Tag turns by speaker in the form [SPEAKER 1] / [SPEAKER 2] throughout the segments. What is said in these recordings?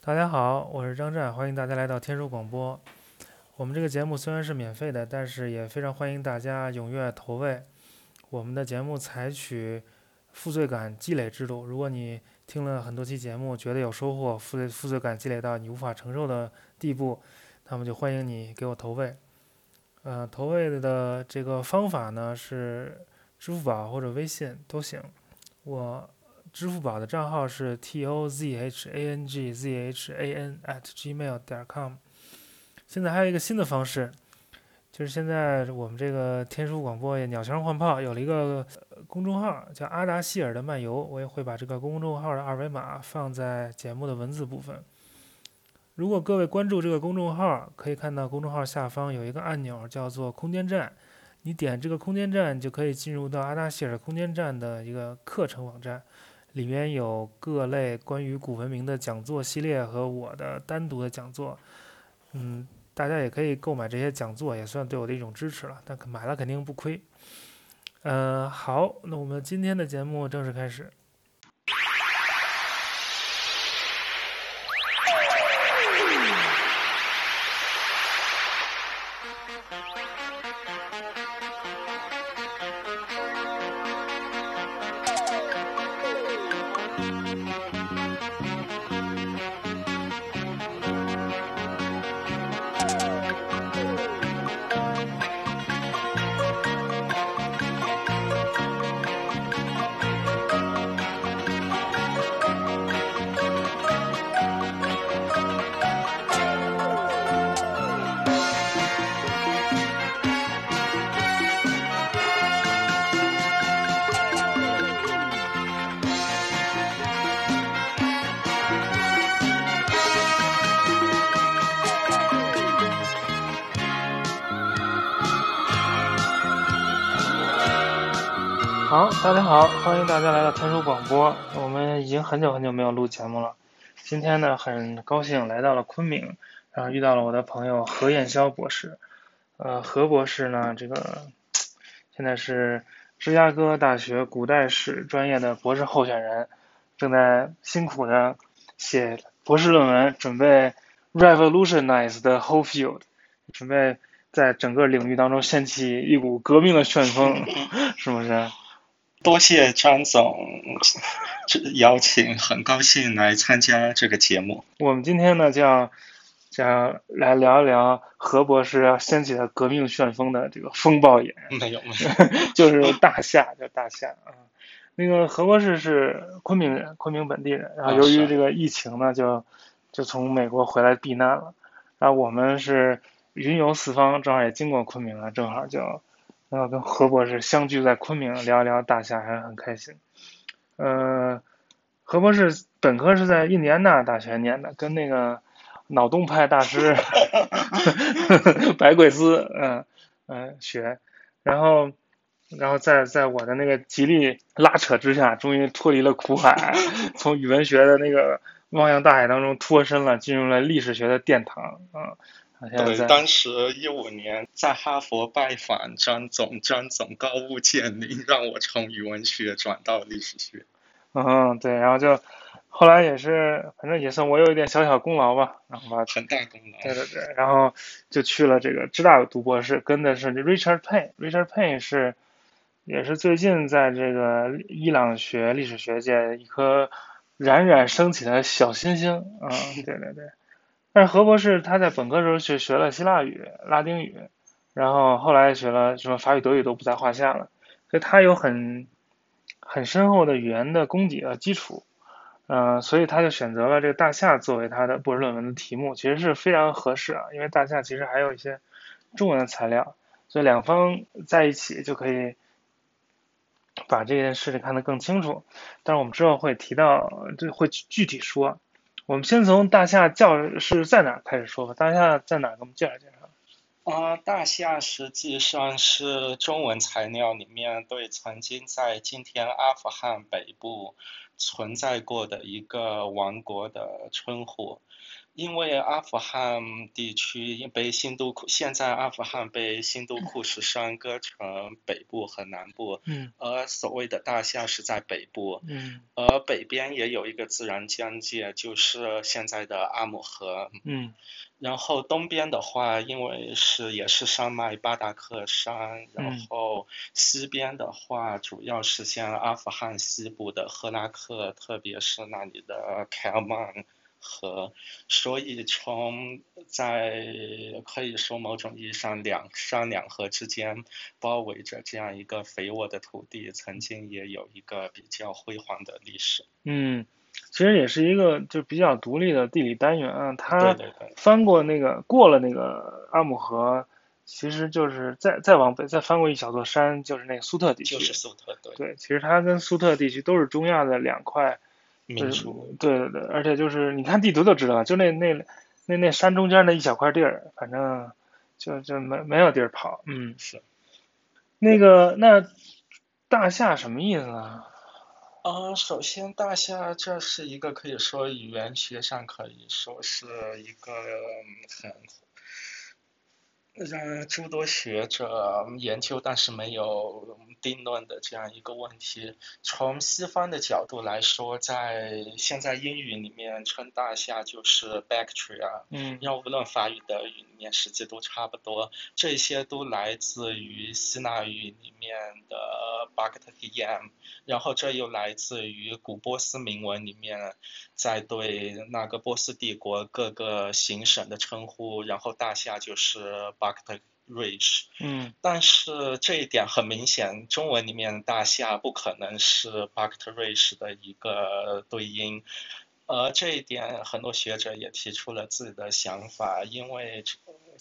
[SPEAKER 1] 大家好，我是张湛，欢迎大家来到天书广播。我们这个节目虽然是免费的，但是也非常欢迎大家踊跃投喂。我们的节目采取负罪感积累制度，如果你听了很多期节目，觉得有收获，负罪负罪感积累到你无法承受的地步，那么就欢迎你给我投喂。呃，投喂的这个方法呢是支付宝或者微信都行。我支付宝的账号是 t o z h a n g z h a n at gmail 点 com。现在还有一个新的方式，就是现在我们这个天书广播鸟枪换炮有了一个公众号，叫阿达希尔的漫游。我也会把这个公众号的二维码放在节目的文字部分。如果各位关注这个公众号，可以看到公众号下方有一个按钮，叫做空间站。你点这个空间站，就可以进入到阿达希尔空间站的一个课程网站，里面有各类关于古文明的讲座系列和我的单独的讲座。嗯，大家也可以购买这些讲座，也算对我的一种支持了。但买了肯定不亏。嗯，好，那我们今天的节目正式开始。欢迎大家来到天书广播。我们已经很久很久没有录节目了。今天呢，很高兴来到了昆明，然后遇到了我的朋友何燕霄博士。呃，何博士呢，这个现在是芝加哥大学古代史专业的博士候选人，正在辛苦的写博士论文，准备 revolutionize the whole field，准备在整个领域当中掀起一股革命的旋风，是不是？
[SPEAKER 2] 多谢张总这 邀请，很高兴来参加这个节目。
[SPEAKER 1] 我们今天呢，就要要来聊一聊何博士要掀起的革命旋风的这个风暴眼。
[SPEAKER 2] 没有没
[SPEAKER 1] 有，就是大夏，叫大夏啊。那个何博士是昆明人，昆明本地人。然后由于这个疫情呢，就就从美国回来避难了。然后我们是云游四方，正好也经过昆明了，正好就。然后跟何博士相聚在昆明聊一聊大夏，还是很开心。呃，何博士本科是在印第安纳大学念的，跟那个脑洞派大师 白鬼斯，嗯嗯学。然后，然后在在我的那个极力拉扯之下，终于脱离了苦海，从语文学的那个汪洋大海当中脱身了，进入了历史学的殿堂啊。
[SPEAKER 2] 对，当时一五年在哈佛拜访张总，张总高屋建瓴，让我从语文学转到历史学。
[SPEAKER 1] 嗯，对，然后就后来也是，反正也算我有一点小小功劳吧，然后吧，
[SPEAKER 2] 很大功劳。
[SPEAKER 1] 对对对，然后就去了这个浙大读博士，跟的是 Richard Payne，Richard Payne 是也是最近在这个伊朗学历史学界一颗冉冉升起的小星星。嗯，对对对。但是何博士他在本科时候学学了希腊语、拉丁语，然后后来学了什么法语、德语都不在话下了，所以他有很很深厚的语言的功底和基础，嗯，所以他就选择了这个大夏作为他的博士论文的题目，其实是非常合适啊，因为大夏其实还有一些中文的材料，所以两方在一起就可以把这件事情看得更清楚。但是我们之后会提到，就会具体说。我们先从大夏教是在哪开始说吧。大夏在哪？给我们介绍介绍。
[SPEAKER 2] 啊，大夏实际上是中文材料里面对曾经在今天阿富汗北部存在过的一个王国的称呼。因为阿富汗地区被新都库，现在阿富汗被新都库什山割成北部和南部，
[SPEAKER 1] 嗯。
[SPEAKER 2] 而所谓的大夏是在北部，
[SPEAKER 1] 嗯。
[SPEAKER 2] 而北边也有一个自然疆界，就是现在的阿姆河。
[SPEAKER 1] 嗯。
[SPEAKER 2] 然后东边的话，因为是也是山脉巴达克山，然
[SPEAKER 1] 嗯。
[SPEAKER 2] 后西边的话，主要是像阿富汗西部的赫拉克，特别是那里的凯尔曼河，所以从在可以说某种意义上两山两河之间包围着这样一个肥沃的土地，曾经也有一个比较辉煌的历史。
[SPEAKER 1] 嗯，其实也是一个就比较独立的地理单元啊。它翻过那个过了那个阿姆河，其实就是再再往北再翻过一小座山，就是那个苏特地区。
[SPEAKER 2] 就是苏特对
[SPEAKER 1] 对，其实它跟苏特地区都是中亚的两块，就是
[SPEAKER 2] 民族。
[SPEAKER 1] 对对对，而且就是你看地图就知道，就那那那那山中间那一小块地儿，反正就就没没有地儿跑。嗯，
[SPEAKER 2] 是。
[SPEAKER 1] 那个那大夏什么意思呢？
[SPEAKER 2] 呃，首先，大夏这是一个可以说语言学上可以说是一个嗯很让诸多学者研究，但是没有定论的这样一个问题。从西方的角度来说，在现在英语里面称大夏就是 Bactria，
[SPEAKER 1] 嗯。
[SPEAKER 2] 要无论法语、德语里面实际都差不多，这些都来自于希腊语里面的 Bactrian，然后这又来自于古波斯铭文里面在对那个波斯帝国各个行省的称呼，然后大夏就是 Bactrish。
[SPEAKER 1] 嗯
[SPEAKER 2] 但是这一点很明显，中文里面大夏不可能是 Bactrish 的一个对应。呃，这一点很多学者也提出了自己的想法，因为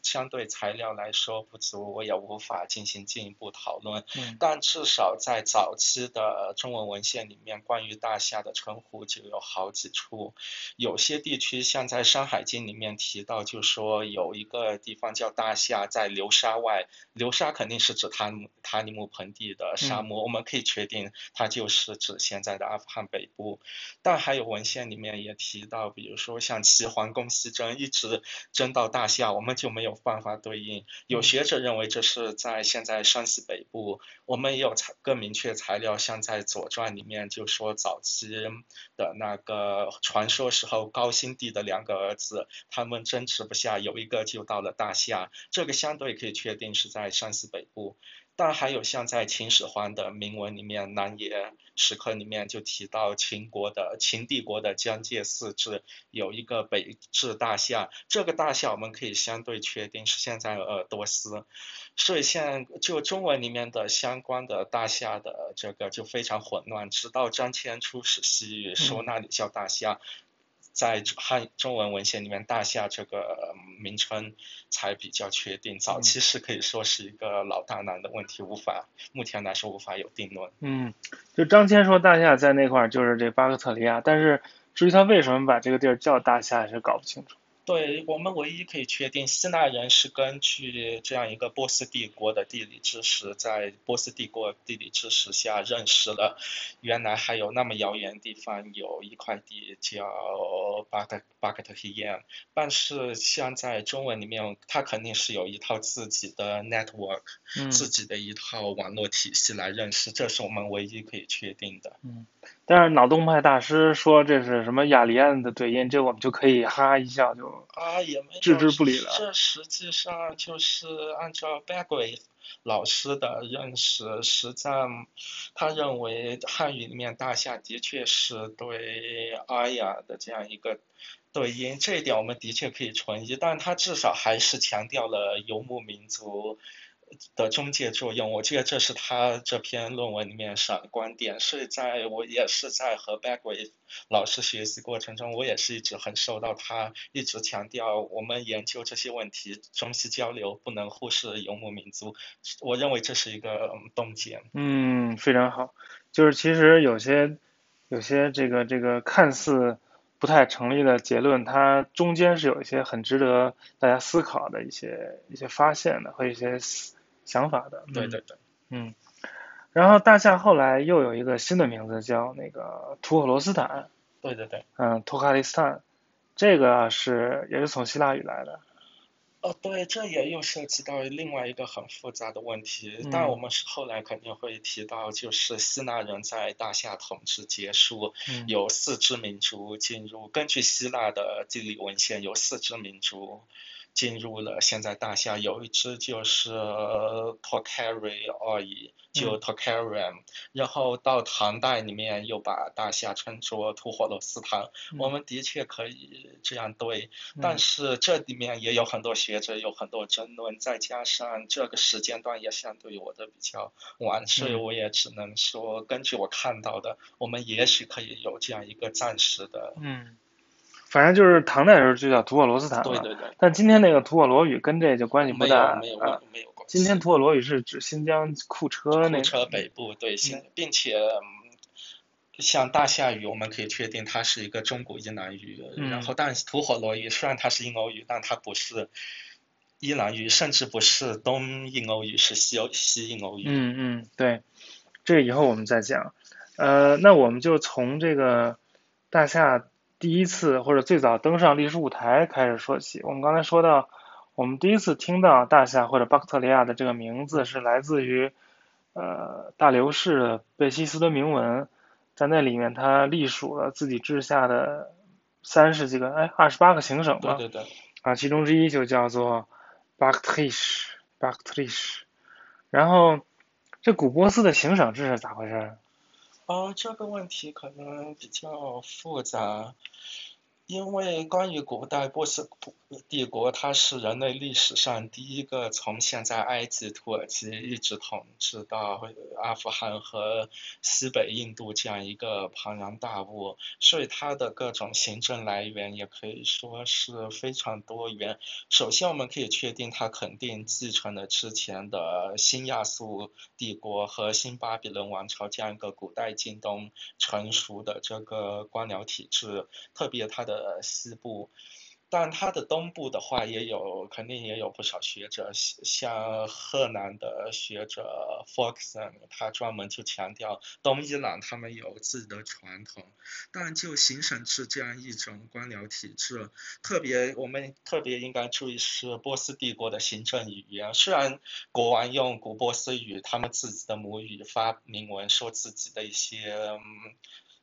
[SPEAKER 2] 相对材料来说不足，我也无法进行进一步讨论。
[SPEAKER 1] 嗯
[SPEAKER 2] 但至少在早期的中文文献里面，关于大夏的称呼就有好几处。有些地区像在《山海经》里面提到，就说有一个地方叫大夏，在流沙外。流沙肯定是指塔塔里木盆地的沙漠，我们可以确定它就是指现在的阿富汗北部。但还有文献里面也提到，比如说像齐桓公西征，一直征到大夏，我们就没有办法对应。有学者认为这是在现在山西北部，我们也有材更明确材料，像在《左传》里面就说早期的那个传说时候，高辛帝的两个儿子，他们争执不下，有一个就到了大夏，这个相对可以确定是在山西北部。但还有像在秦始皇的铭文里面，南野石刻里面就提到秦国的秦帝国的疆界四至有一个北至大夏，这个大夏我们可以相对确定是现在鄂尔多斯。所以现在就中文里面的相关的大夏的这个就非常混乱，直到张骞出使西域，说那里叫大夏。在汉中文文献里面，大夏这个名称才比较确定。早期是可以说是一个老大难的问题，无法目前来说无法有定论。
[SPEAKER 1] 嗯，就张骞说大夏在那块儿就是这巴克特利亚，但是至于他为什么把这个地儿叫大夏，还是搞不清楚。
[SPEAKER 2] 对我们唯一可以确定，希腊人是根据这样一个波斯帝国的地理知识，在波斯帝国地理知识下认识了，原来还有那么遥远的地方有一块地叫巴克巴克特希耶，但是像在中文里面，它肯定是有一套自己的 network，、
[SPEAKER 1] 嗯。
[SPEAKER 2] 自己的一套网络体系来认识，这是我们唯一可以确定的。
[SPEAKER 1] 但是脑洞派大师说这是什么雅利安的对音，这我们就可以哈哈一笑就
[SPEAKER 2] 啊，也没
[SPEAKER 1] 置之不理了
[SPEAKER 2] 这实际上就是按照 Bagway 老师的认识，实际上他认为汉语里面大夏的确是对阿雅的这样一个对应，这一点我们的确可以存疑，但他至少还是强调了游牧民族。的中介作用，我记得这是他这篇论文里面上的观点，是在我也是在和 Bagway 老师学习过程中，我也是一直很受到他一直强调，我们研究这些问题，中西交流不能忽视游牧民族。我认为这是一个嗯洞见。
[SPEAKER 1] 嗯，非常好。就是其实有些有些这个这个看似不太成立的结论，它中间是有一些很值得大家思考的一些一些发现的和一些思想法的。嗯
[SPEAKER 2] 对对对，
[SPEAKER 1] 嗯，然后大夏后来又有一个新的名字叫那个土火罗斯坦，
[SPEAKER 2] 对对对。
[SPEAKER 1] 嗯，托卡利斯坦，这个是也是从希腊语来的。
[SPEAKER 2] 哦，对，这也又涉及到另外一个很复杂的问题，但我们是后来肯定会提到，就是希腊人在大夏统治结束，有四支民族进入，根据希腊的地理文献，有四支民族。进入了现在大夏，有一支就是 Tokhari 而已，就 Tokharian，然后到唐代里面又把大夏称作吐火罗斯坦，我们的确可以这样对，但是这里面也有很多学者有很多争论，再加上这个时间段也相对我的比较晚，所以我也只能说根据我看到的，我们也许可以有这样一个暂时的。
[SPEAKER 1] 嗯。反正就是唐代的时候就叫吐火罗斯坦
[SPEAKER 2] 对对对。
[SPEAKER 1] 但今天那个吐火罗语跟这就关系不大。
[SPEAKER 2] 没有没有没有关
[SPEAKER 1] 系。今天吐火罗语是指新疆库车那。
[SPEAKER 2] 库车北部对，新并且像大夏语，我们可以确定它是一个中古伊朗语。
[SPEAKER 1] 嗯。
[SPEAKER 2] 然后，但是吐火罗语虽然它是印欧语，但它不是伊朗语，甚至不是东印欧语，是西欧西印欧语。
[SPEAKER 1] 嗯嗯，对。这个以后我们再讲。呃，那我们就从这个大夏。第一次或者最早登上历史舞台开始说起。我们刚才说到，我们第一次听到大夏或者巴克特利亚的这个名字是来自于呃大流士贝希斯的铭文，在那里面他隶属了自己治下的三十几个哎二十八个行省
[SPEAKER 2] 吧，对对对，
[SPEAKER 1] 啊其中之一就叫做巴克特里什巴克特里什，然后这古波斯的行省制是咋回事？
[SPEAKER 2] 啊，这个问题可能比较复杂。因为关于古代波斯帝国，它是人类历史上第一个从现在埃及、土耳其一直统治到阿富汗和西北印度这样一个庞然大物，所以它的各种行政来源也可以说是非常多元。首先，我们可以确定它肯定继承了之前的新亚述帝国和新巴比伦王朝这样一个古代近东成熟的这个官僚体制，特别它的。呃，西部。但它的东部的话，也有肯定也有不少学者，像河南的学者 Foxon，他专门就强调东伊朗他们有自己的传统。但就行省制这样一种官僚体制，特别我们特别应该注意是波斯帝国的行政语言。虽然国王用古波斯语，他们自己的母语发明文，说自己的一些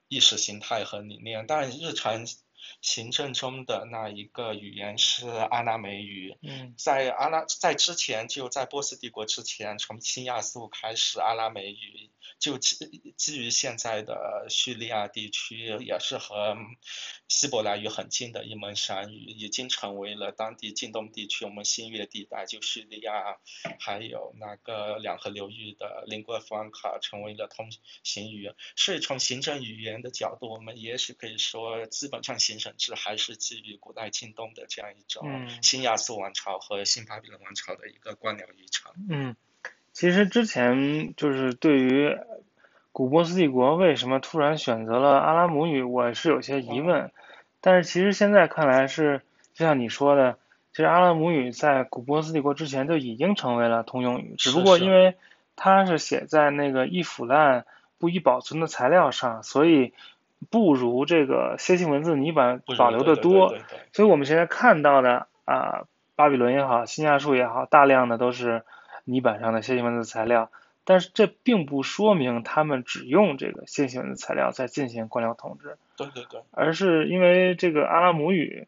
[SPEAKER 2] 意识形态和理念，但日常。行政中的那一个语言是阿拉美语，嗯在阿拉在之前就在波斯帝国之前，从新亚述开始，阿拉美语。就基基于现在的叙利亚地区，也是和希伯来语很近的一门闪语，已经成为了当地近东地区我们新月地带，就叙利亚还有那个两河流域的邻国弗兰卡成为了通行语。所以从行政语言的角度，我们也许可以说，基本上行省制还是基于古代近东的这样一种新亚述王朝和新巴比伦王朝的一个官僚遗产。
[SPEAKER 1] 嗯。其实之前就是对于古波斯帝国为什么突然选择了阿拉姆语，我是有些疑问。但是其实现在看来是，就像你说的，其实阿拉姆语在古波斯帝国之前就已经成为了通用语，只不过因为它是写在那个易腐烂、不易保存的材料上，所以不如这个楔形文字泥板保留的多。所以我们现在看到的啊，巴比伦也好，新亚述也好，大量的都是。泥板上的楔形文字材料，但是这并不说明他们只用这个楔形文字材料在进行官僚统治。
[SPEAKER 2] 对对对。
[SPEAKER 1] 而是因为这个阿拉姆语，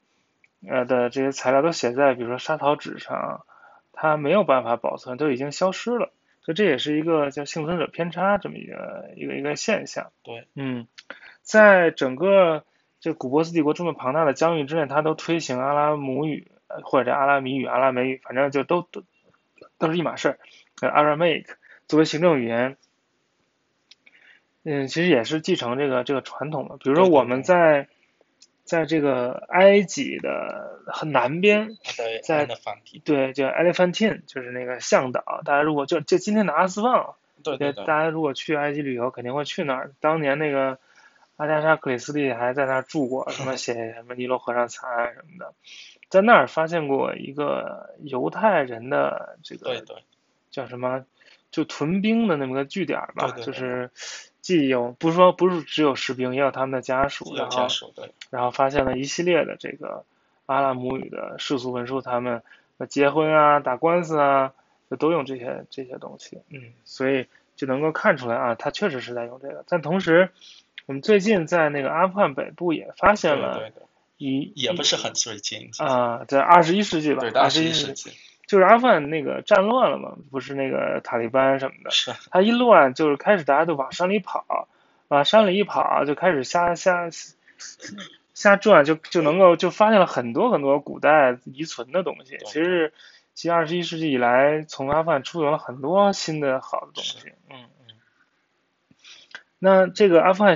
[SPEAKER 1] 呃的这些材料都写在比如说沙陶纸上，它没有办法保存，都已经消失了。所以这也是一个叫幸存者偏差这么一个一个一个现象。
[SPEAKER 2] 对。
[SPEAKER 1] 嗯，在整个这古波斯帝国这么庞大的疆域之内，它都推行阿拉姆语或者阿拉米语、阿拉美语，反正就都都。都是一码事儿。Aramaic 作为行政语言，嗯，其实也是继承这个这个传统的。比如说我们在在这个埃及的很南边，在对叫 Elephantine，就是那个向导。大家如果就就今天的阿斯旺，
[SPEAKER 2] 对对，大
[SPEAKER 1] 家如果去埃及旅游，肯定会去那儿。当年那个阿加莎克里斯蒂还在那儿住过，什么写什么尼罗河上惨案什么的。在那儿发现过一个犹太人的这个叫什么就屯兵的那么个据点吧，就是既有不是说不是只有士兵，也有他们的家属，然后然后发现了一系列的这个阿拉姆语的世俗文书，他们呃结婚啊、打官司啊，就都用这些这些东西，
[SPEAKER 2] 嗯，
[SPEAKER 1] 所以就能够看出来啊，他确实是在用这个。但同时，我们最近在那个阿富汗北部也发现了
[SPEAKER 2] 对对对，
[SPEAKER 1] 一
[SPEAKER 2] 也不是很最近，
[SPEAKER 1] 啊，在二十一世纪吧
[SPEAKER 2] 对，，二
[SPEAKER 1] 二十一
[SPEAKER 2] 世
[SPEAKER 1] 纪
[SPEAKER 2] 纪
[SPEAKER 1] 就是阿富汗那个战乱了嘛，不是那个塔利班什么的，
[SPEAKER 2] 是，
[SPEAKER 1] 他一乱就是开始大家都往山里跑，往山里一跑就开始瞎瞎瞎转，就就能够就发现了很多很多古代遗存的东西。其实，其实二十一世纪以来，从阿富汗出土了很多新的好的东西。嗯嗯。那这个阿富汗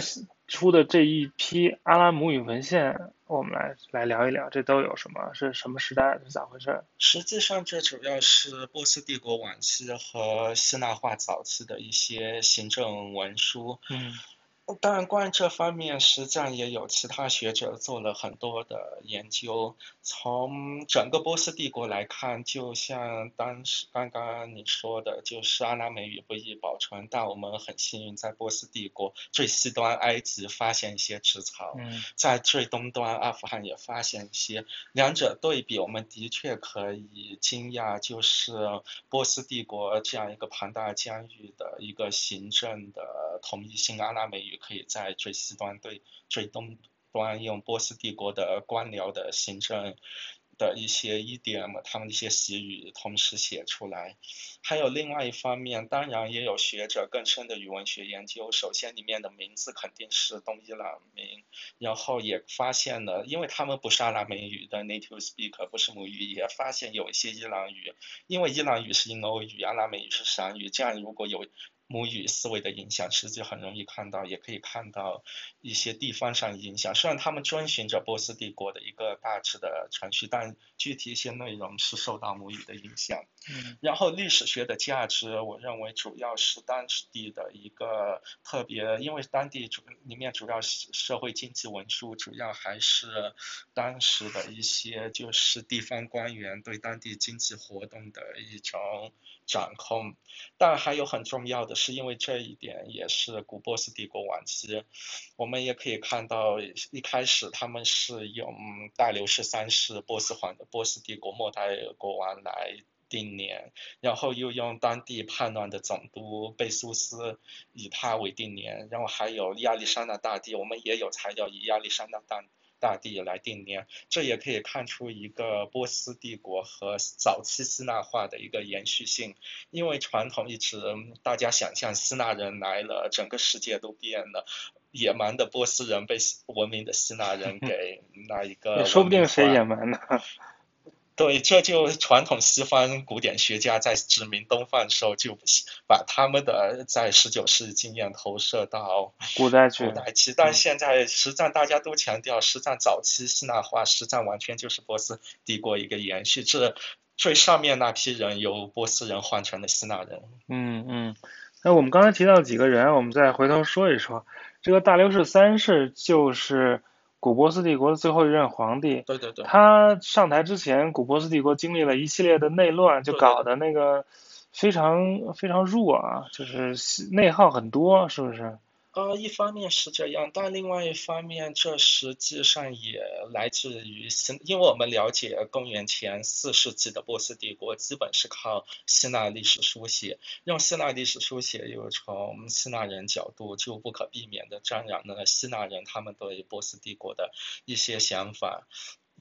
[SPEAKER 1] 出的这一批阿拉姆语文献，我们来来聊一聊，这都有什么？是什么时代？是咋回事？
[SPEAKER 2] 实际上，这主要是波斯帝国晚期和希腊化早期的一些行政文书。
[SPEAKER 1] 嗯
[SPEAKER 2] 当然，关于这方面，实际上也有其他学者做了很多的研究。从整个波斯帝国来看，就像当时刚刚你说的，就是阿拉美语不易保存，但我们很幸运在波斯帝国最西端埃及发现一些纸草，
[SPEAKER 1] 嗯
[SPEAKER 2] 在最东端阿富汗也发现一些。两者对比，我们的确可以惊讶，就是波斯帝国这样一个庞大疆域的一个行政的统一性，阿拉美语可以在最西端对最东端用波斯帝国的官僚的行政的一些 EDM 他们的一些习语同时写出来。还有另外一方面，当然也有学者更深的语文学研究。首先，里面的名字肯定是东伊朗名，然后也发现了，因为他们不是阿拉美语的 native speak 不是母语，也发现有一些伊朗语，因为伊朗语是印欧语，阿拉美语是闪语，这样如果有母语思维的影响，实际很容易看到，也可以看到一些地方上影响。虽然他们遵循着波斯帝国的一个大致的程序，但具体一些内容是受到母语的影响。
[SPEAKER 1] 嗯
[SPEAKER 2] 然后历史学的价值，我认为主要是当地的一个特别，因为当地主里面主要是社会经济文书，主要还是当时的一些就是地方官员对当地经济活动的一种掌控。但还有很重要的是，因为这一点也是古波斯帝国晚期，我们也可以看到一开始他们是用大流士三世波斯皇波斯帝国末代国王来。定年，然后又用当地叛乱的总督贝苏斯以他为定年，然后还有亚历山大大帝，我们也有材料以亚历山大大大帝来定年，这也可以看出一个波斯帝国和早期希腊化的一个延续性，因为传统一直大家想象希腊人来了，整个世界都变了。野蛮的波斯人被文明的希腊人 给那一个，
[SPEAKER 1] 也说不定谁野蛮呢。
[SPEAKER 2] 对，这就传统西方古典学家在殖民东方的时候，就把他们的在十九世纪经验投射到
[SPEAKER 1] 古代去
[SPEAKER 2] 古。代期，但现在实战大家都强调，实战早期希腊化，实战完全就是波斯帝国一个延续。这最上面那批人由波斯人换成了希腊人。
[SPEAKER 1] 嗯嗯，那我们刚才提到几个人，我们再回头说一说。这个大流士三世就是古波斯帝国的最后一任皇帝。
[SPEAKER 2] 对对对，
[SPEAKER 1] 他上台之前，古波斯帝国经历了一系列的内乱，就搞得那个非常非常弱啊，就是内耗很多，是不是？
[SPEAKER 2] 呃，一方面是这样，但另外一方面，这实际上也来自于希，因为我们了解公元前四世纪的波斯帝国，基本是靠希腊历史书写，用希腊历史书写，又从希腊人角度，就不可避免的沾染了希腊人他们对波斯帝国的一些想法。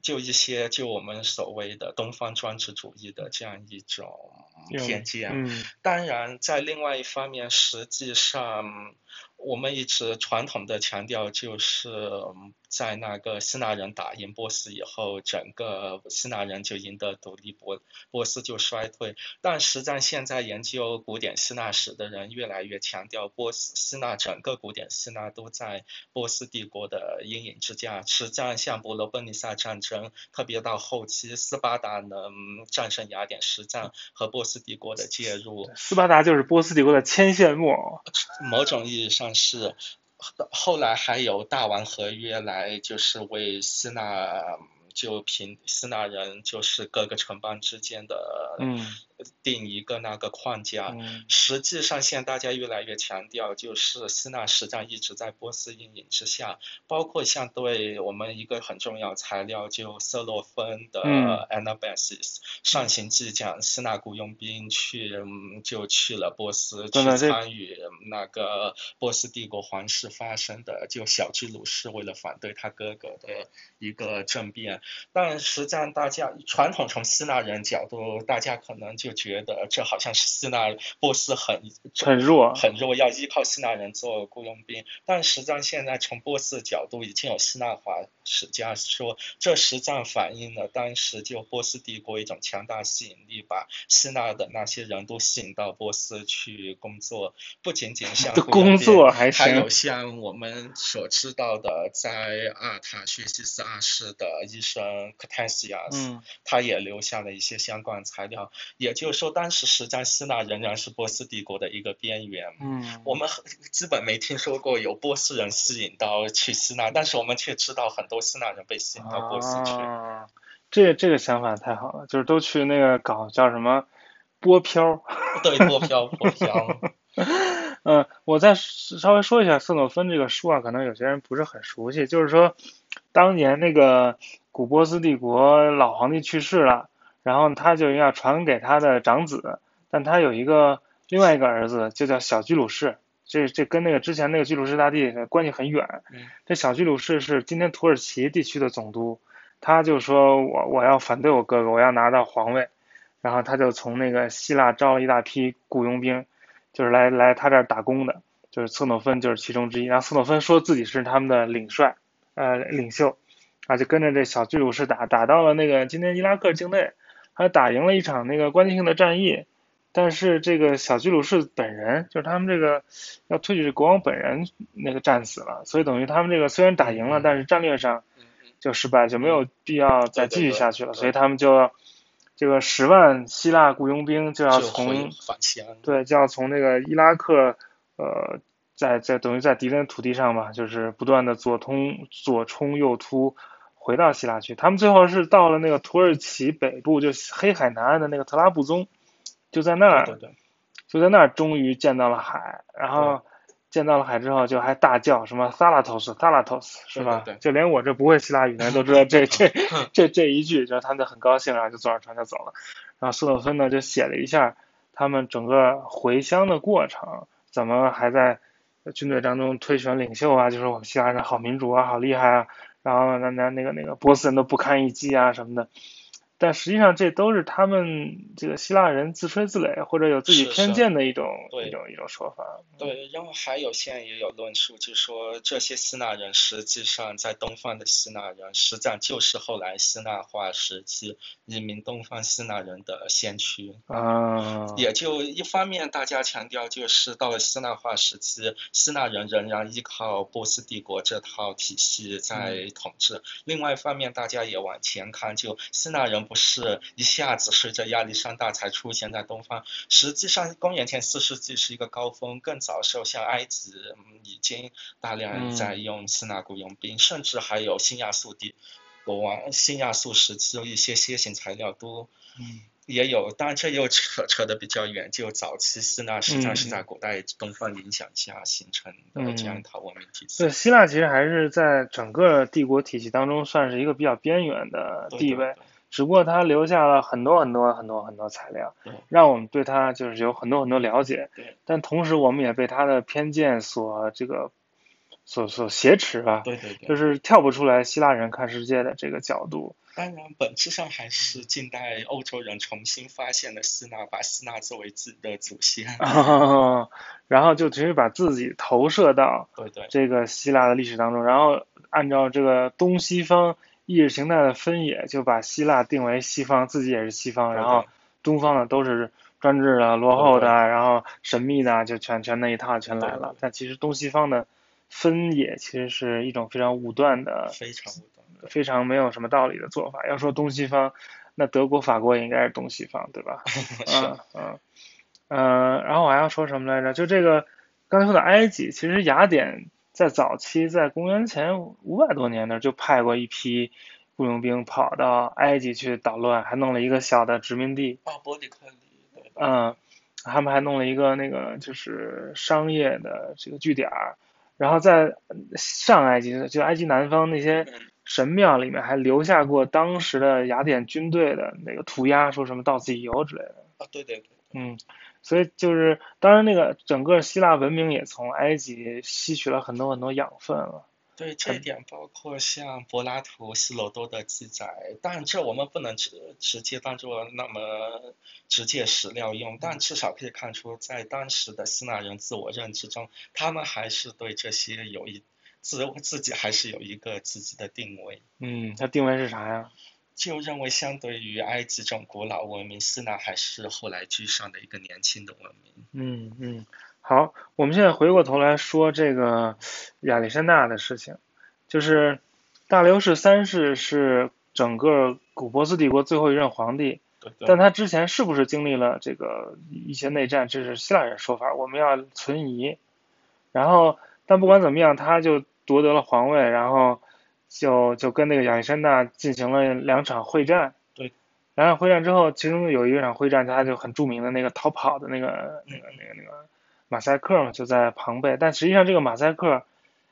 [SPEAKER 2] 就一些就我们所谓的东方专制主义的这样一种偏见，
[SPEAKER 1] 嗯
[SPEAKER 2] 当然，在另外一方面，实际上我们一直传统的强调，就是在那个希腊人打赢波斯以后，整个希腊人就赢得独立，波波斯就衰退。但实际上，现在研究古典希腊史的人越来越强调，波斯希腊整个古典希腊都在波斯帝国的阴影之下。实际上，像伯罗奔尼撒战争，特别到后期，斯巴达能战胜雅典实战和波斯帝国的介入，
[SPEAKER 1] 斯巴达就是波斯帝国的牵线木偶。
[SPEAKER 2] 某种意义上是。后来还有大王合约来，就是为希腊就平希腊人就是各个城邦之间的
[SPEAKER 1] 嗯。
[SPEAKER 2] 定一个那个框架。
[SPEAKER 1] 嗯
[SPEAKER 2] 实际上，现在大家越来越强调，就是希腊实战一直在波斯阴影之下，包括像对我们一个很重要材料，就色洛芬的
[SPEAKER 1] 嗯
[SPEAKER 2] Anabasis、上行记讲希腊雇佣兵去，嗯就去了波斯去参与那个波斯帝国皇室发生的就小居鲁士为了反对他哥哥的一个政变，但实际上大家传统从希腊人角度，大家可能就觉得这好像是希腊波斯很
[SPEAKER 1] 很弱，
[SPEAKER 2] 很弱，要依靠希腊人做雇佣兵。但实际上现在从波斯角度，已经有希腊化史家说，这实际上反映了当时就波斯帝国一种强大吸引力，把希腊的那些人都吸引到波斯去工作，不仅仅像
[SPEAKER 1] 工作还行
[SPEAKER 2] 还有像我们所知道的，在阿尔塔学习斯二世的医生 c a t a s i a s
[SPEAKER 1] 嗯
[SPEAKER 2] 他也留下了一些相关材料。也就是说，当时实在希腊仍然是波斯帝国的一个边缘。
[SPEAKER 1] 嗯，
[SPEAKER 2] 我们很基本没听说过有波斯人吸引到去希腊，但是我们却知道很多希腊人被吸引到波斯去。
[SPEAKER 1] 啊，这这个想法太好了，就是都去那个搞叫什么波漂。
[SPEAKER 2] 对，波漂波漂。
[SPEAKER 1] 嗯，我再稍微说一下色诺芬这个书啊，可能有些人不是很熟悉。就是说，当年那个古波斯帝国老皇帝去世了，然后他就要传给他的长子，但他有一个另外一个儿子，就叫小居鲁士。这这跟那个之前那个居鲁士大帝关系很远。
[SPEAKER 2] 嗯
[SPEAKER 1] 这小居鲁士是今天土耳其地区的总督，他就说我我要反对我哥哥，我要拿到皇位，然后他就从那个希腊招了一大批雇佣兵，就是来来他这儿打工的，就是斯诺芬就是其中之一。然后斯诺芬说自己是他们的领帅，呃领袖，啊就跟着这小居鲁士打，打到了那个今天伊拉克境内，还打赢了一场那个关键性的战役。但是这个小居鲁士本人，就是他们这个要推举国王本人那个战死了，所以等于他们这个虽然打赢了，
[SPEAKER 2] 嗯
[SPEAKER 1] 但是战略上就失败，就没有必要再继续下去了，
[SPEAKER 2] 对
[SPEAKER 1] 所以他们就要这个十万希腊雇佣兵就要从。对，就要从那个伊拉克，呃，在在等于在敌人的土地上吧，就是不断的左通左冲右突，回到希腊去。他们最后是到了那个土耳其北部，就黑海南岸的那个特拉布宗，就在那儿，
[SPEAKER 2] 对对。
[SPEAKER 1] 就在那儿终于见到了海，然后见到了海之后，就还大叫什么 Thalatos Thalatos 是吧？
[SPEAKER 2] 对对对
[SPEAKER 1] 就连我这不会希腊语的人都知道这 这这这一句，然后他们就很高兴，然后就坐上船就走了。然后斯诺芬呢就写了一下他们整个回乡的过程，怎么还在军队当中推选领袖啊，就是我们希腊人好民主啊，好厉害啊，然后那那那个那个波斯人都不堪一击啊什么的。但实际上，这都是他们这个希腊人自吹自擂或者有自己偏见的一种
[SPEAKER 2] 对。
[SPEAKER 1] 一种一种说法。
[SPEAKER 2] 对，然后还有现在也有论述，就说这些希腊人实际上在东方的希腊人，实际上就是后来希腊化时期移民东方希腊人的先驱。
[SPEAKER 1] 啊，
[SPEAKER 2] 也就一方面，大家强调就是到了希腊化时期，希腊人仍然依靠波斯帝国这套体系在统治；另外一方面，大家也往前看，就希腊人不是一下子随着亚历山大才出现在东方，实际上公元前四世纪是一个高峰，更早时候像埃及嗯已经大量在用希腊雇佣兵，甚至还有新亚述帝国王新亚述时期的一些楔形材料都。
[SPEAKER 1] 嗯
[SPEAKER 2] 也有，当然这又扯扯得比较远，就早期希腊实际上是
[SPEAKER 1] 嗯
[SPEAKER 2] 在古代东方影响下形成的这样一套文明体系。
[SPEAKER 1] 对，希腊其实还是在整个帝国体系当中算是一个比较边缘的地位，
[SPEAKER 2] 对
[SPEAKER 1] 只不过他留下了很多很多很多很多材料，让我们对他就是有很多很多了解
[SPEAKER 2] 对。
[SPEAKER 1] 但同时，我们也被他的偏见所这个所所挟持吧，
[SPEAKER 2] 对对对
[SPEAKER 1] 就是跳不出来希腊人看世界的这个角度。
[SPEAKER 2] 当然，本质上还是近代欧洲人重新发现了希腊，把希腊作为自己的祖先。
[SPEAKER 1] 然后就直接把自己投射到
[SPEAKER 2] 对对
[SPEAKER 1] 这个希腊的历史当中，然后按照这个东西方意识形态的分野，就把希腊定为西方，自己也是西方，然后东方的都是专制的、落后的，然后神秘的，就全全那一套全来。了但其实东西方的分野其实是一种非常武断的、
[SPEAKER 2] 非常武断。
[SPEAKER 1] 非常没有什么道理的做法。要说东西方，那德国、法国也应该是东西方，对吧？嗯嗯嗯，然后我还要说什么来着？就这个刚才说的埃及，其实雅典在早期，在公元前五百多年那儿就派过一批雇佣兵跑到埃及去捣乱，还弄了一个小的殖民地。
[SPEAKER 2] 啊，伯里克利。
[SPEAKER 1] 嗯，他们还弄了一个那个就是商业的这个据点儿，然后在上埃及就埃及南方那些神庙里面还留下过当时的雅典军队的那个涂鸦，说什么到此一游之类的。
[SPEAKER 2] 啊，对对对。
[SPEAKER 1] 嗯，所以就是当然那个整个希腊文明也从埃及吸取了很多很多养分了。
[SPEAKER 2] 对这一点，包括像柏拉图、希罗多的记载，但这我们不能直直接当做那么直接史料用，但至少可以看出，在当时的希腊人自我认知中，他们还是对这些有一自自己还是有一个自己的定位。
[SPEAKER 1] 嗯，他定位是啥呀？
[SPEAKER 2] 就认为相对于埃及这种古老文明，希腊还是后来居上的一个年轻的文明。
[SPEAKER 1] 嗯嗯。好，我们现在回过头来说这个亚历山大的事情，就是大流士三世是整个古波斯帝国最后一任皇帝，但他之前是不是经历了这个一些内战，这是希腊人说法，我们要存疑。然后，但不管怎么样，他就夺得了皇位，然后就就跟那个亚历山大进行了两场会战。
[SPEAKER 2] 对。
[SPEAKER 1] 两场会战之后，其中有一场会战，他就很著名的那个逃跑的那个那个那个那个。马赛克嘛，就在庞贝，但实际上这个马赛克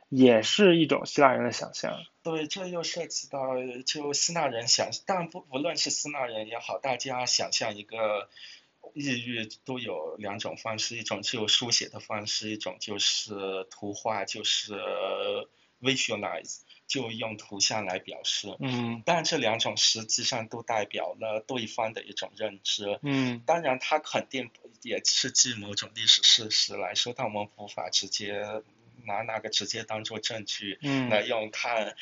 [SPEAKER 1] 也是一种希腊人的想象。
[SPEAKER 2] 对，这又涉及到就希腊人想，但不无论是希腊人也好，大家想象一个抑郁都有两种方式，一种就书写的方式，一种就是图画，就是 visualize。就用图像来表示，
[SPEAKER 1] 嗯，
[SPEAKER 2] 但这两种实际上都代表了对方的一种认知，
[SPEAKER 1] 嗯，
[SPEAKER 2] 当然它肯定也是基于某种历史事实来说，但我们无法直接拿那个直接当做证据来用，看，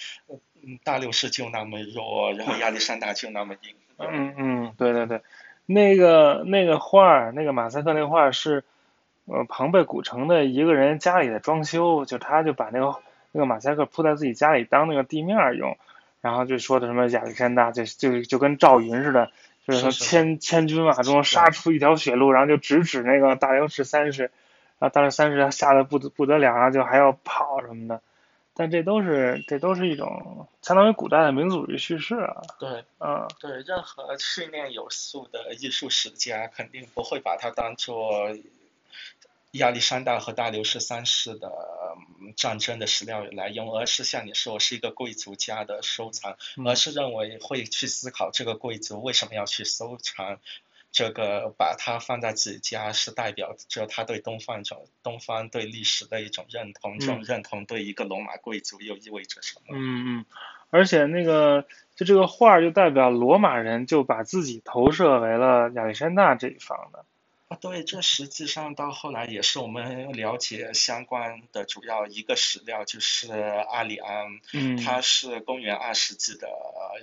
[SPEAKER 2] 嗯，大六世就那么弱，然后亚历山大就那么硬，
[SPEAKER 1] 嗯嗯，对对对，那个那个画儿，那个马赛克那个画儿是，呃，庞贝古城的一个人家里的装修，就他就把那个。那个马赛克铺在自己家里当那个地面用，然后就说的什么亚历山大就就就跟赵云似的，就是说千千军马中杀出一条血路，然后就直指那个大流士三世，然后大流士三世吓得不得不得了，然后就还要跑什么的，但这都是这都是一种相当于古代的民族主义叙事啊。
[SPEAKER 2] 对，
[SPEAKER 1] 嗯，
[SPEAKER 2] 对，任何训练有素的艺术史家肯定不会把它当做。亚历山大和大流士三世的战争的史料来用，而是像你说是一个贵族家的收藏，而是认为会去思考这个贵族为什么要去收藏这个，把它放在自己家是代表着他对东方种东方对历史的一种认同，这种认同对一个罗马贵族又意味着什么？
[SPEAKER 1] 嗯嗯，而且那个就这个画就代表罗马人就把自己投射为了亚历山大这一方的。
[SPEAKER 2] 啊，对，这实际上到后来也是我们了解相关的主要一个史料，就是阿里安，
[SPEAKER 1] 嗯，
[SPEAKER 2] 他是公元二世纪的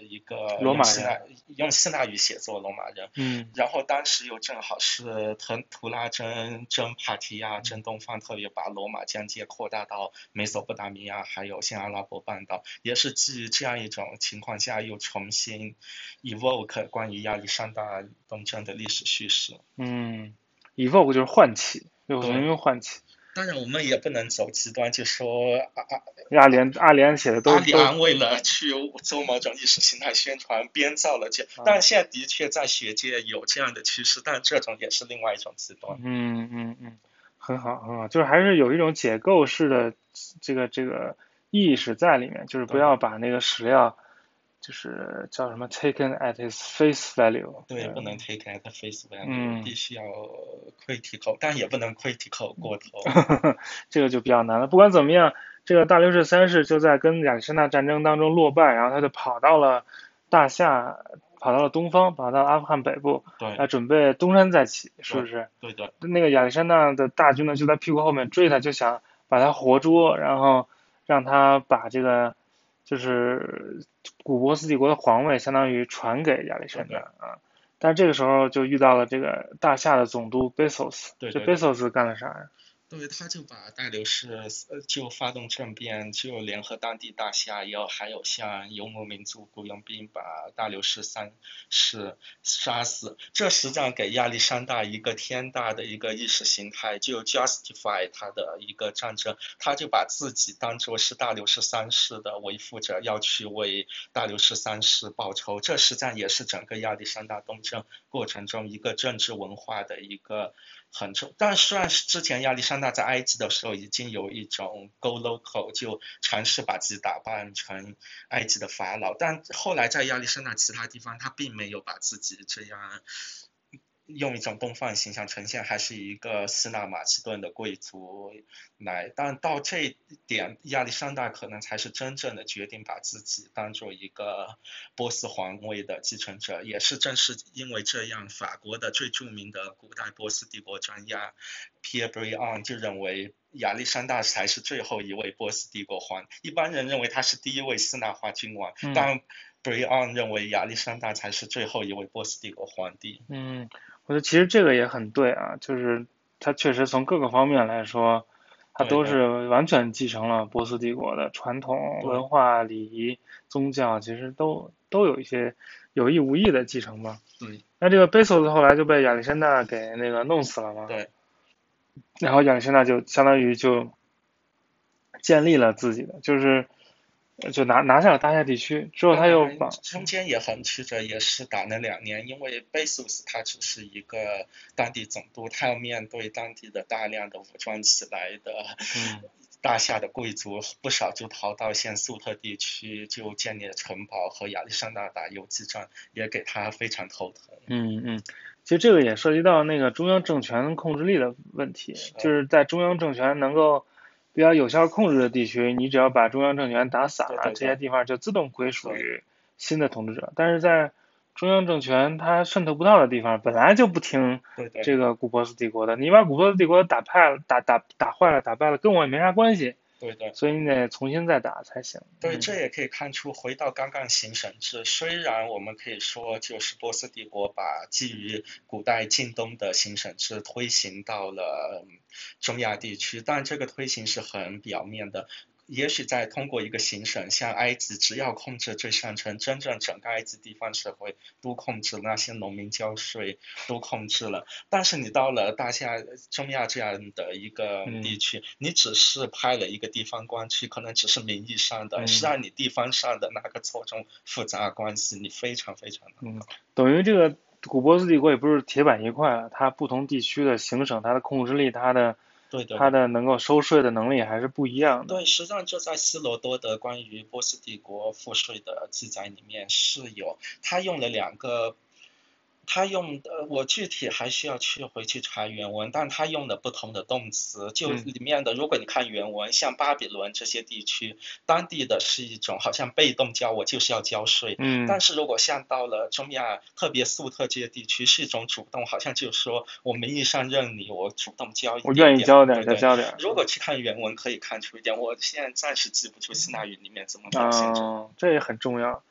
[SPEAKER 2] 一个
[SPEAKER 1] 罗马人，
[SPEAKER 2] 用希腊语写作罗马人，
[SPEAKER 1] 嗯，
[SPEAKER 2] 然后当时又正好是腾图拉真征帕提亚真东方，特别把罗马疆界扩大到美索不达米亚，还有新阿拉伯半岛，也是基于这样一种情况下又重新 evoke 关于亚历山大东征的历史叙事，
[SPEAKER 1] 嗯。Evoke 就是唤起，又重新唤起。
[SPEAKER 2] 当然，我们也不能走极端，就说阿
[SPEAKER 1] 阿阿联阿联写的都
[SPEAKER 2] 阿联为了去做某种意识形态宣传，编造了这。但现在的确在学界有这样的趋势，但这种也是另外一种极端。
[SPEAKER 1] 嗯嗯嗯，很好很好，就是还是有一种解构式的这个这个意识在里面，就是不要把那个史料。就是叫什么 taken at its face value，
[SPEAKER 2] 对，不能 taken at face value，必须要 critical，但也不能 critical 过头。
[SPEAKER 1] 这个就比较难了。不管怎么样，这个大流士三世就在跟亚历山大战争当中落败，然后他就跑到了大夏，跑到了东方，跑到阿富汗北部，
[SPEAKER 2] 对，
[SPEAKER 1] 准备东山再起，是不是？
[SPEAKER 2] 对的。
[SPEAKER 1] 那个亚历山大的大军呢，就在屁股后面追他，就想把他活捉，然后让他把这个。就是古波斯帝国的皇位相当于传给亚历山大啊，但是这个时候就遇到了这个大夏的总督贝索斯，这贝索斯干了啥呀？
[SPEAKER 2] 对，他就把大流士就发动政变，就联合当地大夏，也有还有像游牧民族雇佣兵把大流士三世杀死。这实际上给亚历山大一个天大的一个意识形态，就 justify 他的一个战争，他就把自己当做是大流士三世的维护者，要去为大流士三世报仇。这实际上也是整个亚历山大东征过程中一个政治文化的一个。很重，但虽然是之前亚历山大在埃及的时候已经有一种 go local，就尝试把自己打扮成埃及的法老，但后来在亚历山大其他地方，他并没有把自己这样。用一种东方形象呈现，还是一个斯纳马其顿的贵族来，但到这一点，亚历山大可能才是真正的决定把自己当做一个波斯皇位的继承者，也是正是因为这样，法国的最著名的古代波斯帝国专家 Pierre Briand 就认为亚历山大才是最后一位波斯帝国皇，一般人认为他是第一位斯纳化君王，但 Briand 认为亚历山大才是最后一位波斯帝国皇帝。
[SPEAKER 1] 嗯。我觉得其实这个也很对啊，就是他确实从各个方面来说，他都是完全继承了波斯帝国的传统文化、礼仪、宗教，其实都都有一些有意无意的继承吧。
[SPEAKER 2] 对。
[SPEAKER 1] 那这个贝索斯后来就被亚历山大给那个弄死了嘛？
[SPEAKER 2] 对。
[SPEAKER 1] 然后亚历山大就相当于就建立了自己的，就是。就拿拿下了大夏地区之后，他又把
[SPEAKER 2] 中间也很曲折，也是打了两年，因为贝苏斯他只是一个当地总督，他要面对当地的大量的武装起来的大夏的贵族，不少就逃到现粟特地区，就建立了城堡和亚历山大打游击战，也给他非常头疼。
[SPEAKER 1] 嗯嗯，其实这个也涉及到那个中央政权控制力的问题，就是在中央政权能够。比较有效控制的地区，你只要把中央政权打散了，这些地方就自动归属于新的统治者。但是在中央政权它渗透不到的地方，本来就不听这个古波斯帝国的，你把古波斯帝国打败了、打打打坏了、打败了，跟我也没啥关系。
[SPEAKER 2] 对的，
[SPEAKER 1] 所以你得重新再打才行。
[SPEAKER 2] 对，这也可以看出，回到刚刚行省制，虽然我们可以说，就是波斯帝国把基于古代近东的行省制推行到了中亚地区，但这个推行是很表面的。也许在通过一个行省，像埃及，只要控制最上层，真正整个埃及地方社会都控制，那些农民交税都控制了。但是你到了大夏、中亚这样的一个地区，你只是派了一个地方官去，可能只是名义上的，实际上你地方上的那个错综复杂关系，你非常非常的。
[SPEAKER 1] 嗯，等于这个古波斯帝国也不是铁板一块，它不同地区的行省，它的控制力，它的。
[SPEAKER 2] 对对，
[SPEAKER 1] 他的能够收税的能力还是不一样
[SPEAKER 2] 的。对，实际上就在希罗多德关于波斯帝国赋税的记载里面是有，他用了两个。他用的我具体还需要去回去查原文，但他用的不同的动词，就里面的如果你看原文，像巴比伦这些地区，当地的是一种好像被动交，我就是要交税。
[SPEAKER 1] 嗯。
[SPEAKER 2] 但是如果像到了中亚，特别粟特这些地区，是一种主动，好像就是说我名义上认你，我主动交一点。
[SPEAKER 1] 我愿意交
[SPEAKER 2] 点
[SPEAKER 1] 就交点。
[SPEAKER 2] 如果去看原文，可以看出一点，我现在暂时记不住希腊语里面怎么表现。
[SPEAKER 1] 哦，这也很重要。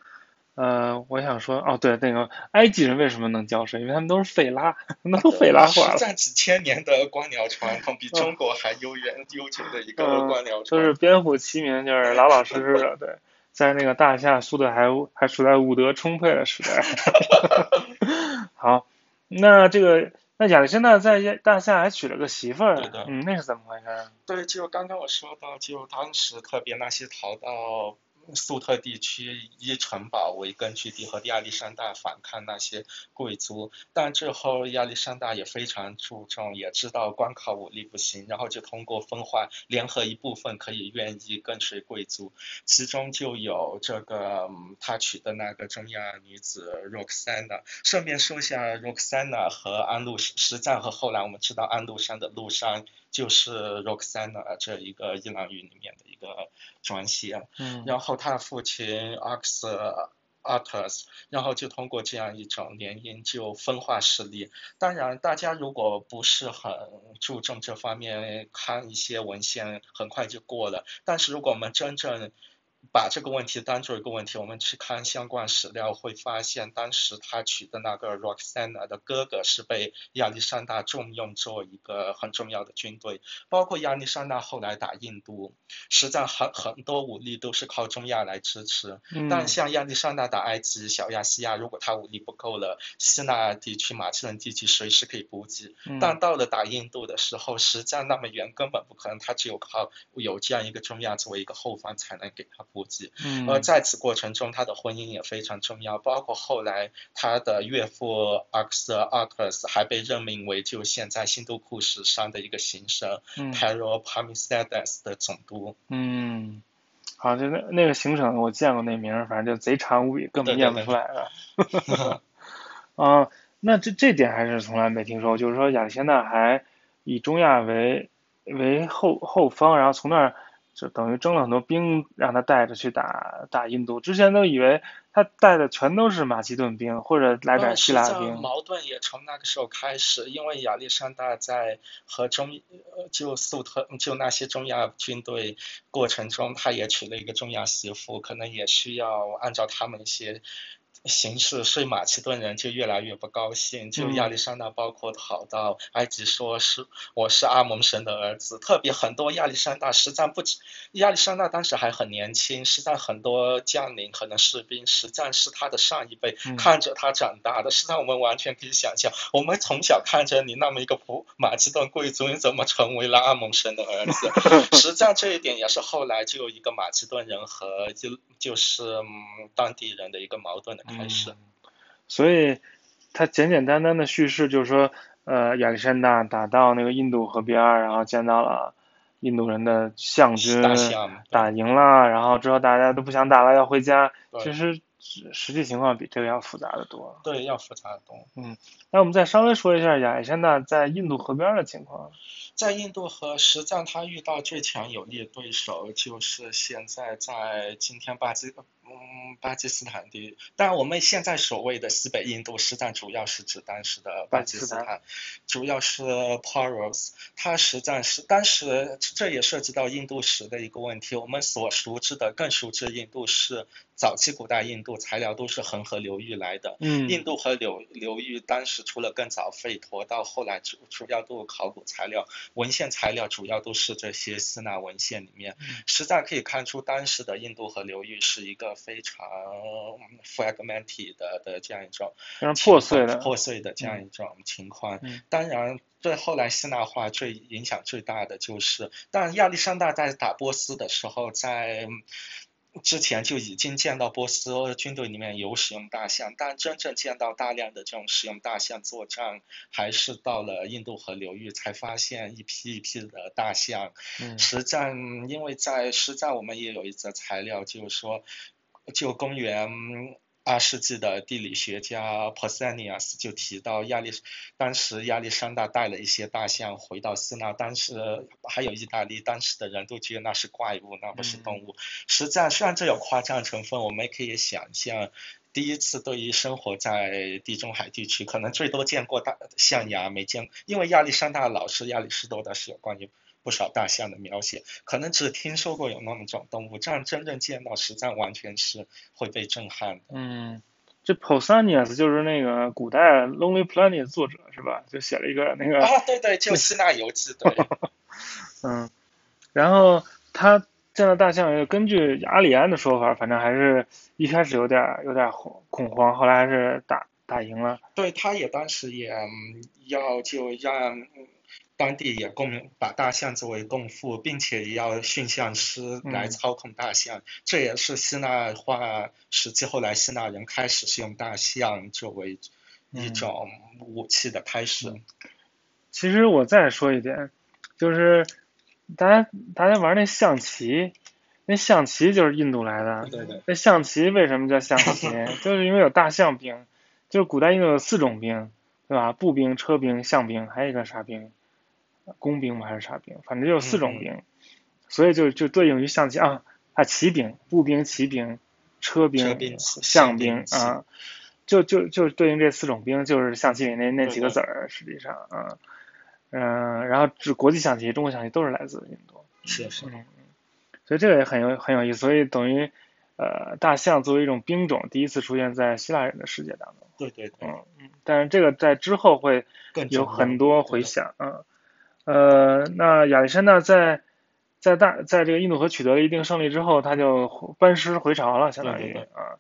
[SPEAKER 1] 呃，我想说，哦，对，那个埃及人为什么能交税？因为他们都是费拉，那都费拉化了。
[SPEAKER 2] 实战几千年的官僚传统，比中国还悠远悠久的一个官僚传统。
[SPEAKER 1] 都是边户齐民，就是老老实实的。对，在那个大夏，苏德还还处在武德充沛的时代。好，那这个那亚历山大在大夏还娶了个媳妇儿，嗯，那是怎么回事？
[SPEAKER 2] 对，就刚刚我说到，就当时特别那些逃到。粟特地区以城堡为根据地和亚历山大反抗那些贵族，但之后亚历山大也非常注重，也知道光靠武力不行，然后就通过分化联合一部分可以愿意跟随贵族，其中就有这个他娶的那个中亚女子 Roxana。顺便说一下，Roxana 和安禄实战和后来我们知道安禄山的禄山。就是 Roxana 这一个伊朗语里面的一个转写，
[SPEAKER 1] 嗯，
[SPEAKER 2] 然后他的父亲 Ox Artus，然后就通过这样一种联姻就分化势力。当然，大家如果不是很注重这方面，看一些文献很快就过了。但是如果我们真正把这个问题当做一个问题，我们去看相关史料会发现，当时他娶的那个 Roxana 的哥哥是被亚历山大重用做一个很重要的军队，包括亚历山大后来打印度，实际上很很多武力都是靠中亚来支持。
[SPEAKER 1] 嗯
[SPEAKER 2] 但像亚历山大打埃及、小亚细亚，如果他武力不够了，希腊地区、马其顿地区随时可以补给。
[SPEAKER 1] 嗯
[SPEAKER 2] 但到了打印度的时候，实际上那么远根本不可能，他只有靠有这样一个中亚作为一个后方才能给他补给。
[SPEAKER 1] 嗯
[SPEAKER 2] 而在此过程中，他的婚姻也非常重要，包括后来他的岳父阿克瑟阿克斯还被任命为就现在新都库史上的一个行省
[SPEAKER 1] 嗯
[SPEAKER 2] p a r o p a m i s a d e s 的总督。
[SPEAKER 1] 嗯，好，就那那个行省我见过那名儿，反正就贼长无比，根本念不出来了。啊，那这这点还是从来没听说过，就是说亚历山大还以中亚为为后后方，然后从那儿就等于征了很多兵，让他带着去打打印度。之前都以为他带的全都是马其顿兵或者来点
[SPEAKER 2] 呃
[SPEAKER 1] 希腊兵。
[SPEAKER 2] 矛盾也从那个时候开始，因为亚历山大在和中呃就粟特就那些中亚军队过程中，他也娶了一个中亚媳妇，可能也需要按照他们一些。形式，所以马其顿人就越来越不高兴。就
[SPEAKER 1] 嗯
[SPEAKER 2] 亚历山大包括跑到埃及说是我是阿蒙神的儿子，特别很多亚历山大实际上不止，亚历山大当时还很年轻，实际上很多将领可能士兵实际上是他的上一辈
[SPEAKER 1] 嗯
[SPEAKER 2] 看着他长大的，实际上我们完全可以想象，我们从小看着你那么一个普马其顿贵族，你怎么成为了阿蒙神的儿子？实际上这一点也是后来就有一个马其顿人和就就是嗯当地人的一个矛盾的开始。
[SPEAKER 1] 嗯所以他简简单单的叙事就是说，呃，亚历山大打到那个印度河边儿，然后见到了印度人的象军，打赢了，然后之后大家都不想打了，要回家。其实实实际情况比这个要复杂的多。
[SPEAKER 2] 对，要复杂的多。
[SPEAKER 1] 嗯那我们再稍微说一下亚历山大在印度河边儿的情况。
[SPEAKER 2] 在印度河实际上他遇到最强有力的对手就是现在在今天巴基嗯巴基斯坦的，当然我们现在所谓的西北印度，实际上主要是指当时的巴基斯
[SPEAKER 1] 巴基斯
[SPEAKER 2] 坦，主要是 Paros，它实际上是当时这也涉及到印度史的一个问题。我们所熟知的更熟知印度是早期古代印度材料都是恒河流域来的，
[SPEAKER 1] 嗯
[SPEAKER 2] 印度河流流域当时除了更早吠陀，到后来主主要都有考古材料，文献材料主要都是这些希腊文献里面，
[SPEAKER 1] 嗯
[SPEAKER 2] 实在可以看出当时的印度河流域是一个非常 fragmented 的的这样一种
[SPEAKER 1] 非常破碎的。
[SPEAKER 2] 破碎的这样一种情况。
[SPEAKER 1] 嗯
[SPEAKER 2] 当然，对后来希腊化最影响最大的就是，但亚历山大在打波斯的时候，在之前就已经见到波斯军队里面有使用大象，但真正见到大量的这种使用大象作战，还是到了印度河流域才发现一批一批的大象。
[SPEAKER 1] 嗯
[SPEAKER 2] 实战，因为在实战我们也有一则材料，就是说，就公元二世纪的地理学家 Pausanias 就提到亚历，当时亚历山大带了一些大象回到希腊，当时还有意大利，当时的人都觉得那是怪物，那不是动物。实际上，虽然这有夸张成分，我们也可以想象。第一次对于生活在地中海地区，可能最多见过大象牙，没见，因为亚历山大老师亚里士多德是有关于不少大象的描写，可能只听说过有那么种动物，这样真正见到，实战完全是会被震撼的。
[SPEAKER 1] 嗯，这 Pausanias 就是那个古代《Lonely Planet》的作者是吧？就写了一个那个
[SPEAKER 2] 啊，对对，就希腊游记，对，
[SPEAKER 1] 嗯，然后他见到大象，根据阿里安的说法，反正还是一开始有点儿有点儿恐恐慌，后来还是打打赢了。
[SPEAKER 2] 对，他也当时也嗯要就让嗯当地也供把大象作为供奉，并且也要驯象师来
[SPEAKER 1] 嗯
[SPEAKER 2] 操控大象，这也是希腊化时期后来希腊人开始使用大象作为一
[SPEAKER 1] 嗯
[SPEAKER 2] 种武器的开始。
[SPEAKER 1] 嗯其实我再说一点，就是大家大家玩那象棋，那象棋就是印度来的。
[SPEAKER 2] 对对，
[SPEAKER 1] 那象棋为什么叫象棋？就是因为有大象兵，就是古代印度有四种兵，对吧？步兵、车兵、象兵，还有一个啥兵？工兵吗？还是啥兵？反正就有四种兵，所以就就对应于象棋啊啊，骑兵、步兵、骑兵、车兵、象兵啊，就就就对应这四种兵，就是象棋里那那几个子儿，实际上啊，嗯、然后这国际象棋、中国象棋都是来自印度。
[SPEAKER 2] 是是。
[SPEAKER 1] 嗯，所以这个也很有很有意思。所以等于呃，大象作为一种兵种，第一次出现在希腊人的世界当中。
[SPEAKER 2] 对对对。
[SPEAKER 1] 嗯嗯，但是这个在之后会有很多回响。嗯。呃，那亚历山大在在大在这个印度河取得了一定胜利之后，他就班师回朝了，相当于啊。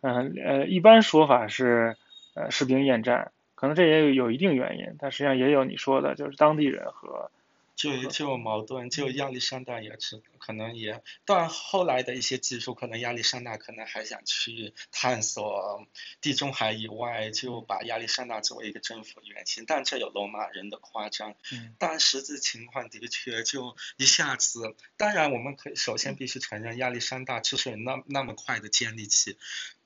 [SPEAKER 1] 嗯呃，一般说法是呃士兵厌战，可能这也有有一定原因，但实际上也有你说的，就是当地人和。
[SPEAKER 2] 就就有矛盾，就亚历山大也是可能也，但后来的一些技术，可能亚历山大可能还想去探索地中海以外，就把亚历山大作为一个政府原型，但这有罗马人的夸张。
[SPEAKER 1] 嗯。
[SPEAKER 2] 但实际情况的确就一下子，当然我们可以首先必须承认，亚历山大之所以那那么快的建立起。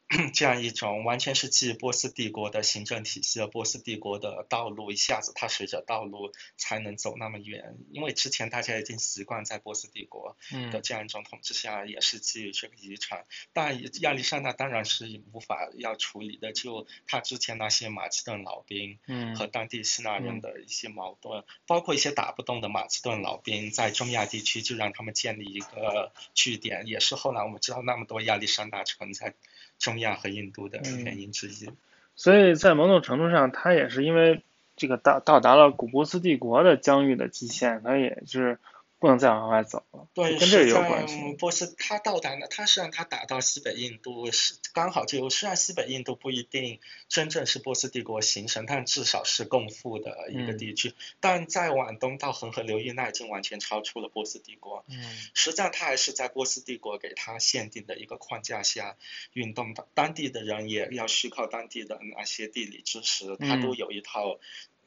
[SPEAKER 2] 这样一种完全是继波斯帝国的行政体系和波斯帝国的道路，一下子它随着道路才能走那么远，因为之前大家已经习惯在波斯帝国的这样一种统治下，也是基于这个遗产。但亚历山大当然是无法要处理的，就他之前那些马其顿老兵和当地希腊人的一些矛盾，包括一些打不动的马其顿老兵在中亚地区就让他们建立一个据点，也是后来我们知道那么多亚历山大城在。中亚和印度的原因之一，
[SPEAKER 1] 所以在某种程度上，它也是因为这个到到达了古波斯帝国的疆域的极限，它也是。不能再往外走了，
[SPEAKER 2] 对，
[SPEAKER 1] 跟这有关系。
[SPEAKER 2] 波斯他到达了，他实际上他打到西北印度是刚好就，虽然西北印度不一定真正是波斯帝国形成，但至少是共富的一个地区。但再往东到恒河流域，那已经完全超出了波斯帝国。
[SPEAKER 1] 嗯，
[SPEAKER 2] 实际上他还是在波斯帝国给他限定的一个框架下运动的，当地的人也要需靠当地的那些地理知识，他都有一套。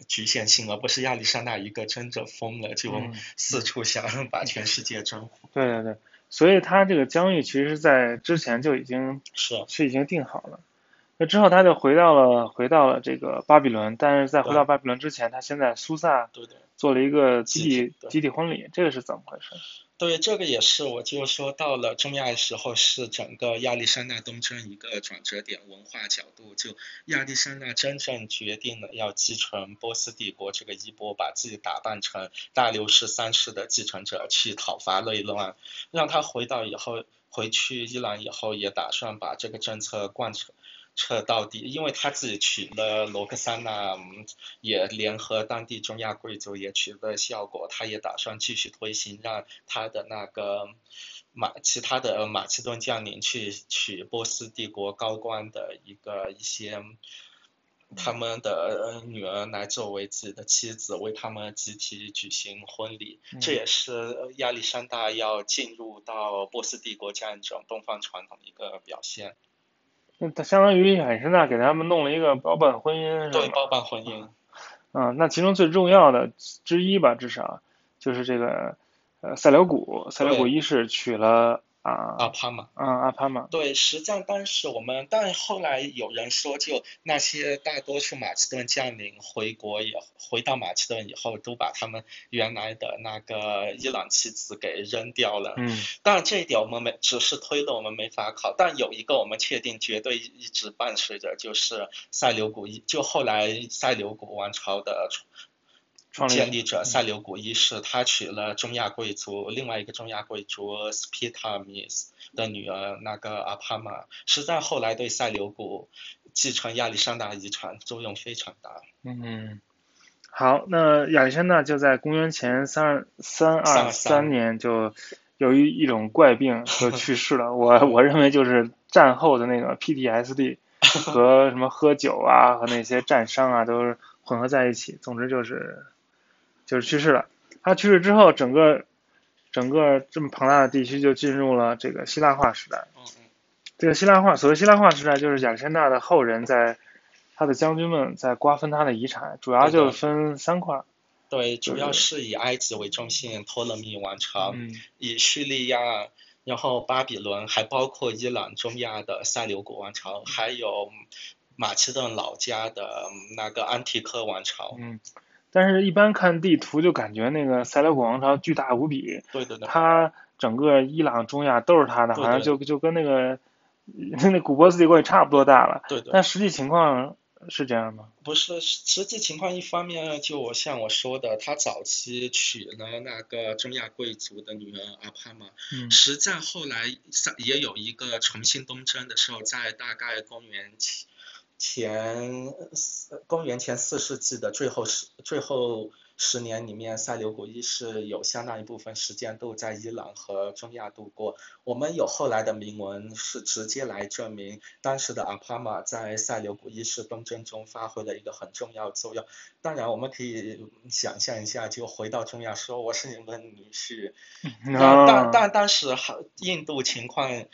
[SPEAKER 2] 局限性，而不是亚历山大一个真的疯了，就四处想 把全世界征服。
[SPEAKER 1] 对对对，所以他这个疆域其实，在之前就已经
[SPEAKER 2] 是
[SPEAKER 1] 是已经定好了。那之后他就回到了回到了这个巴比伦，但是在回到巴比伦之前，他先在苏萨做了一个集体集体婚礼，这个是怎么回事？
[SPEAKER 2] 对，这个也是，我就说到了中亚的时候，是整个亚历山大东征一个转折点，文化角度，就亚历山大真正决定了要继承波斯帝国这个衣钵，把自己打扮成大流士三世的继承者，去讨伐内乱，让他回到以后，回去伊朗以后，也打算把这个政策贯彻。彻到底，因为他自己娶了罗克珊娜，也联合当地中亚贵族也取得效果，他也打算继续推行，让他的那个马其他的马其顿将领去娶波斯帝国高官的一个一些他们的女儿来作为自己的妻子，为他们集体举行婚礼，这也是亚历山大要进入到波斯帝国这样一种东方传统的一个表现。
[SPEAKER 1] 那他相当于海参娜给他们弄了一个包办婚姻，
[SPEAKER 2] 对，包办婚姻。
[SPEAKER 1] 嗯，那其中最重要的之一吧，至少就是这个呃塞琉古，塞琉古一世娶了。啊，
[SPEAKER 2] 阿帕玛，
[SPEAKER 1] 啊，阿帕玛，
[SPEAKER 2] 对，实际上当时我们，但后来有人说，就那些大多数马其顿将领回国也回到马其顿以后，都把他们原来的那个伊朗妻子给扔掉了。
[SPEAKER 1] 嗯，
[SPEAKER 2] 当然这一点我们没，只是推论，我们没法考。但有一个我们确定绝对一直伴随着，就是塞琉古一，就后来塞琉古王朝的。建立者塞琉古一世，他娶了中亚贵族另外一个中亚贵族斯皮塔米斯的女儿，那个阿帕玛，实在后来对塞琉古继承亚历山大遗产作用非常大。
[SPEAKER 1] 嗯，好，那亚历山大就在公元前三三二三年就由于一种怪病 就去世了。我我认为就是战后的那个 PTSD 和什么喝酒啊和那些战伤啊都是混合在一起。总之就是。就是去世了。他去世之后，整个整个这么庞大的地区就进入了这个希腊化时代。
[SPEAKER 2] 嗯嗯。
[SPEAKER 1] 这个希腊化，所谓希腊化时代，就是亚历山大的后人在他的将军们在瓜分他的遗产，主要就分三块。
[SPEAKER 2] 对，主要是以埃及为中心，托勒密王朝；以叙利亚，然后巴比伦，还包括伊朗、中亚的塞琉古王朝，还有马其顿老家的那个安提柯王朝。
[SPEAKER 1] 嗯。但是，一般看地图就感觉那个塞琉古王朝巨大无比。
[SPEAKER 2] 对对对。
[SPEAKER 1] 它整个伊朗、中亚都是它的，好像就就跟那个 那古波斯帝国也差不多大了。
[SPEAKER 2] 对对。
[SPEAKER 1] 但实际情况是这样吗？
[SPEAKER 2] 不是，实际情况一方面就我像我说的，他早期娶了那个中亚贵族的女儿阿帕玛，
[SPEAKER 1] 嗯
[SPEAKER 2] 实战后来上也有一个重新东征的时候，在大概公元前前四公元前四世纪的最后十最后十年里面，塞琉古一世有相当一部分时间都在伊朗和中亚度过。我们有后来的铭文是直接来证明当时的阿帕玛在塞琉古一世东征中发挥了一个很重要作用。当然，我们可以想象一下，就回到中亚说我是你们女婿，但但，但当时还印度情况，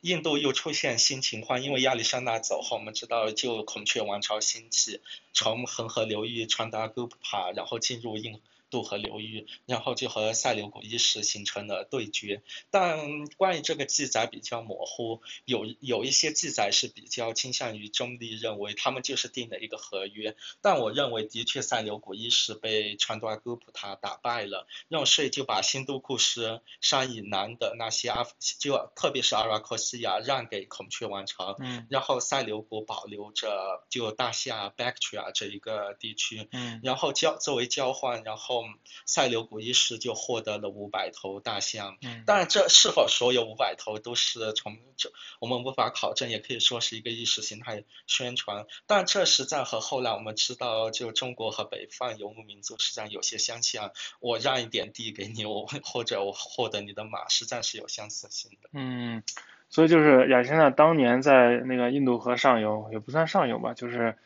[SPEAKER 2] 印度又出现新情况，因为亚历山大走后，我们知道旧孔雀王朝兴起，从恒河流域传达古帕，然后进入印度河流域，然后就和塞琉古一世形成了对决。但关于这个记载比较模糊，有有一些记载是比较倾向于中立，认为他们就是定了一个合约。但我认为，的确塞琉古一世被传达古普塔打败了。用税就把新都库什山以南的那些阿，就特别是阿拉克西亚让给孔雀王朝，
[SPEAKER 1] 嗯
[SPEAKER 2] 然后塞琉古保留着就大西亚 Bactria 这一个地区，
[SPEAKER 1] 嗯
[SPEAKER 2] 然后交作为交换，然后塞琉古一世就获得了五百头大象。
[SPEAKER 1] 嗯，
[SPEAKER 2] 当然，这是否所有五百头都是从这我们无法考证，也可以说是一个意识形态宣传。但这实在和后来我们知道，就中国和北方游牧民族实际上有些相像。我让一点地给你，我或者我获得你的马，实在是有相似性的。
[SPEAKER 1] 嗯，所以就是亚历山大当年在那个印度河上游，也不算上游吧，就是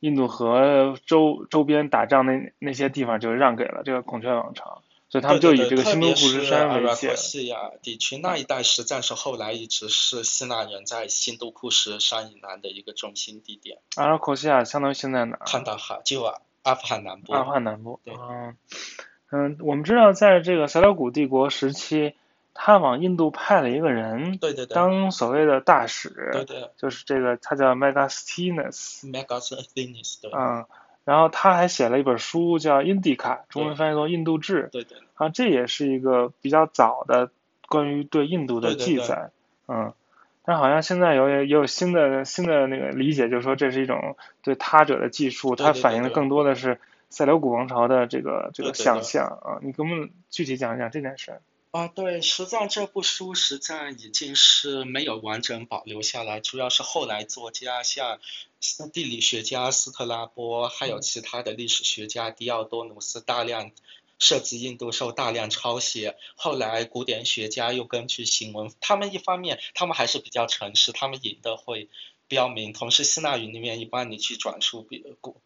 [SPEAKER 1] 印度河周周边打仗那那些地方就让给了这个孔雀王朝，所以他们就
[SPEAKER 2] 对对对
[SPEAKER 1] 以这个新都库什山为界
[SPEAKER 2] 克。西亚地区那一带，实际上是后来一直是希腊人在新都库什山以南的一个中心地点，
[SPEAKER 1] 阿拉克西亚相当于现在哪儿？
[SPEAKER 2] 坎大哈就阿富汗南部。
[SPEAKER 1] 阿富汗南部。
[SPEAKER 2] 对
[SPEAKER 1] 嗯嗯，我们知道在这个塞琉古帝国时期，他往印度派了一个人
[SPEAKER 2] 对对对，
[SPEAKER 1] 当所谓的大使，
[SPEAKER 2] 对对
[SPEAKER 1] 就是这个他叫 Megasthenes。
[SPEAKER 2] ，Megas Athenis，对
[SPEAKER 1] 嗯，然后他还写了一本书叫《印第卡》，中文翻译作《印度志》。
[SPEAKER 2] 对对。
[SPEAKER 1] 啊，这也是一个比较早的关于对印度的记载。嗯，但好像现在有也有新的新的那个理解，就是说这是一种对他者的记述，它反映的更多的是塞琉古王朝的这个这个想象啊。你给我们具体讲一讲这件事儿。
[SPEAKER 2] 啊，对，实际上这部书实际上已经是没有完整保留下来，主要是后来作家像地理学家斯特拉波，还有其他的历史学家迪奥多努斯大量涉及印度受大量抄写，后来古典学家又根据行文，他们一方面他们还是比较诚实，他们引的会标明，同时希腊语里面一般你去转述比过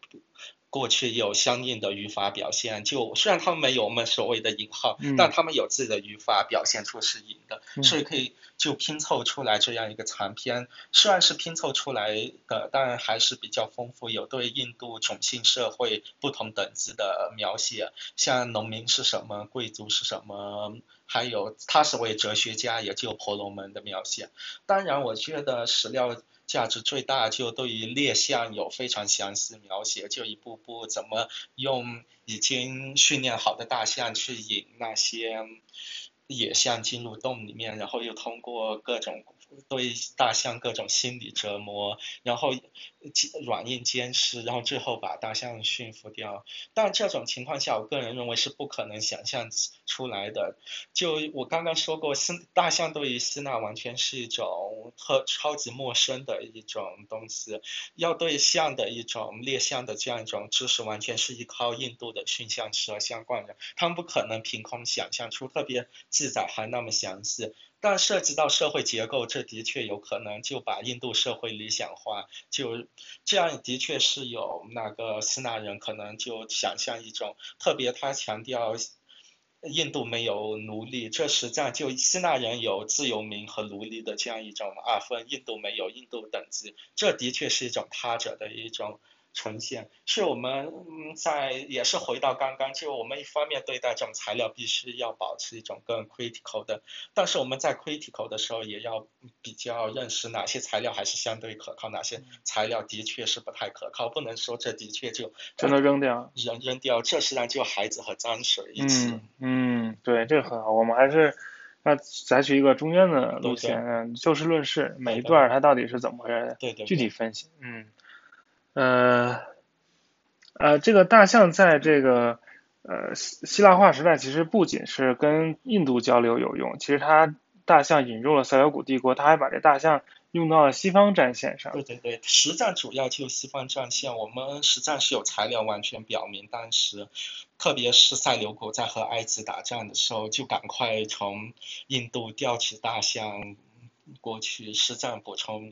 [SPEAKER 2] 过去有相应的语法表现，就虽然他们没有我们所谓的引号，
[SPEAKER 1] 嗯
[SPEAKER 2] 但他们有自己的语法表现出是引的，
[SPEAKER 1] 嗯
[SPEAKER 2] 所以可以就拼凑出来这样一个长篇。虽然是拼凑出来的，但还是比较丰富，有对印度种姓社会不同等级的描写，像农民是什么，贵族是什么。还有他是为哲学家，也就婆罗门的描写。当然，我觉得史料价值最大，就对于猎象有非常详细描写，就一步步怎么用已经训练好的大象去引那些野象进入洞里面，然后又通过各种对大象各种心理折磨，然后软硬兼施，然后最后把大象驯服掉。但这种情况下，我个人认为是不可能想象出来的。就我刚刚说过，大象对于希腊完全是一种特超级陌生的一种东西，要对象的一种猎象的这样一种知识，完全是依靠印度的驯象师和相关的，他们不可能凭空想象出，特别记载还那么详细。但涉及到社会结构，这的确有可能就把印度社会理想化，就这样的确是有那个希腊人可能就想象一种，特别他强调印度没有奴隶，这实际上就希腊人有自由民和奴隶的这样一种二分，印度没有，印度等级，这的确是一种他者的一种。呈现是我们嗯在也是回到刚刚，就我们一方面对待这种材料必须要保持一种更 critical 的，但是我们在 critical 的时候也要比较认识哪些材料还是相对可靠，哪些材料的确是不太可靠，不能说这的确就
[SPEAKER 1] 全都扔掉。
[SPEAKER 2] 扔扔掉，这实际上就孩子和脏水一起。
[SPEAKER 1] 嗯嗯，对，这个很好。我们还是那采取一个中间的路线，嗯，就事论事，每一段它到底是怎么回事，
[SPEAKER 2] 对对，
[SPEAKER 1] 具体分析。嗯呃，呃，这个大象在这个呃希腊化时代，其实不仅是跟印度交流有用，其实它大象引入了塞琉古帝国，它还把这大象用到了西方战线上。
[SPEAKER 2] 对对对，实战主要就西方战线，我们实战是有材料完全表明，当时特别是塞琉古在和埃及打仗的时候，就赶快从印度调起大象过去实战补充。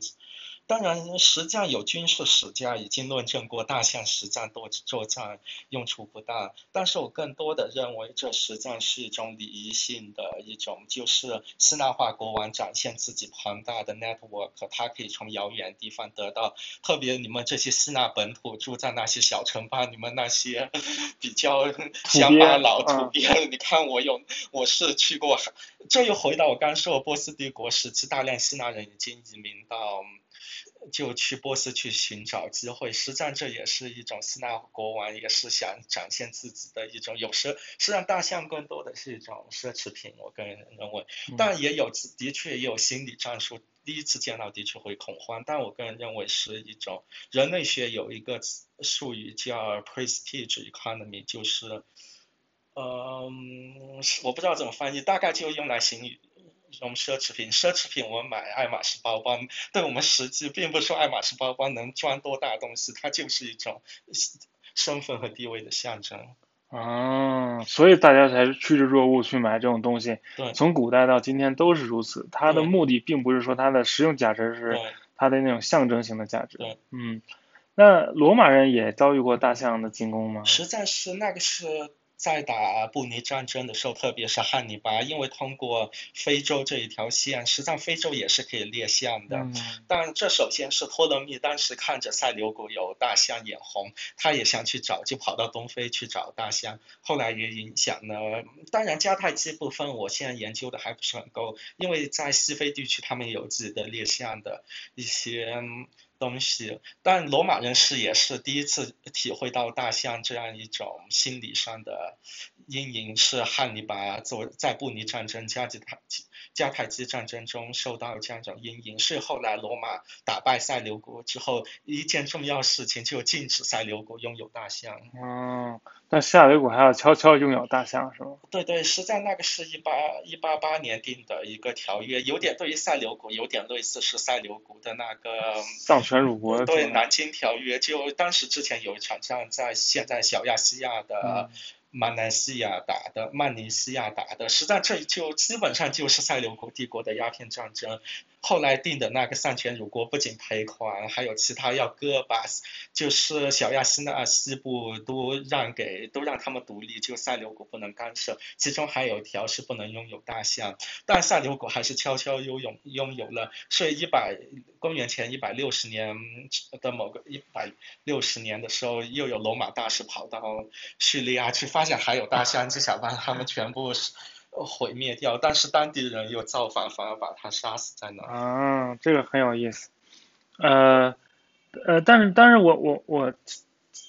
[SPEAKER 2] 当然，实际上有军事史家已经论证过大象实战多作战用处不大，但是我更多的认为这实际上是一种礼仪性的一种，就是希腊化国王展现自己庞大的 network，他可以从遥远地方得到，特别你们这些希腊本土住在那些小城邦，你们那些比较乡巴佬土鳖，你看我有我是去过，这又回到我刚说波斯帝国时期，大量希腊人已经移民到。就去波斯去寻找机会，实际上这也是一种希腊国王也是想展现自己的一种，有时实际上大象更多的是一种奢侈品，我个人认为，但也有的确也有心理战术，第一次见到的确会恐慌，但我个人认为是一种人类学有一个术语叫 prestige economy，就是，嗯，我不知道怎么翻译，大概就用来形容。一种奢侈品，奢侈品，我们买爱马仕包包，对我们实际并不是说爱马仕包包能装多大东西，它就是一种身份和地位的象征。
[SPEAKER 1] 啊，所以大家才趋之若鹜去买这种东西。
[SPEAKER 2] 对。
[SPEAKER 1] 从古代到今天都是如此，它的目的并不是说它的实用价值，是它的那种象征性的价值。
[SPEAKER 2] 对。
[SPEAKER 1] 嗯，那罗马人也遭遇过大象的进攻吗？
[SPEAKER 2] 实在是那个是。在打布尼战争的时候，特别是汉尼拔，因为通过非洲这一条线，实际上非洲也是可以猎象的。但这首先是托勒密当时看着塞琉古有大象眼红，他也想去找，就跑到东非去找大象。后来也影响了，当然迦太基部分我现在研究的还不是很够，因为在西非地区他们有自己的猎象的一些。东西，但罗马人是也是第一次体会到大象这样一种心理上的阴影，是汉尼拔在布尼战争加吉塔、加太基战争中受到这样一种阴影，是后来罗马打败塞琉国之后一件重要事情，就禁止塞琉国拥有大象。
[SPEAKER 1] 嗯，但塞琉古还要悄悄拥有大象是吗？
[SPEAKER 2] 对对，实在那个是一八一八八年定的一个条约，有点对于塞琉古有点类似是塞琉古的那个
[SPEAKER 1] 丧权辱国。
[SPEAKER 2] 对，南京条约就当时之前有一场仗在现在小亚细亚的。马来西亚打的，曼尼西亚打的，实际上这就基本上就是塞琉古帝国的鸦片战争。后来定的那个丧权辱国，不仅赔款，还有其他要割把，就是小亚细亚西部都让给，都让他们独立，就塞琉古不能干涉。其中还有一条是不能拥有大象，但塞琉古还是悄悄拥有拥有了。所以一百公元前一百六十年的某个一百六十年的时候，又有罗马大使跑到叙利亚去，发现还有大象，就想把他们全部。毁灭掉，但是当地人又造反，反而把他杀死在那。
[SPEAKER 1] 啊，这个很有意思。呃，呃，但是，但是我我我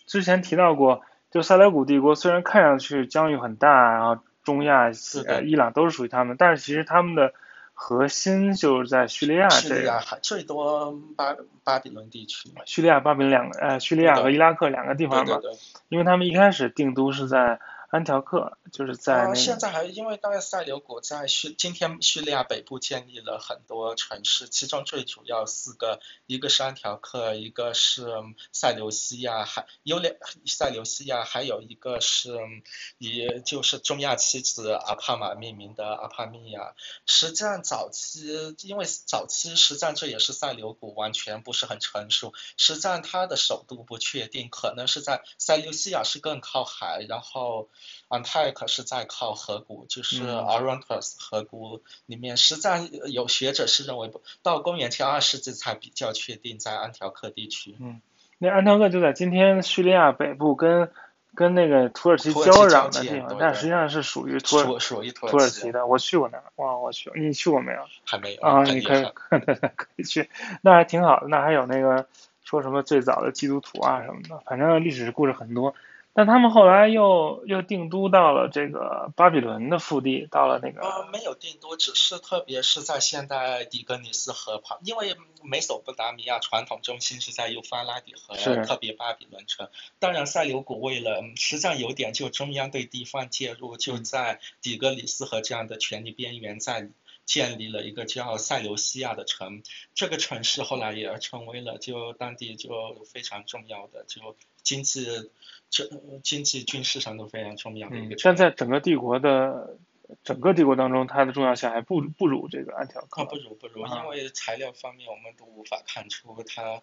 [SPEAKER 1] 之前提到过，就塞莱古帝国虽然看上去疆域很大，然后中亚、呃伊朗都是属于他们，但是其实他们的核心就是在叙利亚这
[SPEAKER 2] 叙利亚最多巴巴比伦地区。
[SPEAKER 1] 叙利亚、巴比伦两个，呃，叙利亚和伊拉克两个地方
[SPEAKER 2] 嘛，
[SPEAKER 1] 因为他们一开始定都是在。安条克就是在那。
[SPEAKER 2] 现在还因为大概塞琉古在叙今天叙利亚北部建立了很多城市，其中最主要四个，一个是安条克，一个是塞琉西亚，还有两塞琉西亚，还有一个是以就是中亚妻子阿帕玛命名的阿帕米亚。实际上早期因为早期实际上这也是塞琉古完全不是很成熟，实际上它的首都不确定，可能是在塞琉西亚是更靠海，然后。安泰克是在靠河谷，就是 Orontes 河谷里面。实在有学者是认为，到公元前二世纪才比较确定在安条克地区。
[SPEAKER 1] 嗯，那安条克就在今天叙利亚北部，跟跟那个土耳其交壤的地方，但实际上是属于土
[SPEAKER 2] 属于土
[SPEAKER 1] 耳其的。我去过那儿，哇，我去，你去过没有？
[SPEAKER 2] 还没有
[SPEAKER 1] 啊，你可以 可以去，那还挺好的。那还有那个说什么最早的基督徒啊什么的，反正历史故事很多。但他们后来又又定都到了这个巴比伦的腹地，到了那个。
[SPEAKER 2] 呃，没有定都，只是特别是在现代底格里斯河旁，因为美索不达米亚传统中心是在幼发拉底河，特别巴比伦城。当然，塞琉古为了实际上有点就中央对地方介入，就在底格里斯河这样的权力边缘在。建立了一个叫塞琉西亚的城，这个城市后来也成为了就当地就非常重要的就经济、这经济、军事上都非常重要的一个。
[SPEAKER 1] 但在整个帝国的整个帝国当中，它的重要性还不不如这个安条克。
[SPEAKER 2] 啊不如不如，因为材料方面我们都无法看出它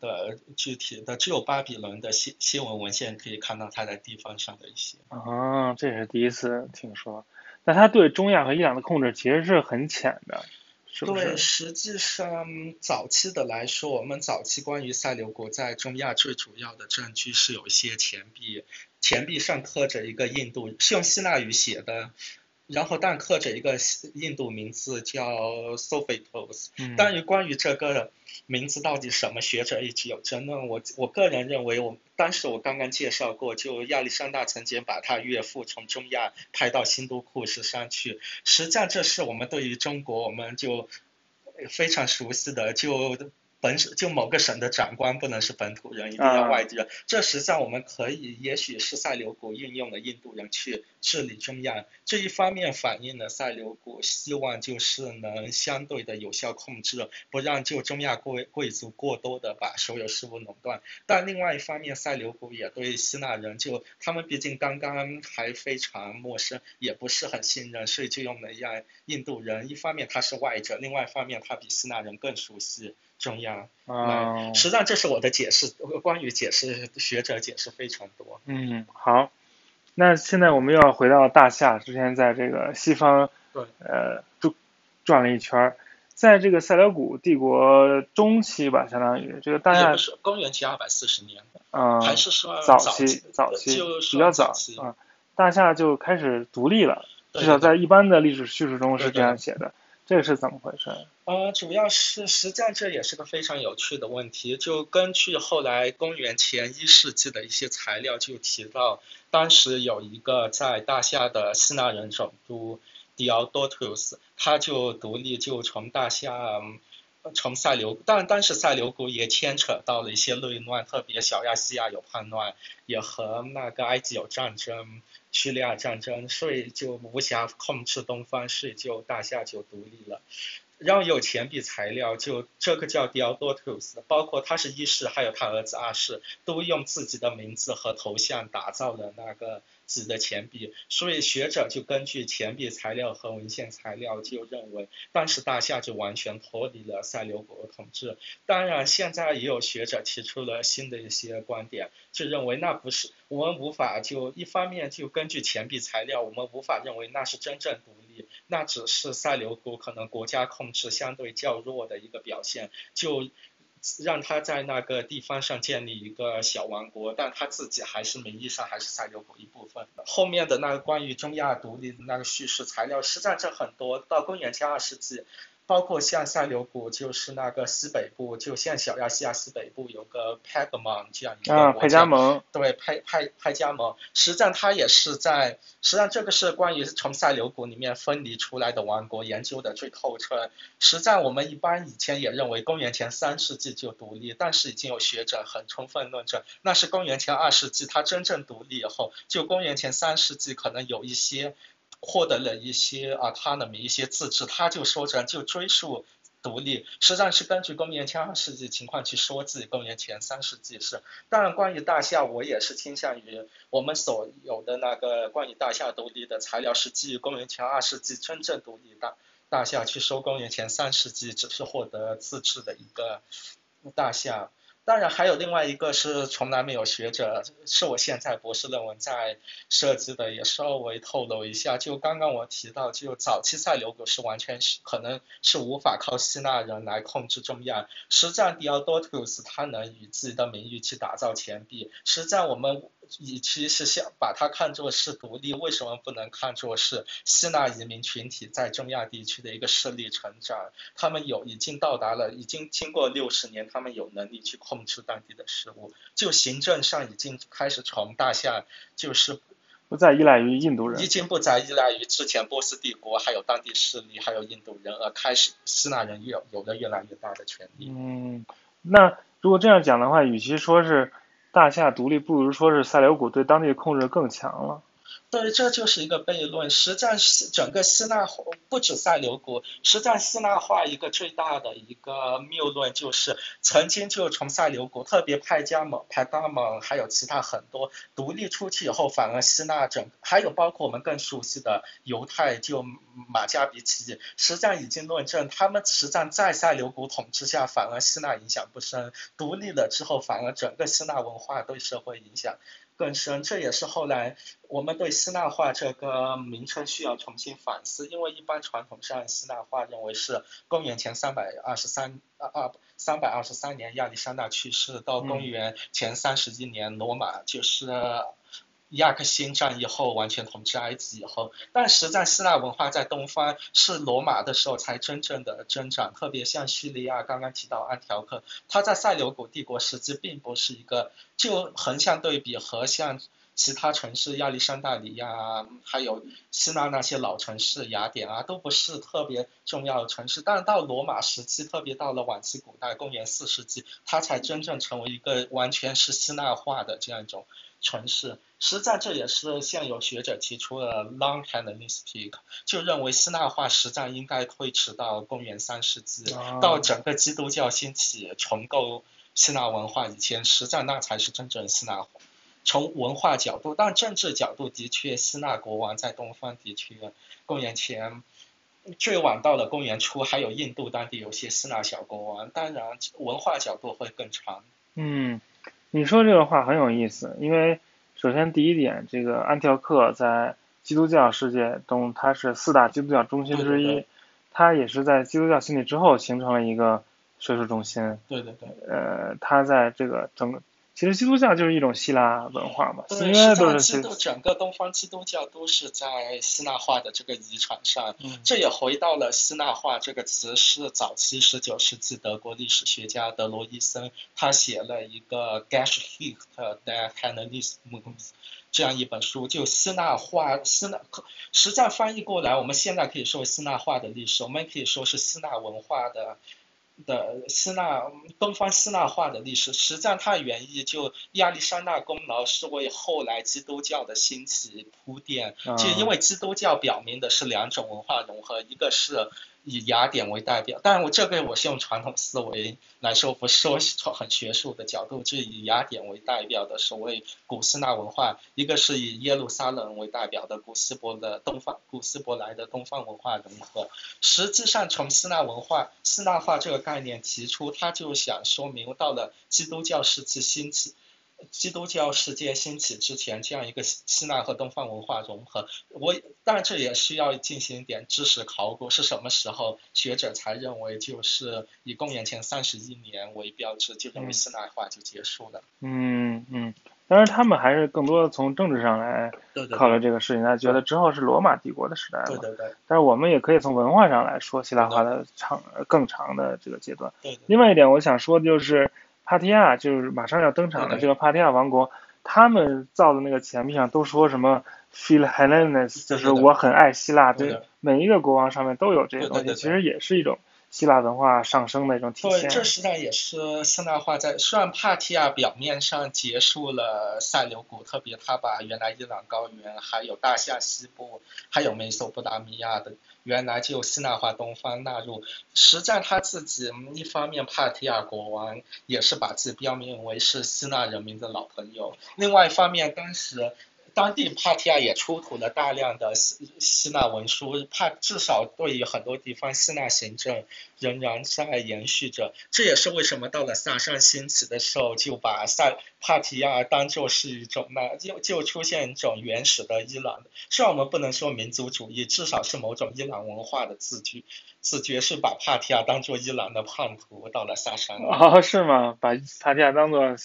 [SPEAKER 2] 的具体的，只有巴比伦的新新闻文献可以看到它在地方上的一些。
[SPEAKER 1] 啊，这也是第一次听说。那它对中亚和伊朗的控制其实是很浅的，是不是？
[SPEAKER 2] 对，实际上早期的来说，我们早期关于塞琉国在中亚最主要的证据是有一些钱币，钱币上刻着一个印度，是用希腊语写的。然后，但刻着一个印度名字叫 Sophitos。但是关于这个名字到底什么，学者一直有争论。我我个人认为，我当时我刚刚介绍过，就亚历山大曾经把他岳父从中亚派到新都库什山去。实际上，这是我们对于中国我们就非常熟悉的就。本省就某个省的长官不能是本土人，一定要外地人。这实际上我们可以，也许是塞琉古运用了印度人去治理中亚，这一方面反映了塞琉古希望就是能相对的有效控制，不让就中亚贵贵族过多的把所有事物垄断。但另外一方面，塞琉古也对希腊人就他们毕竟刚刚还非常陌生，也不是很信任，所以就用了让印度人。一方面他是外者，另外一方面他比希腊人更熟悉。重要。啊！实际上这是我的解释，关于解释学者解释非常多。
[SPEAKER 1] 嗯，好，那现在我们又要回到大夏，之前在这个西方
[SPEAKER 2] 对。
[SPEAKER 1] 呃转转了一圈，在这个塞琉古帝国中期吧，相当于这个大夏。
[SPEAKER 2] 是公元前二百四十年，
[SPEAKER 1] 嗯，
[SPEAKER 2] 还是说
[SPEAKER 1] 早
[SPEAKER 2] 期
[SPEAKER 1] 早期
[SPEAKER 2] 比
[SPEAKER 1] 较早啊，大夏就开始独立了，至少在一般的历史叙述中是这样写的。这个是怎么回事？
[SPEAKER 2] 呃，主要是实际上这也是个非常有趣的问题。就根据后来公元前一世纪的一些材料，就提到当时有一个在大夏的希腊人总督迪奥多图斯他就独立就从大夏从塞琉，但当时塞琉古也牵扯到了一些内乱，特别小亚细亚有叛乱，也和那个埃及有战争。叙利亚战争，所以就无暇控制东方，所以就大夏就独立了。然后有钱币材料，就这个叫 Diodotus，包括他是一世，还有他儿子二世，都用自己的名字和头像打造的那个。纸的钱币，所以学者就根据钱币材料和文献材料就认为，当时大夏就完全脱离了塞琉古统治。当然，现在也有学者提出了新的一些观点，就认为那不是我们无法就一方面就根据钱币材料，我们无法认为那是真正独立，那只是塞琉古可能国家控制相对较弱的一个表现。就让他在那个地方上建立一个小王国，但他自己还是名义上还是塞琉古一部分。后面的那个关于中亚独立的那个叙事材料，实在是很多。到公元前二世纪。包括像塞琉古，就是那个西北部，就像小亚细亚西北部有个 Pergamon 这样一个
[SPEAKER 1] 国家，派加蒙，
[SPEAKER 2] 对，派派派加蒙，实际上它也是在，实际上这个是关于从塞琉古里面分离出来的王国研究的最透彻。实际上我们一般以前也认为公元前三世纪就独立，但是已经有学者很充分论证，那是公元前二世纪它真正独立以后，就公元前三世纪可能有一些。获得了一些啊，他的一些自治，他就说着就追溯独立，实际上是根据公元前二世纪情况去说自己公元前三世纪是。当然，关于大夏，我也是倾向于我们所有的那个关于大夏独立的材料是基于公元前二世纪真正独立大大夏去说公元前三世纪只是获得自治的一个大夏。当然，还有另外一个是从来没有学者，是我现在博士论文在设计的，也稍微透露一下。就刚刚我提到，就早期塞琉古是完全是可能是无法靠希腊人来控制中亚。实际上，迪奥多图斯他能以自己的名誉去打造钱币。实际上我们与其是想把它看作是独立，为什么不能看作是希腊移民群体在中亚地区的一个势力成长？他们有已经到达了，已经经过六十年，他们有能力去制当地的事物，就行政上已经开始从大夏就是
[SPEAKER 1] 不再依赖于印度人，
[SPEAKER 2] 已经不再依赖于之前波斯帝国还有当地势力还有印度人，而开始希腊人有有了越来越大的权利。
[SPEAKER 1] 嗯，那如果这样讲的话，与其说是大夏独立，不如说是塞琉古对当地的控制更强了。
[SPEAKER 2] 对，这就是一个悖论。实战是整个希腊不止塞琉古，实战希腊化一个最大的一个谬论就是，曾经就从塞琉古，特别派加蒙、派大蒙，还有其他很多独立出去以后，反而希腊整，还有包括我们更熟悉的犹太，就马加比起，实战已经论证，他们实战在塞琉古统治下，反而希腊影响不深，独立了之后，反而整个希腊文化对社会影响。更深，这也是后来我们对希腊化这个名称需要重新反思，因为一般传统上希腊化认为是公元前三百二十三啊啊三百二十三年亚历山大去世，到公元前三十一年罗马就是。亚克辛战役后完全统治埃及以后，但实在希腊文化在东方是罗马的时候才真正的增长，特别像叙利亚刚刚提到安条克，他在塞琉古帝国时期并不是一个，就横向对比和像其他城市亚历山大里亚，还有希腊那些老城市雅典啊，都不是特别重要的城市，但到罗马时期，特别到了晚期古代，公元四世纪，它才真正成为一个完全是希腊化的这样一种。城市，实在这也是现有学者提出了 long Hellenistic，就认为希腊化实战应该推迟到公元三世纪，到整个基督教兴起重构希腊文化以前，实战那才是真正希腊化。从文化角度，但政治角度的确，希腊国王在东方的确，公元前最晚到了公元初，还有印度当地有些希腊小国王，当然文化角度会更长。
[SPEAKER 1] 嗯。你说这个话很有意思，因为首先第一点，这个安条克在基督教世界中，它是四大基督教中心之一，它也是在基督教兴起之后形成了一个学术中心。
[SPEAKER 2] 对对对。
[SPEAKER 1] 呃，它在这个整个。其实基督教就是一种希腊文化嘛，
[SPEAKER 2] 应该都是基督整个东方基督教都是在希腊化的这个遗产上，这也回到了希腊化这个词是早期十九世纪德国历史学家德罗伊森他写了一个 Geschichte der Hellenismus 这样一本书，就希腊化希腊实战翻译过来，我们现在可以说希腊化的历史，我们可以说是希腊文化的。的希腊东方希腊化的历史，实际上它的原意就亚历山大功劳是为后来基督教的兴起铺垫，就因为基督教表明的是两种文化融合，一个是。以雅典为代表，但是我这个我是用传统思维来说，不是说很学术的角度，就以雅典为代表的所谓古希腊文化，一个是以耶路撒冷为代表的古希伯的东方古希伯来的东方文化融合。实际上，从希腊文化希腊化这个概念提出，他就想说明到了基督教时期兴起。基督教世界兴起之前，这样一个希腊和东方文化融合，我当然这也需要进行一点知识考古，是什么时候学者才认为就是以公元前三十一年为标志，就认为希腊化就结束了？
[SPEAKER 1] 嗯嗯，当然他们还是更多的从政治上来考虑这个事情，他觉得之后是罗马帝国的时代
[SPEAKER 2] 了。对对对。
[SPEAKER 1] 但是我们也可以从文化上来说希腊化的长更长的这个阶段。
[SPEAKER 2] 对。
[SPEAKER 1] 另外一点，我想说的就是。帕提亚就是马上要登场的这个帕提亚王国，他们造的那个钱币上都说什么 “Phil Hellenes”，就是我很爱希腊。对，每一个国王上面都有这些东西，其实也是一种希腊文化上升的一种体
[SPEAKER 2] 现。对，这实际上也是现代化在。虽然帕提亚表面上结束了塞琉古，特别他把原来伊朗高原、还有大夏西部、还有美索不达米亚的。原来就希腊化东方纳入，实在他自己一方面帕提亚国王也是把自己标明为是希腊人民的老朋友，另外一方面当时。当地帕提亚也出土了大量的希希腊文书，帕至少对于很多地方希腊行政仍然在延续着。这也是为什么到了萨珊兴起的时候，就把萨帕提亚当做是一种那就就出现一种原始的伊朗。虽然我们不能说民族主义，至少是某种伊朗文化的自觉，自觉是把帕提亚当做伊朗的叛徒到了萨珊。
[SPEAKER 1] 哦，是吗？把帕提亚当做。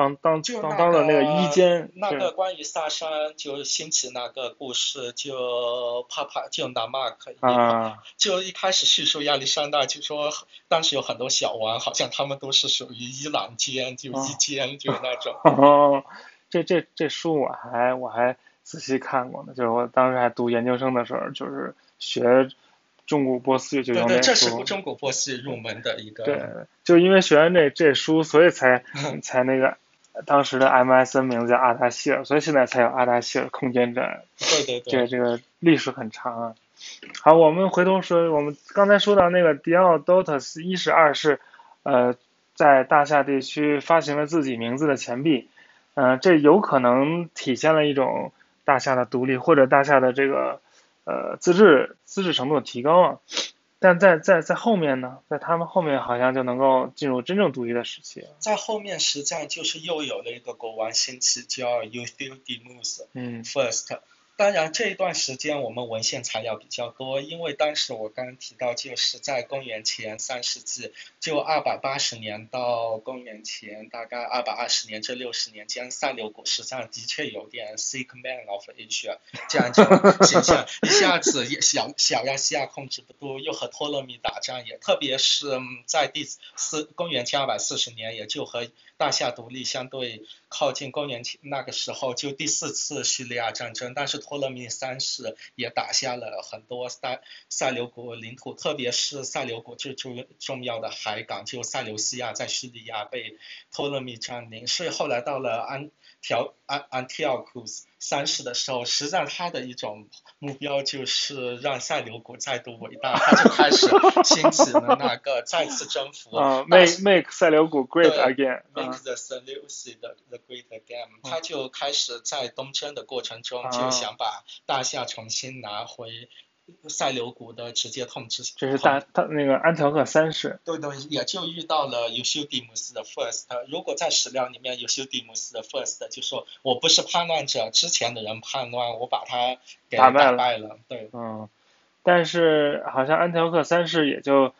[SPEAKER 1] 当当
[SPEAKER 2] 就
[SPEAKER 1] 当当的那个一间，
[SPEAKER 2] 那个关于萨珊就兴起那个故事，就帕帕就拿马克
[SPEAKER 1] 啊，
[SPEAKER 2] 就一开始叙述亚历山大就说当时有很多小王，好像他们都是属于伊朗间，就
[SPEAKER 1] 哦
[SPEAKER 2] 一奸就那种。
[SPEAKER 1] 哦，这这这书我还我还仔细看过呢，就是我当时还读研究生的时候，就是学中古波斯语就
[SPEAKER 2] 对对，这是
[SPEAKER 1] 书。
[SPEAKER 2] 中古波斯入门的一个。
[SPEAKER 1] 对，就因为学完这这书，所以才 才那个当时的 MSN 名字叫阿达希尔，所以现在才有阿达希尔空间站。
[SPEAKER 2] 对对对。
[SPEAKER 1] 这个这个历史很长啊。好，我们回头说，我们刚才说到那个迪奥多特斯一世、二是，呃，在大夏地区发行了自己名字的钱币，呃，这有可能体现了一种大夏的独立或者大夏的这个呃自治自治程度的提高啊。但在在在后面呢，在他们后面好像就能够进入真正独立的时期了。
[SPEAKER 2] 在后面实际上就是又有了一个国王兴起，叫 Euthydemus
[SPEAKER 1] 嗯
[SPEAKER 2] First。当然，这一段时间我们文献材料比较多，因为当时我刚刚提到，就是在公元前三世纪，就二百八十年到公元前大概二百二十年这六十年间，塞琉古实际上的确有点 sick man of Asia 这样一种形象，一下子也小小亚细亚控制不住，又和托勒密打仗，也特别是嗯在第四公元前二百四十年，也就和大夏独立相对靠近公元前那个时候，就第四次叙利亚战争，但是托勒密三世也打下了很多塞塞琉古领土，特别是塞琉古最重重要的海港，就塞琉西亚在叙利亚被托勒密占领，所以后来到了安条安安提奥库斯三世的时候，实际上他的一种目标就是让塞琉古再度伟大，他就开始兴起了那个再次征服
[SPEAKER 1] 啊
[SPEAKER 2] 大
[SPEAKER 1] ，make make 塞琉古 great
[SPEAKER 2] 对
[SPEAKER 1] again 啊。
[SPEAKER 2] Make the Seleucid the, Great Again，他就开始在东征的过程中
[SPEAKER 1] 啊
[SPEAKER 2] 就想把大夏重新拿回塞琉古的直接统治。
[SPEAKER 1] 这是大他那个安条克三世。
[SPEAKER 2] 对对，也就遇到了尤修迪姆斯的 First。如果在史料里面，尤修迪姆斯的 First 就说我不是叛乱者，之前的人叛乱，我把他给
[SPEAKER 1] 打败了
[SPEAKER 2] 败了。对，
[SPEAKER 1] 嗯，但是好像安条克三世也就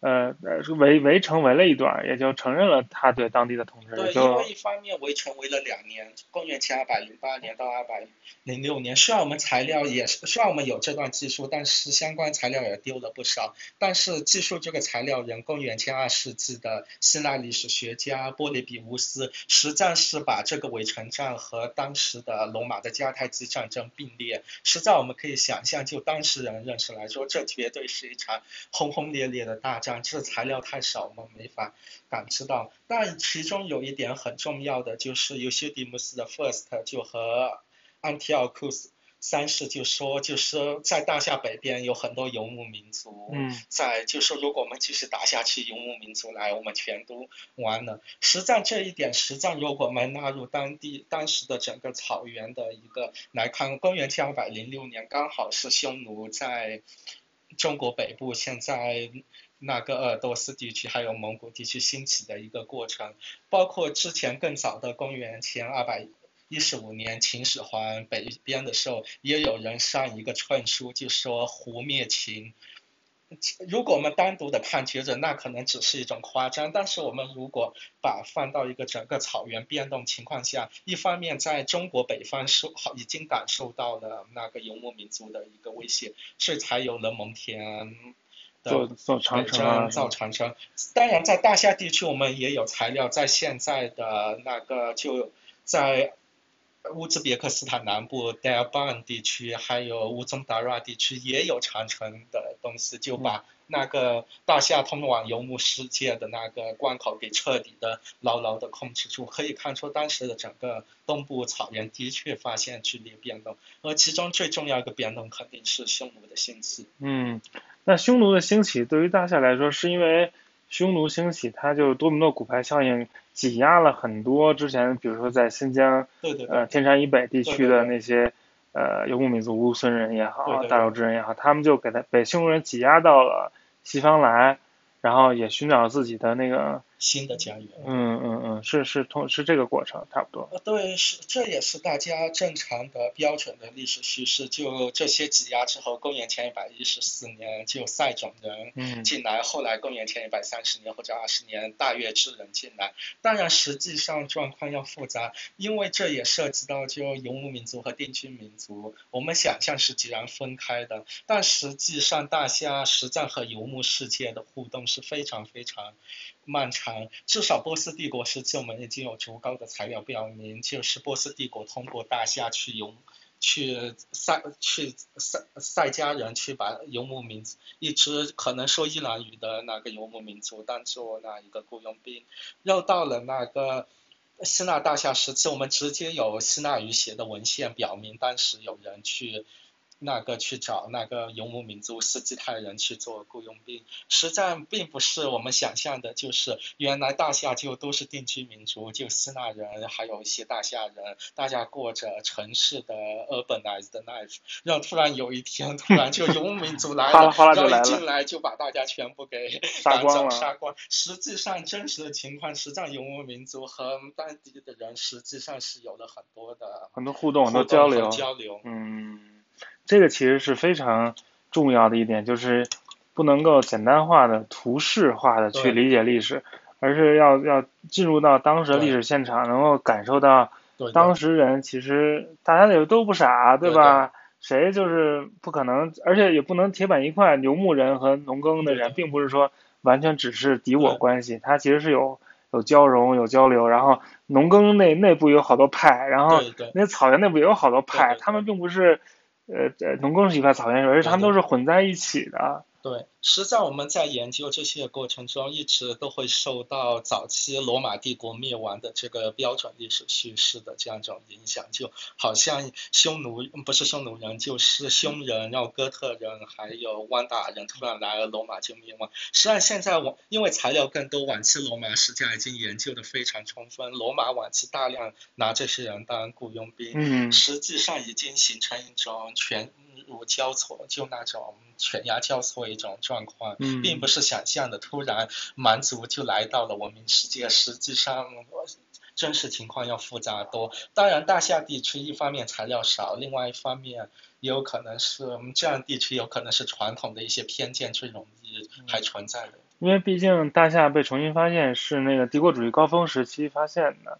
[SPEAKER 1] 呃呃围围城围了一段，也就承认了他对当地的统治，
[SPEAKER 2] 对，因为一方面围城围了两年，公元前二百零八年到二百零六年，虽然我们材料也是，虽然我们有这段技术，但是相关材料也丢了不少。但是技术这个材料人，公元前二世纪的希腊历史学家波利比乌斯，实际上是把这个围城战和当时的罗马的迦太基战争并列。实在我们可以想象，就当时人认识来说，这绝对是一场轰轰烈烈的大战。这材料太少，我们没法感知到。但其中有一点很重要的，就是尤西迪姆斯的 First 就和安提奥库斯三世就说，就是在大夏北边有很多游牧民族，
[SPEAKER 1] 嗯
[SPEAKER 2] 在就说如果我们继续打下去，游牧民族来，我们全都完了。实战这一点，实战如果我们纳入当地当时的整个草原的一个来看，公元前二百零六年，刚好是匈奴在中国北部现在那个鄂尔多斯地区还有蒙古地区兴起的一个过程，包括之前更早的公元前二百一十五年秦始皇北边的时候，也有人上一个劝书，就说胡灭秦。如果我们单独的判决着，那可能只是一种夸张。但是我们如果把放到一个整个草原变动情况下，一方面在中国北方受好已经感受到了那个游牧民族的一个威胁，所以才有了蒙恬的
[SPEAKER 1] 做做长城啊，
[SPEAKER 2] 造长城。当然，在大夏地区，我们也有材料，在现在的那个就在乌兹别克斯坦南部 d e r b a n 地区，还有乌宗达拉地区也有长城的东西，就把那个大夏通往游牧世界的那个关口给彻底的牢牢的控制住。可以看出，当时的整个东部草原的确发现剧烈变动，而其中最重要一个变动肯定是匈奴的兴起。
[SPEAKER 1] 嗯，那匈奴的兴起对于大夏来说，是因为匈奴兴起，它就多米诺骨牌效应挤压了很多之前，比如说在新疆
[SPEAKER 2] 对对对。
[SPEAKER 1] 呃天山以北地区的那些呃游牧民族乌孙人也好，大肉之人也好，他们就给他被匈奴人挤压到了西方来，然后也寻找自己的那个
[SPEAKER 2] 新的家园。
[SPEAKER 1] 嗯嗯嗯，是是同是这个过程，差不多。
[SPEAKER 2] 呃，对，是这也是大家正常的标准的历史叙事。就这些挤压之后，公元前一百一十四年就塞种人
[SPEAKER 1] 嗯
[SPEAKER 2] 进来，后来公元前一百三十年或者二十年大月之人进来。当然，实际上状况要复杂，因为这也涉及到就游牧民族和定居民族，我们想象是截然分开的，但实际上大夏实战和游牧世界的互动是非常非常漫长。至少波斯帝国时期，我们已经有足够的材料表明，就是波斯帝国通过大夏去游。去塞去塞塞家人去把游牧民族一支可能说伊朗语的那个游牧民族当做那一个雇佣兵，又到了那个希腊大夏时期，我们直接有希腊语写的文献表明，当时有人去那个去找那个游牧民族斯基泰人去做雇佣兵，实战并不是我们想象的，就是原来大夏就都是定居民族，就希腊人，还有一些大夏人，大家过着城市的 urbanized life，然后突然有一天，突然就游牧民族来了，然后一进来就把大家全部给
[SPEAKER 1] 杀光了
[SPEAKER 2] 杀光。实际上真实的情况，实际上游牧民族和当地的人实际上是有了很多的
[SPEAKER 1] 很多互动，很多交流。
[SPEAKER 2] 交流。
[SPEAKER 1] 嗯，这个其实是非常重要的一点，就是不能够简单化的、图示化的去理解历史，而是要要进入到当时的历史现场，能够感受到当时人其实大家也都不傻，对
[SPEAKER 2] 对
[SPEAKER 1] 吧？谁就是不可能，而且也不能铁板一块，游牧人和农耕的人并不是说完全只是敌我关系，它其实是有有交融、有交流，然后农耕内内部有好多派，然后那草原内部也有好多派，他们并不是呃呃农耕是一派，草原是，而且他们都是混在一起的。
[SPEAKER 2] 对，实际上我们在研究这些过程中，一直都会受到早期罗马帝国灭亡的这个标准历史叙事的这样一种影响，就好像匈奴不是匈奴人，就是匈人，然后哥特人，还有汪达人突然来了，罗马就灭亡。实际上现在我因为材料更多，晚期罗马实际上已经研究的非常充分，罗马晚期大量拿这些人当雇佣兵，
[SPEAKER 1] 嗯。
[SPEAKER 2] 实际上已经形成一种犬儒交错，就那种犬牙交错一种状况，
[SPEAKER 1] 嗯，
[SPEAKER 2] 并不是想象的突然蛮族就来到了文明世界，实际上。呃真实情况要复杂多。当然，大夏地区一方面材料少，另外一方面也有可能是我们这样地区有可能是传统的一些偏见最容易还存在的。
[SPEAKER 1] 因为毕竟大夏被重新发现是那个帝国主义高峰时期发现的，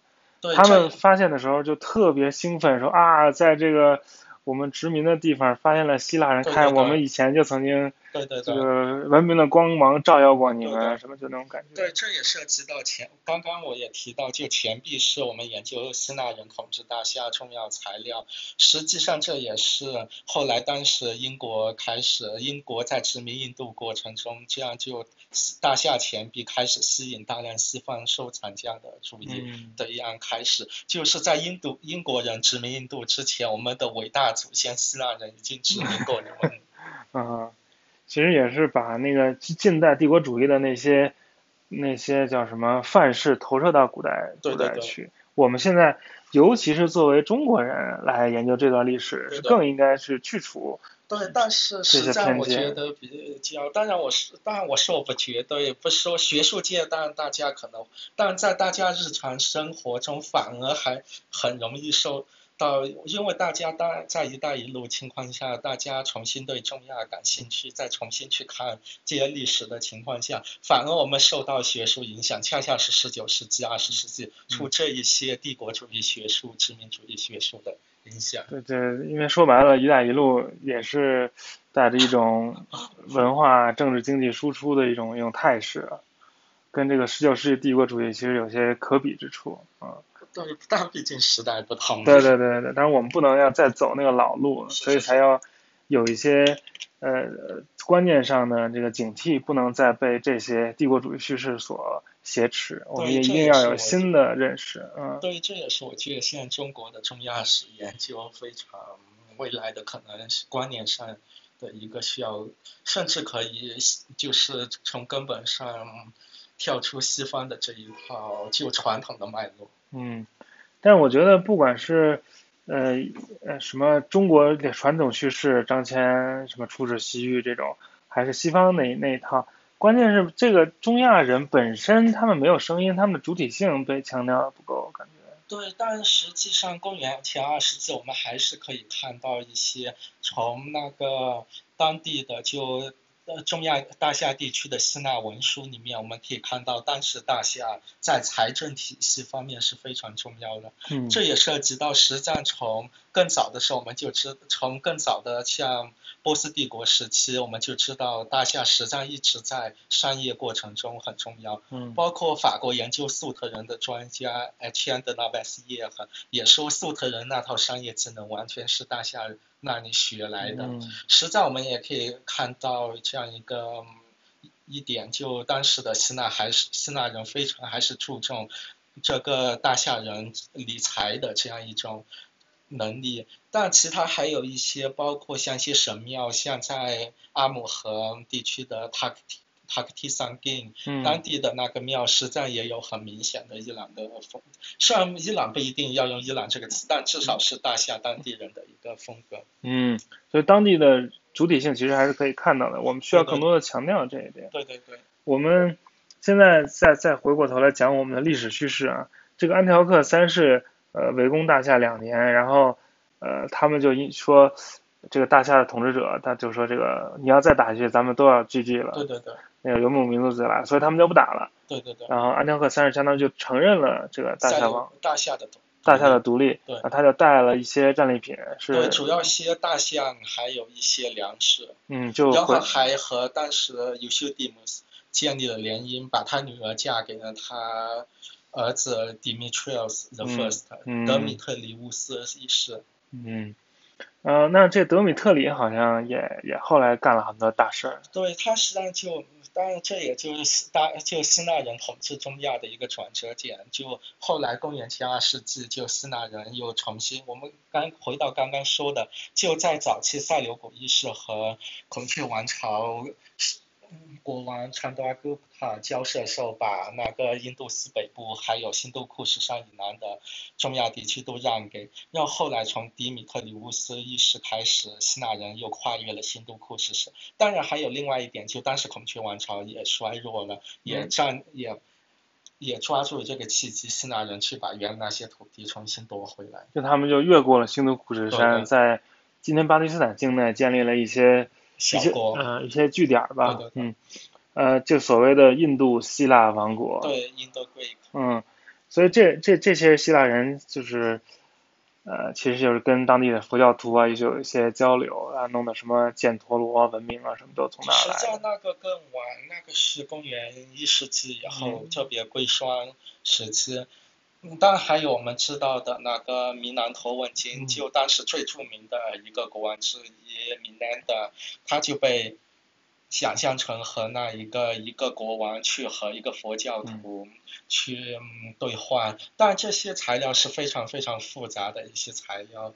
[SPEAKER 1] 他们发现的时候就特别兴奋，说啊，在这个我们殖民的地方发现了希腊人，看我们以前就曾经
[SPEAKER 2] 对对对。
[SPEAKER 1] 这个文明的光芒照耀过你
[SPEAKER 2] 对
[SPEAKER 1] 们，
[SPEAKER 2] 对
[SPEAKER 1] 什么就那种感觉。
[SPEAKER 2] 对，这也涉及到钱。刚刚我也提到，就钱币是我们研究希腊人统治大夏重要材料。实际上，这也是后来当时英国开始，英国在殖民印度过程中，这样就大夏钱币开始吸引大量西方收藏家的注意。
[SPEAKER 1] 嗯
[SPEAKER 2] 的一样开始，就是在印度英国人殖民印度之前，我们的伟大祖先希腊人已经殖民过你们。
[SPEAKER 1] 嗯，其实也是把那个近代帝国主义的那些那些叫什么范式投射到古代古
[SPEAKER 2] 对对对
[SPEAKER 1] 代去。我们现在尤其是作为中国人来研究这段历史，是更应该是去除。
[SPEAKER 2] 对，但是实战我觉得比较，当然我是，当然我说我不绝对，不是说学术界，当然大家可能，但在大家日常生活中反而还很容易受到，因为大家当然在“一带一路”情况下，大家重新对中亚感兴趣，再重新去看这些历史的情况下，反而我们受到学术影响，恰恰是十九世纪、二十世纪出这一些帝国主义学术、殖民主义学术的影响。
[SPEAKER 1] 对对，因为说白了，“一带一路”也是带着一种 文化、政治、经济输出的一种一种态势啊，跟这个十九世纪帝国主义其实有些可比之处啊。
[SPEAKER 2] 对，但毕竟时代不同。
[SPEAKER 1] 对对对对，但是我们不能要再走那个老路，所以才要有一些呃观念上的这个警惕，不能再被这些帝国主义叙事所挟持，我们也一定要有新的认识，嗯。
[SPEAKER 2] 对，这也是我觉得现在中国的中亚史研究非常未来的可能是观念上的一个需要，甚至可以就是从根本上跳出西方的这一套旧传统的脉络。
[SPEAKER 1] 嗯，但是我觉得不管是呃呃什么中国的传统叙事，张骞什么出使西域这种，还是西方那那一套，关键是这个中亚人本身他们没有声音，他们的主体性被强调的不够，感觉。
[SPEAKER 2] 对，但实际上公元前二世纪，我们还是可以看到一些从那个当地的就。呃，中亚大夏地区的希腊文书里面，我们可以看到，当时大夏在财政体系方面是非常重要的。
[SPEAKER 1] 嗯。
[SPEAKER 2] 这也涉及到实战从更早的时候，我们就知从更早的像波斯帝国时期，我们就知道大夏实战一直在商业过程中很重要。
[SPEAKER 1] 嗯。
[SPEAKER 2] 包括法国研究粟特人的专家 Etienne de la v 耶和也说，粟特人那套商业技能完全是大夏。那里学来的，实在我们也可以看到这样一个一点，就当时的希腊还是希腊人非常还是注重这个大夏人理财的这样一种能力，但其他还有一些，包括像一些神庙，像在阿姆河地区的塔克提。塔克提桑金，当地的那个庙实在也有很明显的伊朗的风，虽然伊朗不一定要用伊朗这个词，但至少是大夏当地人的一个风格。
[SPEAKER 1] 嗯，所以当地的主体性其实还是可以看到的，我们需要更多的强调这一点。
[SPEAKER 2] 对对对。
[SPEAKER 1] 我们现在再再回过头来讲我们的历史叙事啊，这个安条克三世呃围攻大夏两年，然后呃他们就一说。这个大夏的统治者，他就说：“这个你要再打下去，咱们都要 GG 了。”
[SPEAKER 2] 对对对。
[SPEAKER 1] 那个游牧民族就来，所以他们就不打了。
[SPEAKER 2] 对对对。
[SPEAKER 1] 然后安条克三世相当于就承认了这个大夏王。
[SPEAKER 2] 大夏的。
[SPEAKER 1] 大夏的独立。
[SPEAKER 2] 对。
[SPEAKER 1] 他就带了一些战利品，是。
[SPEAKER 2] 对，主要些大象，还有一些粮食。
[SPEAKER 1] 嗯，就。
[SPEAKER 2] 然后还和当时尤修蒂姆斯建立了联姻，把他女儿嫁给了他儿子 Dimitrios the First，德米特里乌斯一世。
[SPEAKER 1] 嗯。嗯，那这德米特里好像也也后来干了很多大事儿。
[SPEAKER 2] 对他实际上就，当然这也就是大就希腊人统治中亚的一个转折点。就后来公元前二世纪，就希腊人又重新，我们刚回到刚刚说的，就在早期塞琉古一世和孔雀王朝。国王昌多阿哥普塔交涉时候，把那个印度斯北部还有新都库什山以南的中亚地区都让给，然后来从迪米特里乌斯一世开始，希腊人又跨越了新都库什山。当然还有另外一点，就当时孔雀王朝也衰弱了，也占也也抓住了这个契机，希腊人去把原来那些土地重新夺回来。
[SPEAKER 1] 就他们就越过了新都库什山，在今天巴基斯坦境内建立了一些。
[SPEAKER 2] 一
[SPEAKER 1] 些嗯一些据点吧，嗯，呃就所谓的印度希腊王国，
[SPEAKER 2] 对，印度 Greek，
[SPEAKER 1] 嗯，所以这这这些希腊人就是呃其实就是跟当地的佛教徒啊，也就有一些交流啊，弄的什么犍陀罗文明啊，什么都从那来。
[SPEAKER 2] 实际上那个更晚，那个是公元一世纪以后，特别贵霜时期。当然还有我们知道的那个米兰陀文经，就当时最著名的一个国王之一米兰的，他就被想象成和那一个一个国王去和一个佛教徒去兑换，但这些材料是非常非常复杂的一些材料，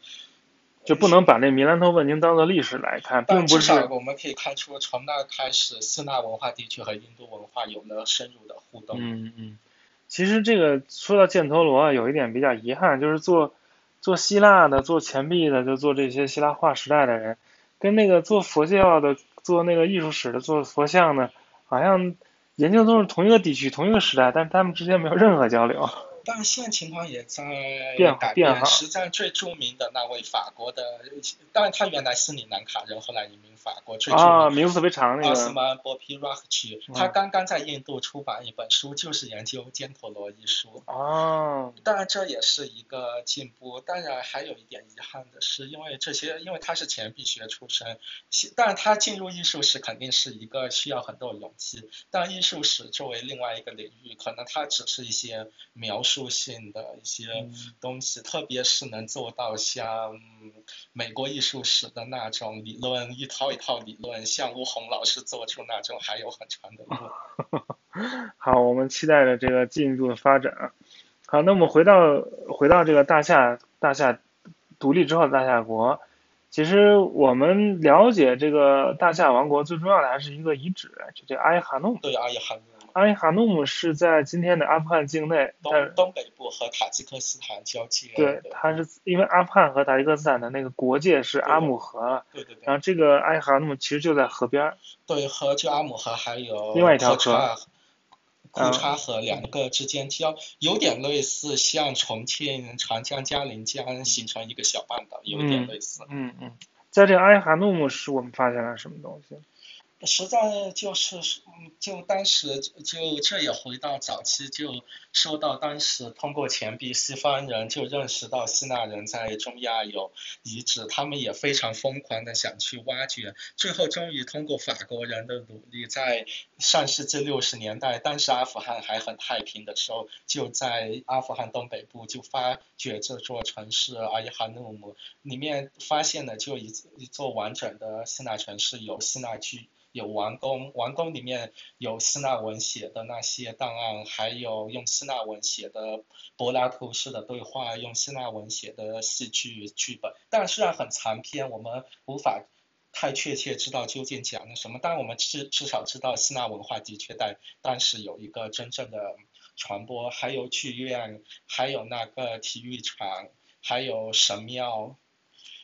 [SPEAKER 1] 就不能把那米兰陀文经当做历史来看，并不是。
[SPEAKER 2] 我们可以看出，从那开始，希腊文化地区和印度文化有了深入的互动。
[SPEAKER 1] 嗯嗯。其实这个说到犍陀罗啊，有一点比较遗憾，就是做做希腊的、做钱币的，就做这些希腊化时代的人，跟那个做佛教的、做那个艺术史的、做佛像的，好像研究都是同一个地区、同一个时代，但是他们之间没有任何交流。
[SPEAKER 2] 但现在情况也在
[SPEAKER 1] 改
[SPEAKER 2] 变。实际上最著名的那位法国的，当然他原来斯里兰卡人，后来移民法国。最
[SPEAKER 1] 啊，名字特别长那个。
[SPEAKER 2] 奥斯曼·波皮拉克奇，他刚刚在印度出版一本书，就是研究犍陀罗一书。
[SPEAKER 1] 哦。
[SPEAKER 2] 当然这也是一个进步。当然还有一点遗憾的是，因为这些，因为他是钱币学出身，但是他进入艺术史肯定是一个需要很多勇气。但艺术史作为另外一个领域，可能它只是一些描述。术性的一些东西，特别是能做到像美国艺术史的那种理论，一套一套理论，像吴红老师做出那种，还有很长的路。
[SPEAKER 1] 好，我们期待着这个进一步的发展。好，那我们回到回到这个大夏大夏独立之后的大夏国，其实我们了解这个大夏王国最重要的还是一个遗址，就这阿伊哈诺。
[SPEAKER 2] 对阿伊哈诺。
[SPEAKER 1] 阿伊哈努姆是在今天的阿富汗境内，但
[SPEAKER 2] 东东北部和塔吉克斯坦交界。
[SPEAKER 1] 对，它是因为阿富汗和塔吉克斯坦的那个国界是阿姆河，
[SPEAKER 2] 对对对。
[SPEAKER 1] 然后这个阿伊哈努姆其实就在河边儿。
[SPEAKER 2] 对，河就阿姆河，还有
[SPEAKER 1] 另外一条河。
[SPEAKER 2] 库查河两个之间交，有点类似像重庆长江、嘉陵江形成一个小半岛，有点类似。
[SPEAKER 1] 嗯嗯，在这个阿伊哈努姆是我们发现了什么东西？
[SPEAKER 2] 实在就是，就当时就这也回到早期，就说到当时通过钱币，西方人就认识到希腊人在中亚有遗址，他们也非常疯狂的想去挖掘，最后终于通过法国人的努力，在上世纪六十年代，当时阿富汗还很太平的时候，就在阿富汗东北部就发掘这座城市阿伊哈努姆，里面发现了就一一座完整的希腊城市，有希腊剧。有王宫，王宫里面有希腊文写的那些档案，还有用希腊文写的柏拉图式的对话，用希腊文写的戏剧剧本。但虽然很残篇，我们无法太确切知道究竟讲了什么，但我们至至少知道希腊文化的确在当时有一个真正的传播，还有剧院，还有那个体育场，还有神庙。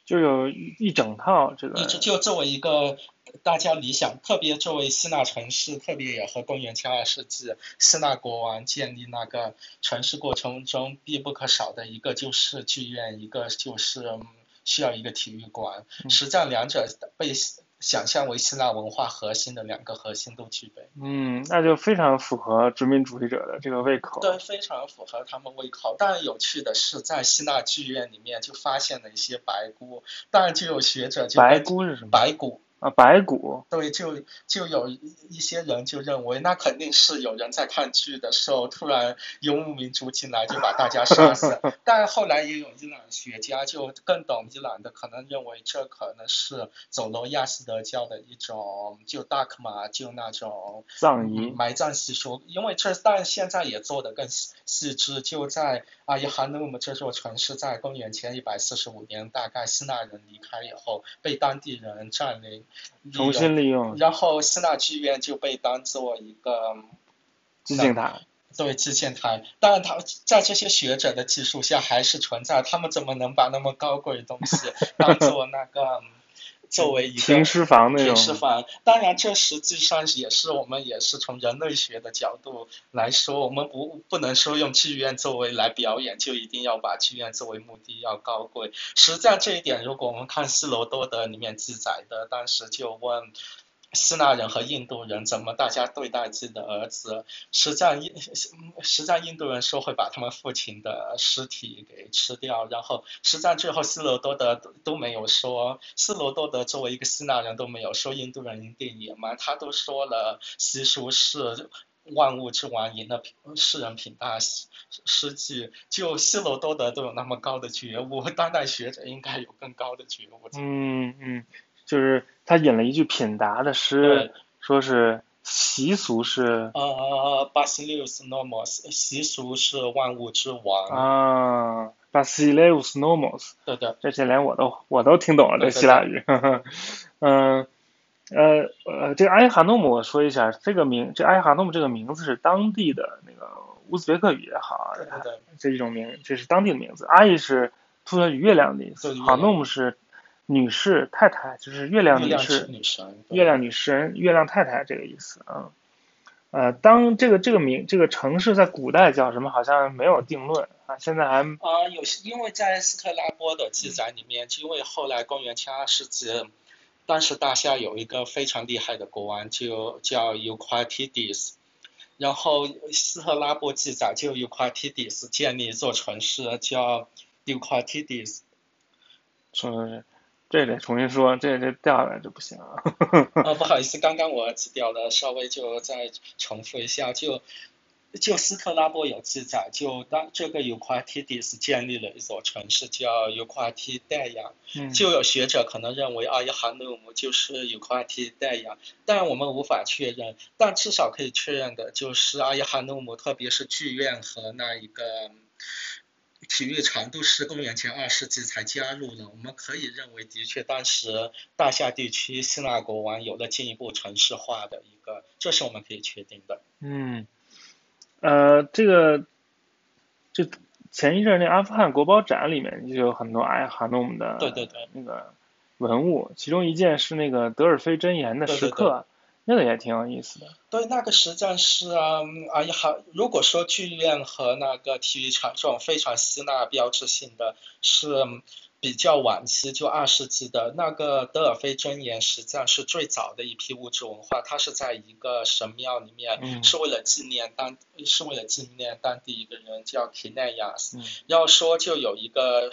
[SPEAKER 1] 就有一整套这个，
[SPEAKER 2] 就作为一个大家理想，特别作为希腊城市，特别也和公元前二世纪希腊国王建立那个城市过程中必不可少的一个就是剧院，一个就是需要一个体育馆，实际上两者被。想象为希腊文化核心的两个核心都具备。
[SPEAKER 1] 嗯，那就非常符合殖民主义者的这个胃口。
[SPEAKER 2] 对，非常符合他们胃口。当然有趣的是，在希腊剧院里面就发现了一些白骨，当然就有学者就
[SPEAKER 1] 白骨是什么？
[SPEAKER 2] 白骨。
[SPEAKER 1] 啊，白骨。
[SPEAKER 2] 对，就就有一些人就认为，那肯定是有人在看剧的时候，突然游牧民族进来就把大家杀死。但后来也有伊朗学家就更懂伊朗的，可能认为这可能是走罗亚斯德教的一种就大克玛就那种
[SPEAKER 1] 葬仪
[SPEAKER 2] 埋葬习俗，因为这但现在也做的更细致，就在阿伊哈努姆这座城市，在公元前一百四十五年，大概希腊人离开以后，被当地人占领。
[SPEAKER 1] 重新利用，
[SPEAKER 2] 然后希腊剧院就被当做一个
[SPEAKER 1] 致敬台，
[SPEAKER 2] 作为致敬台。当然，他在这些学者的技术下还是存在。他们怎么能把那么高贵的东西当做那个？作为一个
[SPEAKER 1] 停尸房那种，
[SPEAKER 2] 停尸房。当然，这实际上也是我们也是从人类学的角度来说，我们不不能说用剧院作为来表演，就一定要把剧院作为目的要高贵。实际上这一点，如果我们看斯罗多德里面记载的，当时就问。希腊人和印度人怎么大家对待自己的儿子？实际上印实际上印度人说会把他们父亲的尸体给吃掉，然后实际上最后希罗多德都没有说，希罗多德作为一个希腊人都没有说印度人一定野蛮，他都说了习俗是万物之王赢了世人品大诗句，就希罗多德都有那么高的觉悟，当代学者应该有更高的觉悟。
[SPEAKER 1] 嗯嗯。就是他引了一句品达的诗，说是习俗是
[SPEAKER 2] 呃，basileus nomos，习俗是万物之王。
[SPEAKER 1] 啊，basileus nomos，
[SPEAKER 2] 对对，
[SPEAKER 1] 这些连我都我都听懂了这希腊语，嗯呃呃，这个阿伊哈诺姆我说一下，这个名这阿伊哈诺姆这个名字是当地的那个乌兹别克语也好，这一种名，这是当地的名字，阿伊是出自于月亮的意思，哈诺姆是。女士、太太就是月亮女士、月亮女神、月亮太太这个意思啊。呃，当这个这个名这个城市在古代叫什么，好像没有定论啊。现在还
[SPEAKER 2] 啊，有些因为在斯特拉波的记载里面，因为后来公元前二世纪，当时大夏有一个非常厉害的国王，就叫 Eucratides，然后斯特拉波记载就 Eucratides 建立一座城市叫 Eucratides，
[SPEAKER 1] 说。这得重新说，这这掉下来就不行啊。
[SPEAKER 2] 啊，不好意思，刚刚我字掉了，稍微就再重复一下，就就斯特拉波有记载，就当这个尤夸提迪斯建立了一座城市叫尤夸提代亚，就有学者可能认为阿伊哈努姆就是尤夸提代亚，但我们无法确认，但至少可以确认的就是阿伊哈努姆，特别是剧院和那一个。体育场都是公元前二世纪才加入的。我们可以认为，的确当时大夏地区希腊国王有了进一步城市化的一个，这是我们可以确定的。
[SPEAKER 1] 嗯，呃，这个就前一阵那阿富汗国宝展里面就有很多爱哈努姆的
[SPEAKER 2] 对对对
[SPEAKER 1] 那个文物，其中一件是那个德尔菲箴言的
[SPEAKER 2] 对对
[SPEAKER 1] 石刻，那个也挺有意思的。
[SPEAKER 2] 对，那个实际上是啊，嗯啊也好。如果说剧院和那个体育场这种非常吸纳标志性的，是嗯比较晚期，就二世纪的那个德尔菲箴言，实际上是最早的一批物质文化，它是在一个神庙里面，
[SPEAKER 1] 嗯
[SPEAKER 2] 是为了纪念当，是为了纪念当地一个人叫 Kineas，、
[SPEAKER 1] 嗯
[SPEAKER 2] 要说就有一个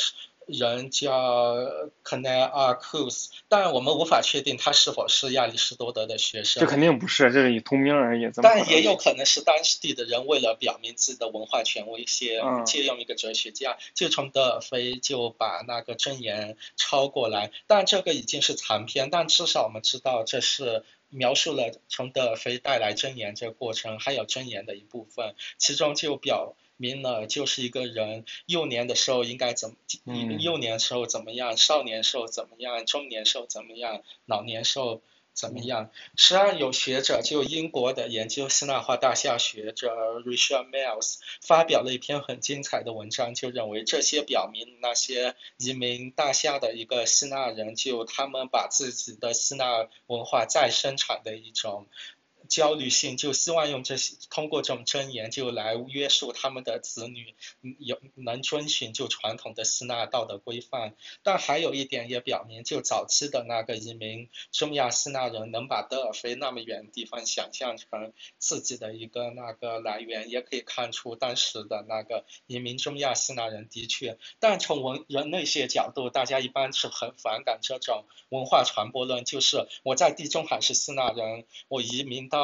[SPEAKER 2] 人叫 k n e a k u s 但我们无法确定他是否是亚里士多德的学生。
[SPEAKER 1] 这肯定不是，这是以同名而已？
[SPEAKER 2] 但也有可能是当地的人为了表明自己的文化权威些，
[SPEAKER 1] 嗯
[SPEAKER 2] 借用一个哲学家，就从德尔菲就把那个箴言抄过来。但这个已经是残篇，但至少我们知道这是描述了从德尔菲带来箴言这个过程，还有箴言的一部分，其中就表。明了，就是一个人幼年的时候应该怎么，
[SPEAKER 1] 嗯
[SPEAKER 2] 幼年时候怎么样，少年时候怎么样，中年时候怎么样，老年时候怎么样。实际上有学者，就英国的研究希腊化大夏学者 Richard Mills 发表了一篇很精彩的文章，就认为这些表明那些移民大夏的一个希腊人，就他们把自己的希腊文化再生产的一种。焦虑性就希望用这些通过这种箴言就来约束他们的子女，有能遵循就传统的希腊道德规范。但还有一点也表明，就早期的那个移民中亚希腊人能把德尔菲那么远的地方想象成自己的一个那个来源，也可以看出当时的那个移民中亚希腊人的确。但从文人类学角度，大家一般是很反感这种文化传播论，就是我在地中海是希腊人，我移民到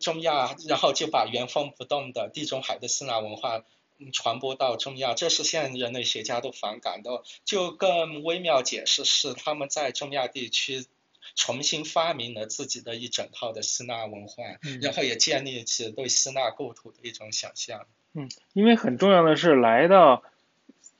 [SPEAKER 2] 中亚，然后就把原封不动的地中海的希腊文化。嗯传播到中亚，这是现在人类学家都反感的。就更微妙解释是，他们在中亚地区重新发明了自己的一整套的希腊文化，
[SPEAKER 1] 嗯
[SPEAKER 2] 然后也建立起对希腊构图的一种想象。
[SPEAKER 1] 嗯，因为很重要的是，来到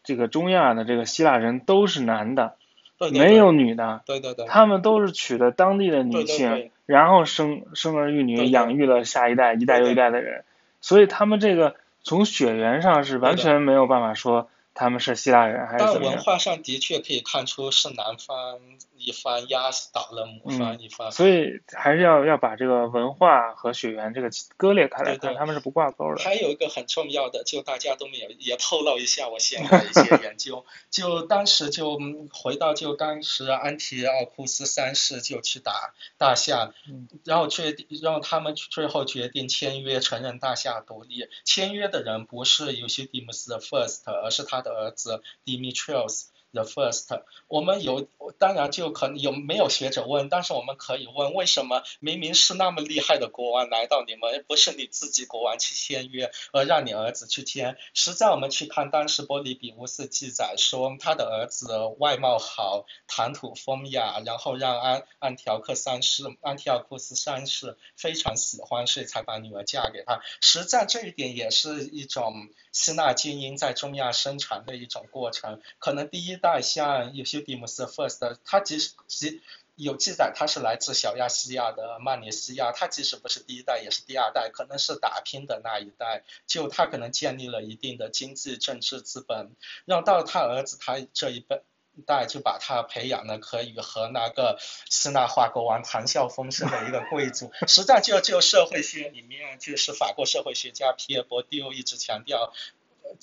[SPEAKER 1] 这个中亚的这个希腊人都是男的，
[SPEAKER 2] 对对对
[SPEAKER 1] 没有女的，
[SPEAKER 2] 对对对，
[SPEAKER 1] 他们都是娶的当地的女性，
[SPEAKER 2] 对
[SPEAKER 1] 然后生生儿育女，养育了下一代，一代又一代的人，所以他们这个从血缘上是完全没有办法说他们是希腊人还是
[SPEAKER 2] 但
[SPEAKER 1] 怎么样。
[SPEAKER 2] 文化上的确可以看出是南方一番压倒了母方一方。
[SPEAKER 1] 所以还是要要把这个文化和血缘这个割裂开来
[SPEAKER 2] 对
[SPEAKER 1] 他们是不挂钩的。
[SPEAKER 2] 还有一个很重要的，就大家都没有，也透露一下我现在的一些研究。就当时就嗯回到就当时安提奥库斯三世就去打大夏
[SPEAKER 1] 嗯，
[SPEAKER 2] 然后决定让他们最后决定签约承认大夏独立。签约的人不是 Euthydemus the First，而是他的儿子 Demetrius。The first，我们有当然就可能有没有学者问，但是我们可以问，为什么明明是那么厉害的国王来到你们，不是你自己国王去签约，而让你儿子去签？实在我们去看当时波利比乌斯记载说，他的儿子外貌好，谈吐风雅，然后让安安条克三世、安提奥库斯三世非常喜欢，所以才把女儿嫁给他。实在这一点也是一种希腊精英在中亚生产的一种过程。可能第一代像有些迪姆斯 first，他即使即有记载他是来自小亚细亚的曼尼西亚，他即使不是第一代，也是第二代，可能是打拼的那一代，就他可能建立了一定的经济政治资本，让到他儿子他这一辈。代就把他培养了，可以和那个斯纳华国王谈笑风生的一个贵族。实际上就就社会学里面，就是法国社会学家皮耶伯蒂欧一直强调，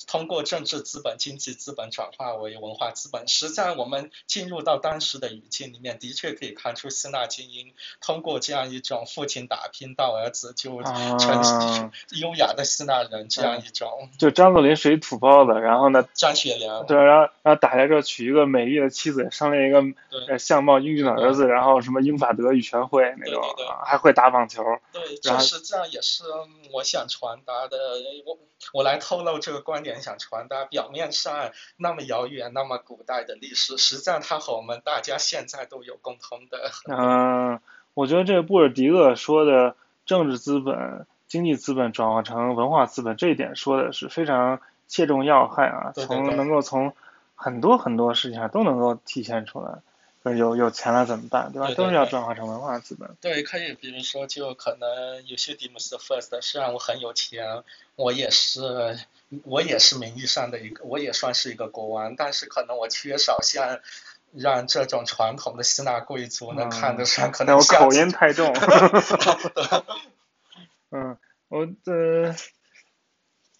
[SPEAKER 2] 通过政治资本、经济资本转化为文化资本。实际上我们进入到当时的语境里面，的确可以看出希腊精英通过这样一种父亲打拼到儿子就成
[SPEAKER 1] 啊
[SPEAKER 2] 优雅的希腊人这样一种。
[SPEAKER 1] 就张作霖属于土包子，然后呢，
[SPEAKER 2] 张学良
[SPEAKER 1] 对，然后然后打来之后娶一个美丽的妻子，生了一个呃相貌英俊的儿子，然后什么英法德语全会那种
[SPEAKER 2] 对对
[SPEAKER 1] 还会打网球。
[SPEAKER 2] 对，
[SPEAKER 1] 然后
[SPEAKER 2] 这实际上也是我想传达的。我我来透露这个观点，想传达表面上那么遥远、那么古代的历史，实际上它和我们大家现在都有共通的。
[SPEAKER 1] 嗯，我觉得这个布尔迪厄说的政治资本、经济资本转化成文化资本这一点说的是非常切中要害啊，
[SPEAKER 2] 对对对
[SPEAKER 1] 从能够从很多很多事情上都能够体现出来。就是有有钱了怎么办，对吧？
[SPEAKER 2] 对对
[SPEAKER 1] 都是要转化成文化资本。
[SPEAKER 2] 对，可以，比如说，就可能有些 d i m s first，虽然我很有钱，我也是，我也是名义上的一个，我也算是一个国王，但是可能我缺少像让这种传统的希腊贵族能看得上，可
[SPEAKER 1] 能我口音太重。嗯，我呃，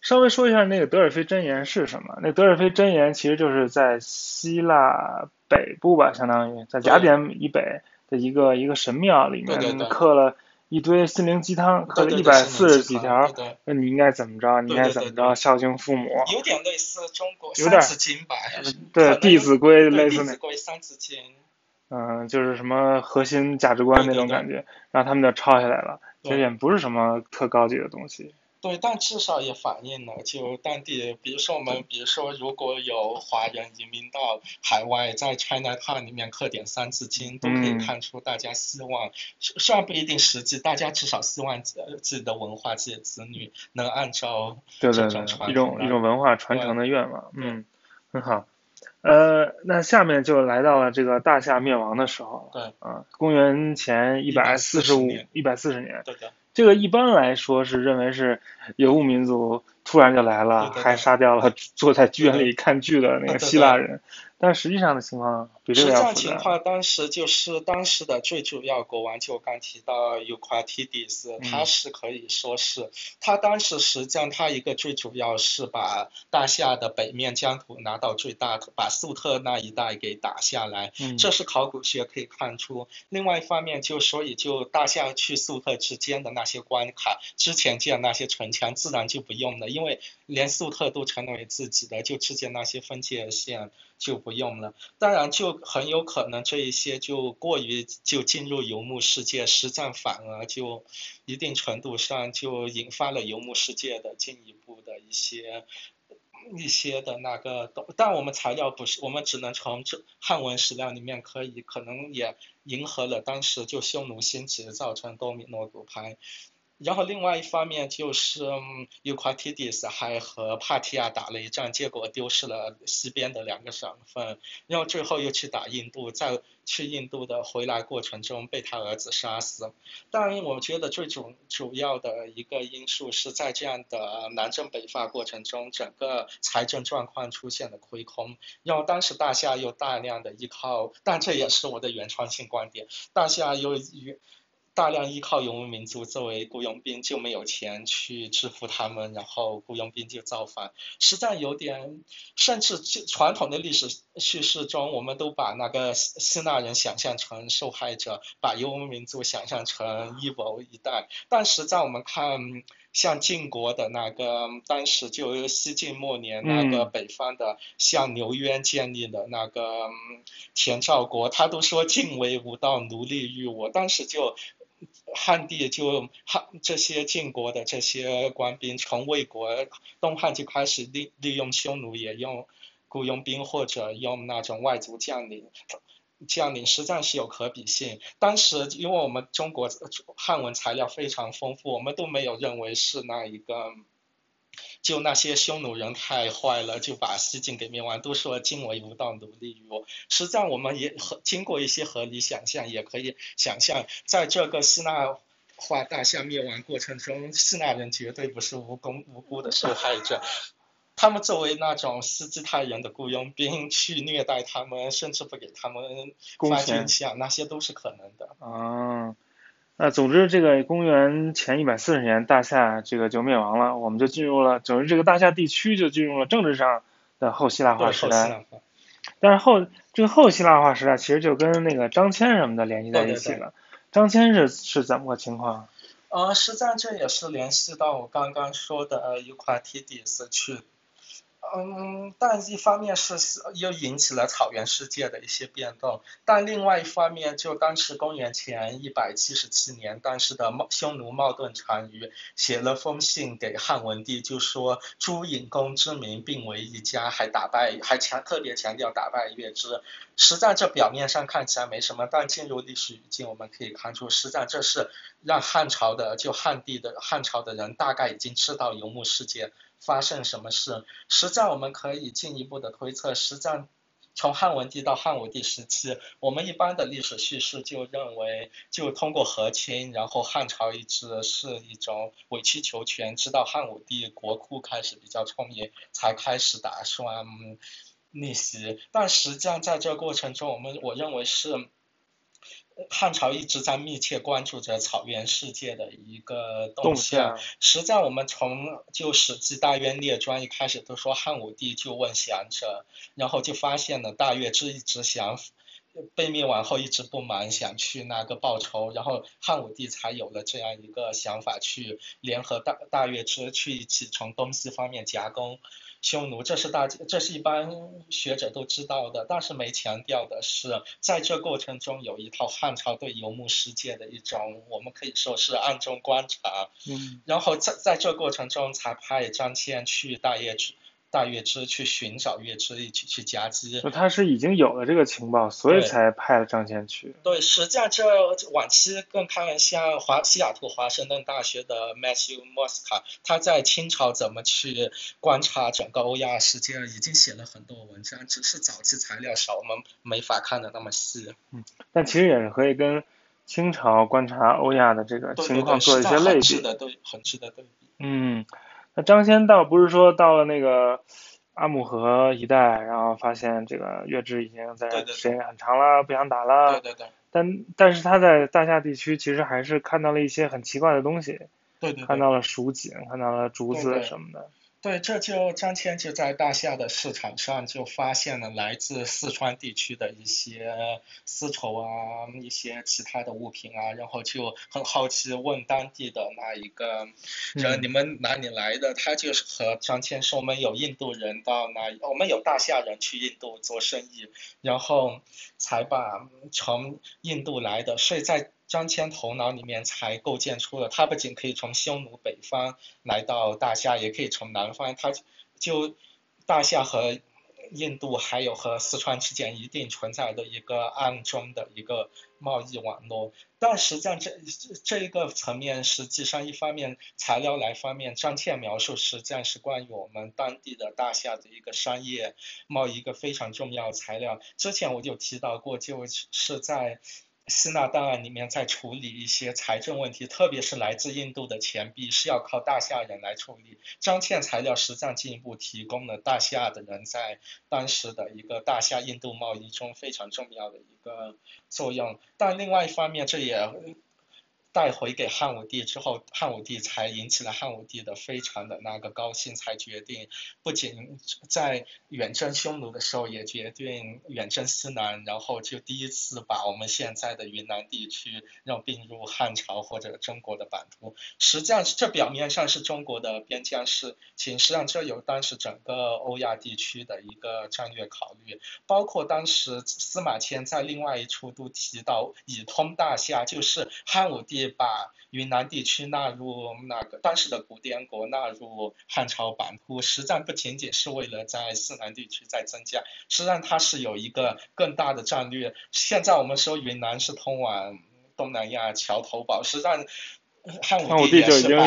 [SPEAKER 1] 稍微说一下那个德尔菲箴言是什么？那德尔菲箴言其实就是在希腊北部吧，相当于在雅典以北的一个一个神庙里面
[SPEAKER 2] 对对对
[SPEAKER 1] 刻了一堆心灵鸡汤，刻了一百四十几条那你应该怎么着？你应该怎么着？孝敬父母，
[SPEAKER 2] 有点类似中国
[SPEAKER 1] 有点
[SPEAKER 2] 三字经吧，
[SPEAKER 1] 对《弟子规》类似那
[SPEAKER 2] 子规三字经，
[SPEAKER 1] 嗯，就是什么核心价值观那种感觉，然后他们就抄下来了。其实也不是什么特高级的东西。
[SPEAKER 2] 对，但至少也反映了就当地，比如说我们，比如说如果有华人移民到海外，在 China Town 里面刻点三字经，都可以
[SPEAKER 1] 嗯
[SPEAKER 2] 看出大家希望，虽虽然不一定实际，大家至少希望自自己的文化、自己的子女能按照这
[SPEAKER 1] 对对对，一种一种文化传承的愿望，嗯，很好。呃，那下面就来到了这个大夏灭亡的时候了。
[SPEAKER 2] 对
[SPEAKER 1] 啊，公元前一百四十
[SPEAKER 2] 140
[SPEAKER 1] 五
[SPEAKER 2] 年、
[SPEAKER 1] 一百四十年，
[SPEAKER 2] 对的，
[SPEAKER 1] 这个一般来说是认为是游牧民族突然就来了，还杀掉了坐在剧院里看剧的那个希腊人，但实际上的情况比这
[SPEAKER 2] 实
[SPEAKER 1] 个要复杂。
[SPEAKER 2] 战情况当时就是当时的最主要国王，就刚提到 Eucratides，
[SPEAKER 1] 嗯
[SPEAKER 2] 他是可以说是他当时实际上他一个最主要是把大夏的北面疆土拿到最大，把粟特那一带给打下来，
[SPEAKER 1] 嗯，
[SPEAKER 2] 这是考古学可以看出。另外一方面，就所以就大夏去粟特之间的那些关卡，之前建那些城墙自然就不用了，因为连粟特都成为自己的，就之前那些分界线就不用了。当然，就很有可能这一些就过于就进入游牧世界，实战反而就一定程度上就引发了游牧世界的进一步的一些。一些的那个，但我们材料不是，我们只能从这汉文史料里面可以，可能也迎合了当时就匈奴兴起造成多米诺骨牌。然后另外一方面就是嗯，Euclides 还和帕提亚打了一仗，结果丢失了西边的两个省份，然后最后又去打印度，在去印度的回来过程中被他儿子杀死。当然，我觉得最主主要的一个因素是在这样的南征北伐过程中，整个财政状况出现了亏空，然后当时大夏又大量的依靠，但这也是我的原创性观点，大夏又与大量依靠游牧民族作为雇佣兵，就没有钱去支付他们，然后雇佣兵就造反，实在有点，甚至就传统的历史叙事中，我们都把那个希希腊人想象成受害者，把游牧民族想象成 evil 一代，但实在我们看。像晋国的那个，当时就西晋末年那个
[SPEAKER 1] 嗯。
[SPEAKER 2] 北方的，像刘渊建立的那个前赵国，他都说晋为无道，奴隶于我，当时就汉帝就汉这些晋国的这些官兵，从魏国东汉就开始利利用匈奴，也用雇佣兵或者用那种外族将领。将领实在是有可比性。当时因为我们中国汉文材料非常丰富，我们都没有认为是那一个，就那些匈奴人太坏了，就把西晋给灭亡，都说晋为无道，奴隶于我。实际上我们也合经过一些合理想象，也可以想象，在这个希腊化大夏灭亡过程中，希腊人绝对不是无功无辜的受害者。他们作为那种斯基泰人的雇佣兵去虐待他们，甚至不给他们发军饷，那些都是可能的。
[SPEAKER 1] 啊，那总之这个公元前一百四十年，大夏这个就灭亡了，我们就进入了，总之这个大夏地区就进入了政治上的后希腊化
[SPEAKER 2] 对后希
[SPEAKER 1] 时代。但是后这个后希腊化时代其实就跟那个张骞什么的联系在一起
[SPEAKER 2] 对对
[SPEAKER 1] 了。张骞是是怎么个情况？
[SPEAKER 2] 呃，实际上这也是联系到我刚刚说的呃 Eucratides 去。嗯，但一方面是又引起了草原世界的一些变动，但另外一方面，就当时公元前一百七十七年，当时的匈奴冒顿单于写了封信给汉文帝，就说诸隐公之民并为一家，还打败还强特别强调打败乐之。实际上这表面上看起来没什么，但进入历史语境，我们可以看出，实际上这是让汉朝的就汉帝的汉朝的人大概已经知道游牧世界发生什么事。实战我们可以进一步的推测，实战从汉文帝到汉武帝时期，我们一般的历史叙事就认为，就通过和亲，然后汉朝一直是一种委曲求全，直到汉武帝国库开始比较充盈，才开始打算逆袭。但实际上在这个过程中，我们我认为是。汉朝一直在密切关注着草原世界的一个动向。实际上，我们从就《史记·大渊列传》一开始都说汉武帝就问降者，然后就发现了大月之一直想被灭亡后一直不满，想去那个报仇，然后汉武帝才有了这样一个想法，去联合大大月之去一起从东西方面夹攻。匈奴，这是大，这是一般学者都知道的，但是没强调的是，在这过程中有一套汉朝对游牧世界的一种，我们可以说是暗中观察，
[SPEAKER 3] 嗯，
[SPEAKER 2] 然后在在这过程中才派张骞去大邺去。大月支去寻找月支一起去夹击，
[SPEAKER 3] 就他是已经有了这个情报，所以才派了张骞去。
[SPEAKER 2] 对，实际上这晚期更看像华西雅图华盛顿大学的 Matthew Mosca，他在清朝怎么去观察整个欧亚世界，已经写了很多文章，只是早期材料少，我们没法看的那么细。
[SPEAKER 3] 嗯，但其实也是可以跟清朝观察欧亚的这个情况做一些类比。
[SPEAKER 2] 很值得对比。
[SPEAKER 3] 嗯。张骞到不是说到了那个阿姆河一带，然后发现这个月支已经在时间很长了，不想打
[SPEAKER 2] 了。对对对。
[SPEAKER 3] 但但是他在大夏地区其实还是看到了一些很奇怪的东西。
[SPEAKER 2] 对对。
[SPEAKER 3] 看到了蜀锦，看到了竹子什么的。
[SPEAKER 2] 对，这就张骞就在大夏的市场上就发现了来自四川地区的一些丝绸啊，一些其他的物品啊，然后就很好奇问当地的那一个人，你们哪里来的？他就是和张骞说，我们有印度人到那，我们有大夏人去印度做生意，然后才把从印度来的，所以在。张骞头脑里面才构建出了，他不仅可以从匈奴北方来到大夏，也可以从南方，他就大夏和印度还有和四川之间一定存在的一个暗中的一个贸易网络。但实际上这这一个层面，实际上一方面材料来方面，张骞描述实际上是关于我们当地的大夏的一个商业贸易一个非常重要材料。之前我就提到过，就是在。希腊档案里面在处理一些财政问题，特别是来自印度的钱币是要靠大夏人来处理。张骞材料实际上进一步提供了大夏的人在当时的一个大夏印度贸易中非常重要的一个作用。但另外一方面，这也。带回给汉武帝之后，汉武帝才引起了汉武帝的非常的那个高兴，才决定不仅在远征匈奴的时候，也决定远征西南，然后就第一次把我们现在的云南地区要并入汉朝或者中国的版图。实际上，这表面上是中国的边疆事情，实际上这有当时整个欧亚地区的一个战略考虑，包括当时司马迁在另外一处都提到以通大夏，就是汉武帝。把云南地区纳入那个当时的古滇国纳入汉朝版图，实战不仅仅是为了在西南地区再增加，实际上它是有一个更大的战略。现在我们说云南是通往东南亚桥头堡，实际上汉武帝也是把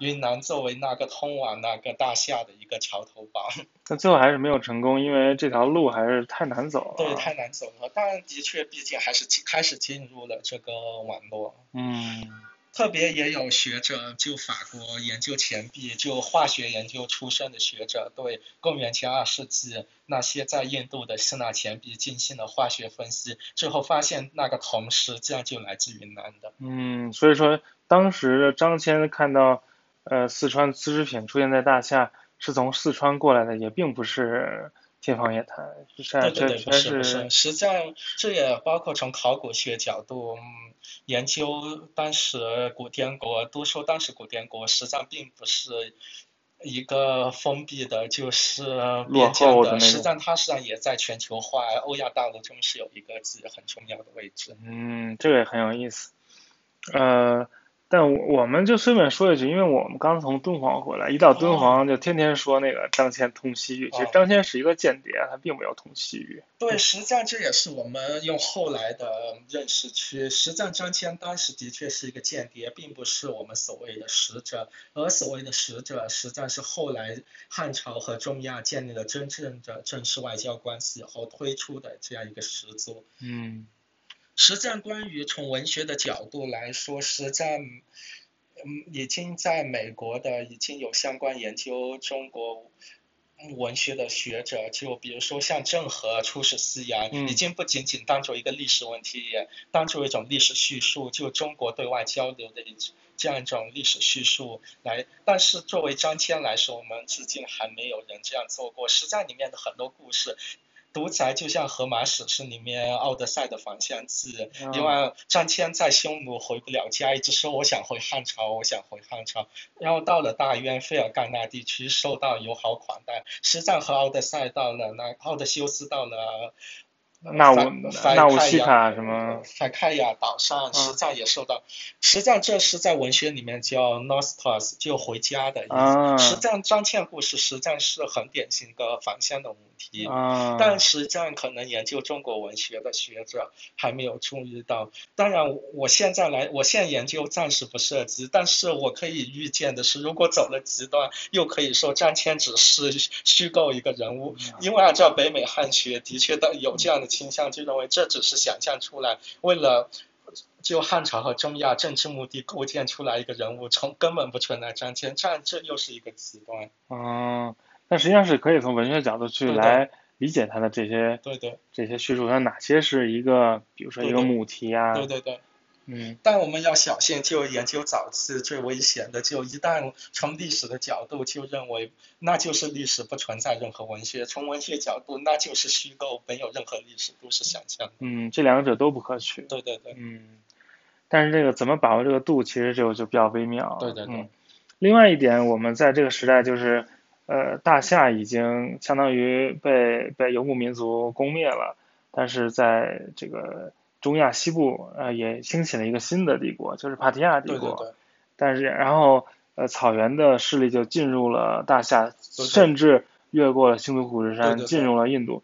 [SPEAKER 2] 云南作为那个通往那个大夏的一个桥头堡。
[SPEAKER 3] 但最后还是没有成功，因为这条路还是太难走了。
[SPEAKER 2] 对，太难走了。但的确，毕竟还是开始进入了这个网络。
[SPEAKER 3] 嗯。
[SPEAKER 2] 特别也有学者，就法国研究钱币，就化学研究出身的学者，对公元前二世纪那些在印度的希腊钱币进行了化学分析，最后发现那个铜实际上就来自云南的。
[SPEAKER 3] 嗯，所以说当时张骞看到呃四川丝织品出现在大夏，是从四川过来的，也并不是。天方夜谭，
[SPEAKER 2] 对对对，不是不是，实际上这也包括从考古学角度研究当时古滇国，都说当时古滇国实际上并不是一个封闭的，就是边疆的，实际上它实际上也在全球化欧亚大陆中是有一个自己很重要的位置。
[SPEAKER 3] 嗯，这个也很有意思。呃。
[SPEAKER 1] 但我我们就顺便说一句，因为我们刚从敦煌回来，一到敦煌就天天说那个张骞通西域。其实张骞是一个间谍，他并没有通西域。
[SPEAKER 2] 对，实际上这也是我们用后来的认识去，实际上张骞当时的确是一个间谍，并不是我们所谓的使者。而所谓的使者，实际上是后来汉朝和中亚建立了真正的正式外交关系以后推出的这样一个始祖。
[SPEAKER 1] 嗯。
[SPEAKER 2] 实战关于从文学的角度来说，实战嗯已经在美国的已经有相关研究中国文学的学者，就比如说像郑和出使西洋，已经不仅仅当做一个历史问题，也当做一种历史叙述，就中国对外交流的一这样一种历史叙述来。但是作为张骞来说，我们至今还没有人这样做过。实战里面的很多故事。独裁就像《荷马史诗》里面奥德赛的返乡记，因为张骞在匈奴回不了家，一直说我想回汉朝，我想回汉朝。然后到了大渊费尔干纳地区，受到友好款待。实战和奥德赛到了那奥德修斯到了。
[SPEAKER 1] 那我那我西卡什么？
[SPEAKER 2] 法开亚岛上，实战也受到，实战这是在文学里面叫 nostos，就回家的意思。实战张骞故事实战是很典型的返乡的母题，但实战可能研究中国文学的学者还没有注意到。当然，我现在来，我现在研究暂时不涉及，但是我可以预见的是，如果走了极端，又可以说张骞只是虚构一个人物，因为按照北美汉学，的确的有这样的。倾向就认为这只是想象出来，为了就汉朝和中亚政治目的构建出来一个人物，从根本不存在张骞，这样这又是一个极端。
[SPEAKER 1] 嗯，但实际上是可以从文学角度去来理解他的这些
[SPEAKER 2] 对对
[SPEAKER 1] 这些叙述，它哪些是一个，比如说一个母题啊，
[SPEAKER 2] 对对对。
[SPEAKER 1] 嗯，
[SPEAKER 2] 但我们要小心，就研究早期最危险的，就一旦从历史的角度就认为那就是历史不存在任何文学，从文学角度那就是虚构，没有任何历史，都是想象。
[SPEAKER 1] 嗯，这两者都不可取。
[SPEAKER 2] 对对对。
[SPEAKER 1] 嗯，但是这个怎么把握这个度，其实就就比较微妙。
[SPEAKER 2] 对对
[SPEAKER 1] 对。另外一点，我们在这个时代就是，呃，大夏已经相当于被被游牧民族攻灭了，但是在这个。中亚西部呃也兴起了一个新的帝国，就是帕提亚帝国。
[SPEAKER 2] 对对对。
[SPEAKER 1] 但是然后呃草原的势力就进入了大夏，甚至越过了兴都库什山，进入了印度。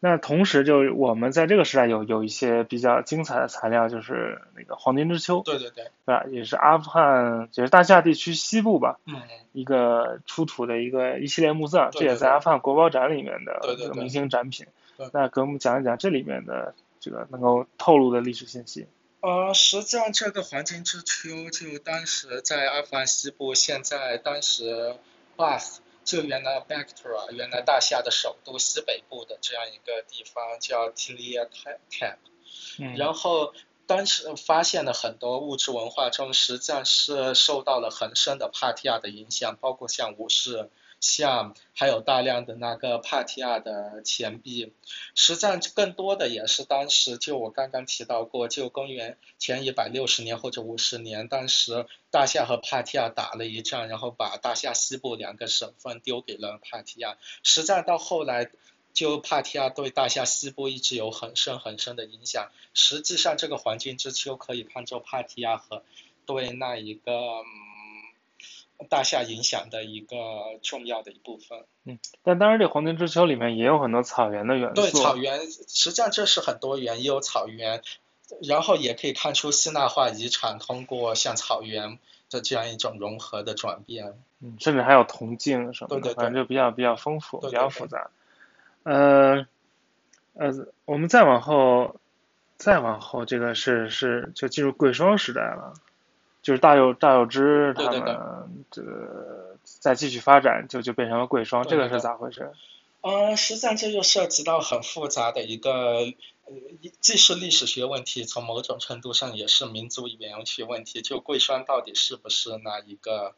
[SPEAKER 1] 那同时就我们在这个时代有有一些比较精彩的材料，就是那个黄金之丘。
[SPEAKER 2] 对对对。
[SPEAKER 1] 对吧？也是阿富汗，也是大夏地区西部吧。
[SPEAKER 2] 嗯。
[SPEAKER 1] 一个出土的一个一系列墓葬，这也在阿富汗国宝展里面的明星展品。那给我们讲一讲这里面的。这个能够透露的历史信息。
[SPEAKER 2] 呃，实际上这个黄金之丘就当时在阿富汗西部，现在当时 Bath 就原来 Bactra 原来大夏的首都西北部的这样一个地方叫 Tilia Tap，然后当时发现了很多物质文化中，实际上是受到了很深的帕提亚的影响，包括像武士。像还有大量的那个帕提亚的钱币，实际上更多的也是当时就我刚刚提到过，就公元前一百六十年或者五十年，当时大夏和帕提亚打了一仗，然后把大夏西部两个省份丢给了帕提亚。实际上到后来，就帕提亚对大夏西部一直有很深很深的影响。实际上这个黄金之丘可以看作帕提亚和对那一个。大夏影响的一个重要的一部分。
[SPEAKER 1] 嗯，但当然，这黄金之丘里面也有很多草原的元素。
[SPEAKER 2] 对，草原实际上这是很多元，也有草原，然后也可以看出希腊化遗产通过像草原的这样一种融合的转变。
[SPEAKER 1] 嗯，甚至还有铜镜什么
[SPEAKER 2] 的，
[SPEAKER 1] 反正就比较比较丰富，比较复杂。呃呃，我们再往后，再往后，这个是是就进入贵霜时代了。就是大有大有之他们这个再继续发展，就就变成了贵霜，这个是咋回事？
[SPEAKER 2] 呃，实际上这就涉及到很复杂的一个，呃，既是历史学问题，从某种程度上也是民族语言学问题。就贵霜到底是不是那一个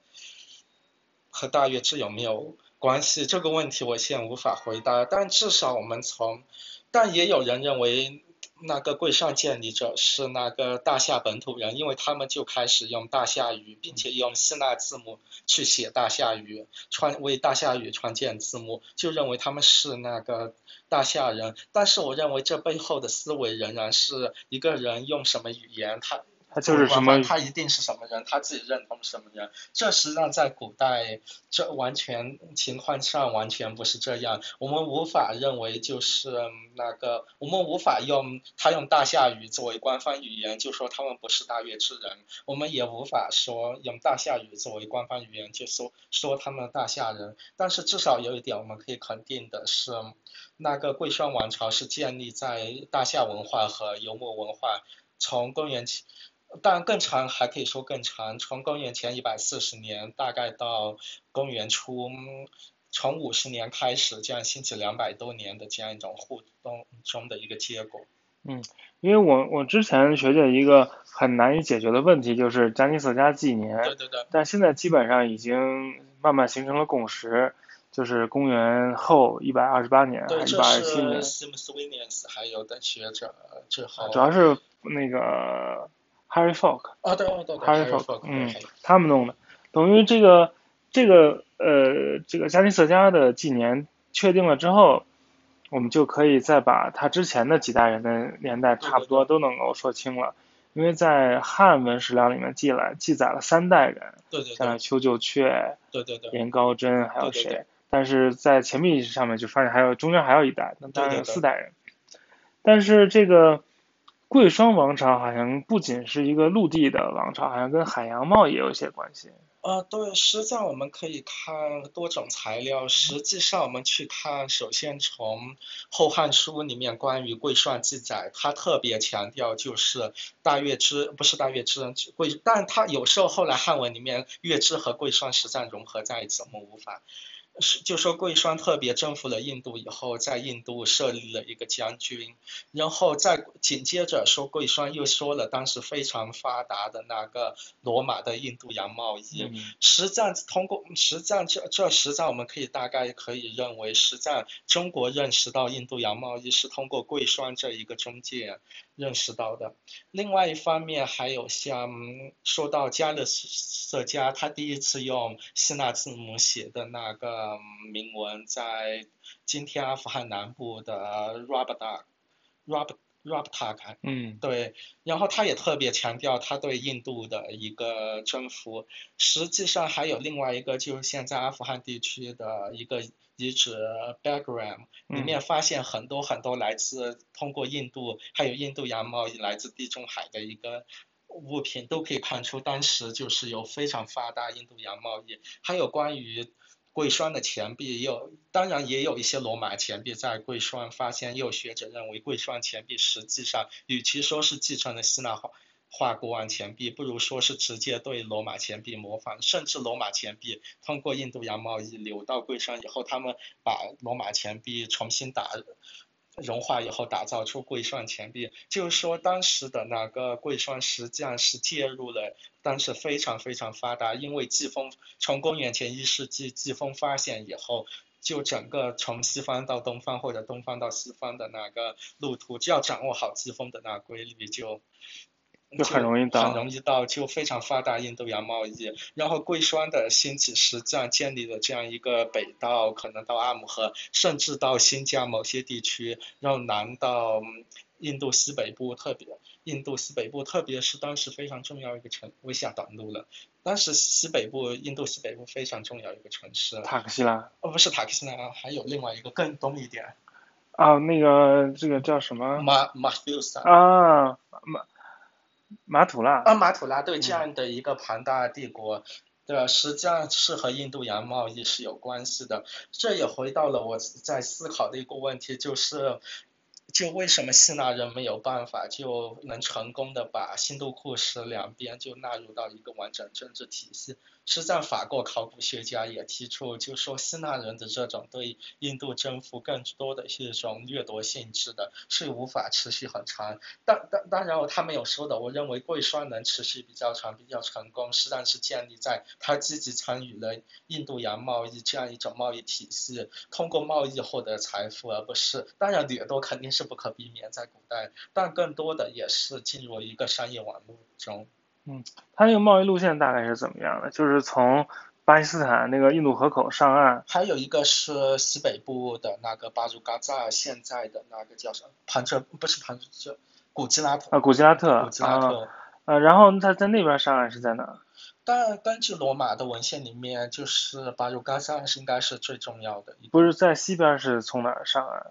[SPEAKER 2] 和大月之有没有关系？这个问题我现在无法回答。但至少我们从，但也有人认为。那个贵上建立者是那个大夏本土人，因为他们就开始用大夏语，并且用希腊字母去写大夏语，创为大夏语创建字母，就认为他们是那个大夏人。但是我认为这背后的思维仍然是一个人用什么语言，他
[SPEAKER 1] 他就是什么，
[SPEAKER 2] 他一定是什么人，他自己认同什么人。这实际上在古代，这完全情况上完全不是这样。我们无法认为就是那个，我们无法用他用大夏语作为官方语言，就说他们不是大越之人。我们也无法说用大夏语作为官方语言，就说说他们大夏人。但是至少有一点我们可以肯定的是，那个贵霜王朝是建立在大夏文化和游牧文化，从公元前。但更长还可以说更长，从公元前一百四十年大概到公元初，从五十年开始这样兴起两百多年的这样一种互动中的一个结果。
[SPEAKER 1] 嗯，因为我我之前学着一个很难以解决的问题就是加尼色加纪年，
[SPEAKER 2] 对对对，
[SPEAKER 1] 但现在基本上已经慢慢形成了共识，就是公元后一百二十八年，一百二十七年。
[SPEAKER 2] 还有的学者之后。
[SPEAKER 1] 主要是那个。Harry Folk，
[SPEAKER 2] 啊对对对，Harry Folk，
[SPEAKER 1] 嗯，他们弄的，等于这个这个呃这个加尼瑟加的纪年确定了之后，我们就可以再把他之前的几代人的年代差不多都能够说清了，因为在汉文史料里面记了记载了三代人，
[SPEAKER 2] 对对，
[SPEAKER 1] 像丘九阙，
[SPEAKER 2] 对对对，
[SPEAKER 1] 颜高真还有谁，但是在钱币上面就发现还有中间还有一代，那当然有四代人，但是这个。贵霜王朝好像不仅是一个陆地的王朝，好像跟海洋贸易有一些关系。
[SPEAKER 2] 呃，对，实际上我们可以看多种材料。实际上，我们去看，首先从《后汉书》里面关于贵霜记载，他特别强调就是大月支，不是大月支贵，但他有时候后来汉文里面月支和贵霜实战融合在一起，我们无法。是，就说贵霜特别征服了印度以后，在印度设立了一个将军，然后再紧接着说贵霜又说了当时非常发达的那个罗马的印度洋贸易。实战通过实战这这实战我们可以大概可以认为实战中国认识到印度洋贸易是通过贵霜这一个中介认识到的。另外一方面还有像说到加勒色加，他第一次用希腊字母写的那个。嗯，铭文在今天阿富汗南部的 Rabda，Rab Rabta，
[SPEAKER 1] 嗯，
[SPEAKER 2] 对，然后他也特别强调他对印度的一个征服。实际上还有另外一个，就是现在阿富汗地区的一个遗址 Bagram，里面发现很多很多来自通过印度，还有印度洋贸易来自地中海的一个物品，都可以看出当时就是有非常发达印度洋贸易。还有关于贵霜的钱币有，当然也有一些罗马钱币在贵霜发现，也有学者认为贵霜钱币实际上与其说是继承了希腊画国王钱币，不如说是直接对罗马钱币模仿，甚至罗马钱币通过印度洋贸易流到贵霜以后，他们把罗马钱币重新打。融化以后打造出贵霜钱币，就是说当时的那个贵霜实际上是介入了当时非常非常发达，因为季风从公元前一世纪季风发现以后，就整个从西方到东方或者东方到西方的那个路途，只要掌握好季风的那规律。就
[SPEAKER 1] 很容易到，
[SPEAKER 2] 很容易到，就非常发达印度洋贸易。然后贵霜的兴起，实际上建立了这样一个北到可能到阿姆河，甚至到新疆某些地区，然后南到印度西北部，特别印度西北部，特别是当时非常重要一个城，我下短路了。当时西北部，印度西北部非常重要一个城市。
[SPEAKER 1] 塔克西拉。
[SPEAKER 2] 哦，不是塔克西拉，还有另外一个更东一点。
[SPEAKER 1] 啊，那个这个叫什么？
[SPEAKER 2] 马马修斯。
[SPEAKER 1] 啊，马。马土拉
[SPEAKER 2] 啊，马土拉对这样的一个庞大帝国，对吧？实际上是和印度洋贸易是有关系的。这也回到了我在思考的一个问题，就是，就为什么希腊人没有办法就能成功的把新都库什两边就纳入到一个完整政治体系？实际上，法国考古学家也提出，就说希腊人的这种对印度征服更多的是一种掠夺性质的，是无法持续很长。当当当然，他没有说的，我认为贵霜能持续比较长、比较成功，实际上是建立在他积极参与了印度洋贸易这样一种贸易体系，通过贸易获得财富，而不是当然掠夺肯定是不可避免在古代，但更多的也是进入一个商业网络中。
[SPEAKER 1] 嗯，他那个贸易路线大概是怎么样的？就是从巴基斯坦那个印度河口上岸，
[SPEAKER 2] 还有一个是西北部的那个巴祖嘎扎，现在的那个叫什么？盘彻不是盘彻，古吉拉特
[SPEAKER 1] 啊，古吉拉特
[SPEAKER 2] 古吉拉特
[SPEAKER 1] 呃，然后他在那边上岸是在哪？
[SPEAKER 2] 但根据罗马的文献里面，就是巴鲁嘎上是应该是最重要的。
[SPEAKER 1] 不是在西边是从哪儿上岸？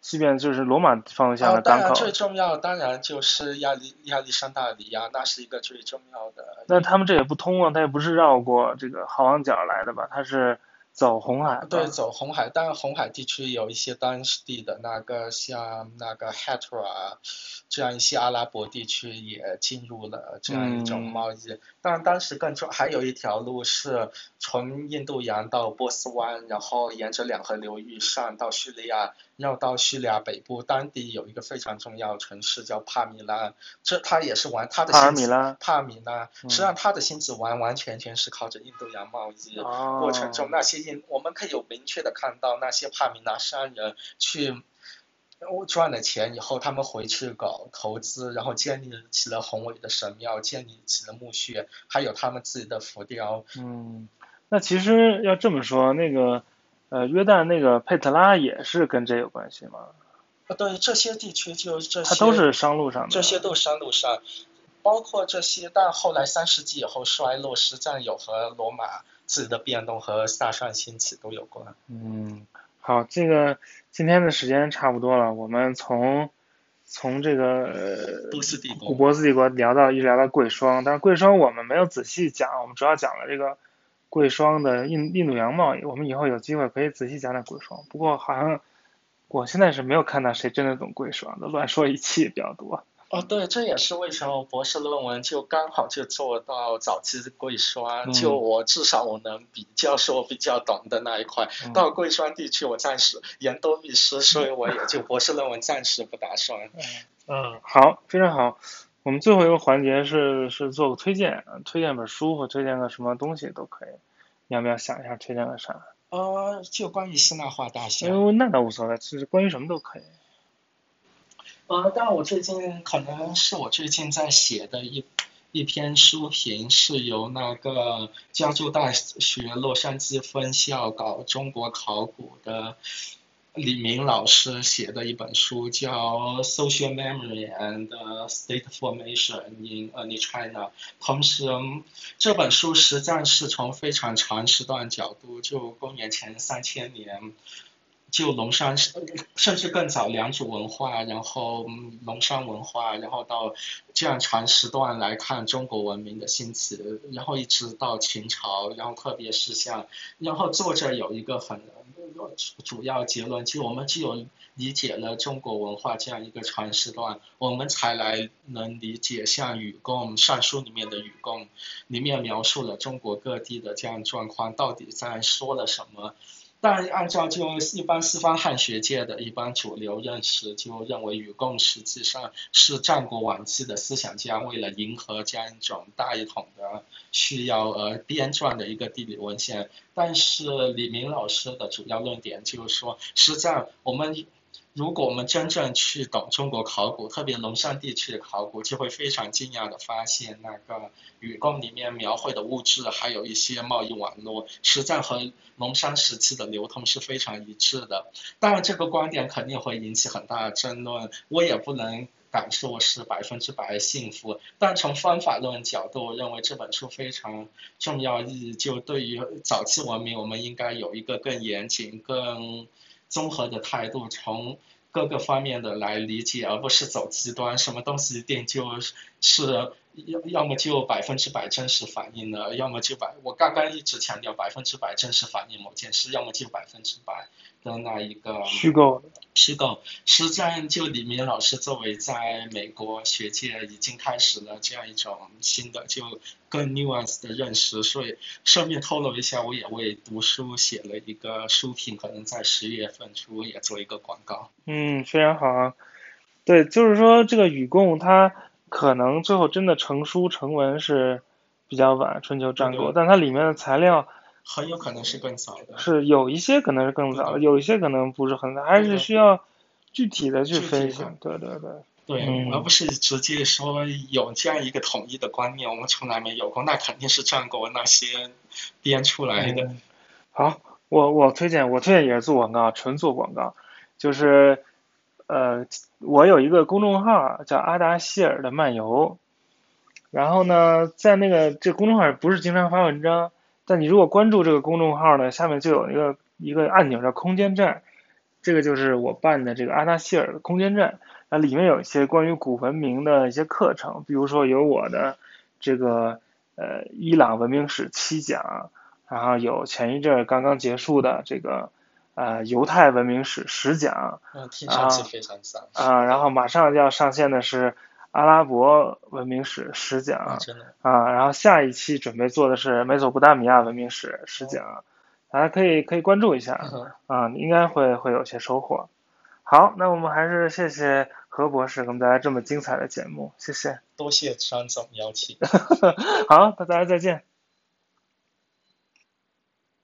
[SPEAKER 1] 西边就是罗马方向的
[SPEAKER 2] 当然
[SPEAKER 1] 港口。
[SPEAKER 2] 最重要，当然就是亚历亚历山大里亚，那是一个最重要的。
[SPEAKER 1] 那他们这也不通啊，他也不是绕过这个好望角来的吧？他是走红海。
[SPEAKER 2] 对，走红海，但红海地区有一些当地的那个像那个 Hatra 这样一些阿拉伯地区也进入了这样一种贸易。当然，当时更重还有一条路是从印度洋到波斯湾，然后沿着两河流域上到叙利亚。绕到叙利亚北部，当地有一个非常重要城市叫帕米拉，这他也是玩他的
[SPEAKER 1] 帕米拉，
[SPEAKER 2] 帕米拉，实际上他的薪资完完全全是靠着印度洋贸易过程中那些印，我们可以有明确的看到那些帕米拉商人去赚了钱以后，他们回去搞投资，然后建立起了宏伟的神庙，建立起了墓穴，还有他们自己的浮雕。
[SPEAKER 1] 嗯，那其实要这么说，那个。呃，约旦那个佩特拉也是跟这有关系吗？
[SPEAKER 2] 啊，对，这些地区就这些，
[SPEAKER 1] 它都是商路上的。
[SPEAKER 2] 这些都是商路上，包括这些，但后来三世纪以后衰落，实际上有和罗马自己的变动和萨珊兴起都有关。
[SPEAKER 1] 嗯，好，这个今天的时间差不多了，我们从从这个
[SPEAKER 2] 波斯帝国，
[SPEAKER 1] 古波斯帝国聊到一直聊到贵霜，但是贵霜我们没有仔细讲，我们主要讲了这个。贵霜的印印度洋贸易，我们以后有机会可以仔细讲讲贵霜。不过好像我现在是没有看到谁真的懂贵霜的，乱说一气比较多。
[SPEAKER 2] 哦，对，这也是为什么博士论文就刚好就做到早期贵霜，就我至少我能比较说比较懂的那一块。到贵霜地区我暂时言多必失，所以我也就博士论文暂时不打算。
[SPEAKER 1] 嗯，好，非常好。我们最后一个环节是是做个推荐，推荐本书或推荐个什么东西都可以。你要不要想一下推荐个啥？
[SPEAKER 2] 呃，就关于希腊化大象。
[SPEAKER 1] 哦，那倒无所谓，其实关于什么都可以。
[SPEAKER 2] 呃，但我最近可能是我最近在写的一一篇书评，是由那个加州大学洛杉矶分校搞中国考古的。李明老师写的一本书叫《Social Memory and State Formation in Early China》，同时这本书实际上是从非常长时段角度，就公元前三千年。就龙山，甚至更早良渚文化，然后龙山文化，然后到这样长时段来看中国文明的兴起，然后一直到秦朝，然后特别是像，然后作者有一个很主要结论，就我们只有理解了中国文化这样一个长时段，我们才来能理解像《禹贡》《尚书》里面的《禹贡》，里面描述了中国各地的这样状况，到底在说了什么。但按照就一般西方汉学界的一般主流认识，就认为禹贡实际上是战国晚期的思想家为了迎合这样一种大一统的需要而编撰的一个地理文献。但是李明老师的主要论点就是说，实际上我们。如果我们真正去懂中国考古，特别龙山地区的考古，就会非常惊讶的发现，那个禹宫里面描绘的物质，还有一些贸易网络，实在和龙山时期的流通是非常一致的。当然，这个观点肯定会引起很大的争论，我也不能敢说是百分之百幸福。但从方法论角度，我认为这本书非常重要意义，就对于早期文明，我们应该有一个更严谨、更。综合的态度，从各个方面的来理解，而不是走极端，什么东西一定就是要要么就百分之百真实反映了，要么就百，我刚刚一直强调百分之百真实反映某件事，要么就百分之百。的那一个
[SPEAKER 1] 虚构，
[SPEAKER 2] 虚构，实际上就李明老师作为在美国学界已经开始了这样一种新的就更 nuance 的认识，所以顺便透露一下，我也为读书写了一个书评，可能在十月份出也做一个广告。
[SPEAKER 1] 嗯，非常好啊。对，就是说这个禹贡它可能最后真的成书成文是比较晚，春秋战国，但它里面的材料。
[SPEAKER 2] 很有可能是更早的，
[SPEAKER 1] 是有一些可能是更早的，有一些可能不是很早，还是需要具体的去分析。对对对。
[SPEAKER 2] 对，而不是直接说有这样一个统一的观念，我们从来没有过，那肯定是战国那些编出来的。
[SPEAKER 1] 好，我我推荐，我推荐也是做广告，纯做广告，就是呃，我有一个公众号叫阿达希尔的漫游。然后呢，在那个这公众号不是经常发文章，但你如果关注这个公众号呢，下面就有一个一个按钮叫空间站，这个就是我办的这个阿达希尔的空间站，那里面有一些关于古文明的一些课程，比如说有我的这个呃伊朗文明史七讲，然后有前一阵刚刚结束的这个呃犹太文明史十讲，
[SPEAKER 2] 嗯，听上去非常赞。
[SPEAKER 1] 啊，然后马上就要上线的是阿拉伯文明史十讲，
[SPEAKER 2] 啊，真的。
[SPEAKER 1] 啊，然后下一期准备做的是美索不达米亚文明史十讲，大家可以可以关注一下，啊，应该会会有些收获。好，那我们还是谢谢何博士给我们带来这么精彩的节目，谢谢。
[SPEAKER 2] 多谢张总邀请。
[SPEAKER 1] 好，那大家再见。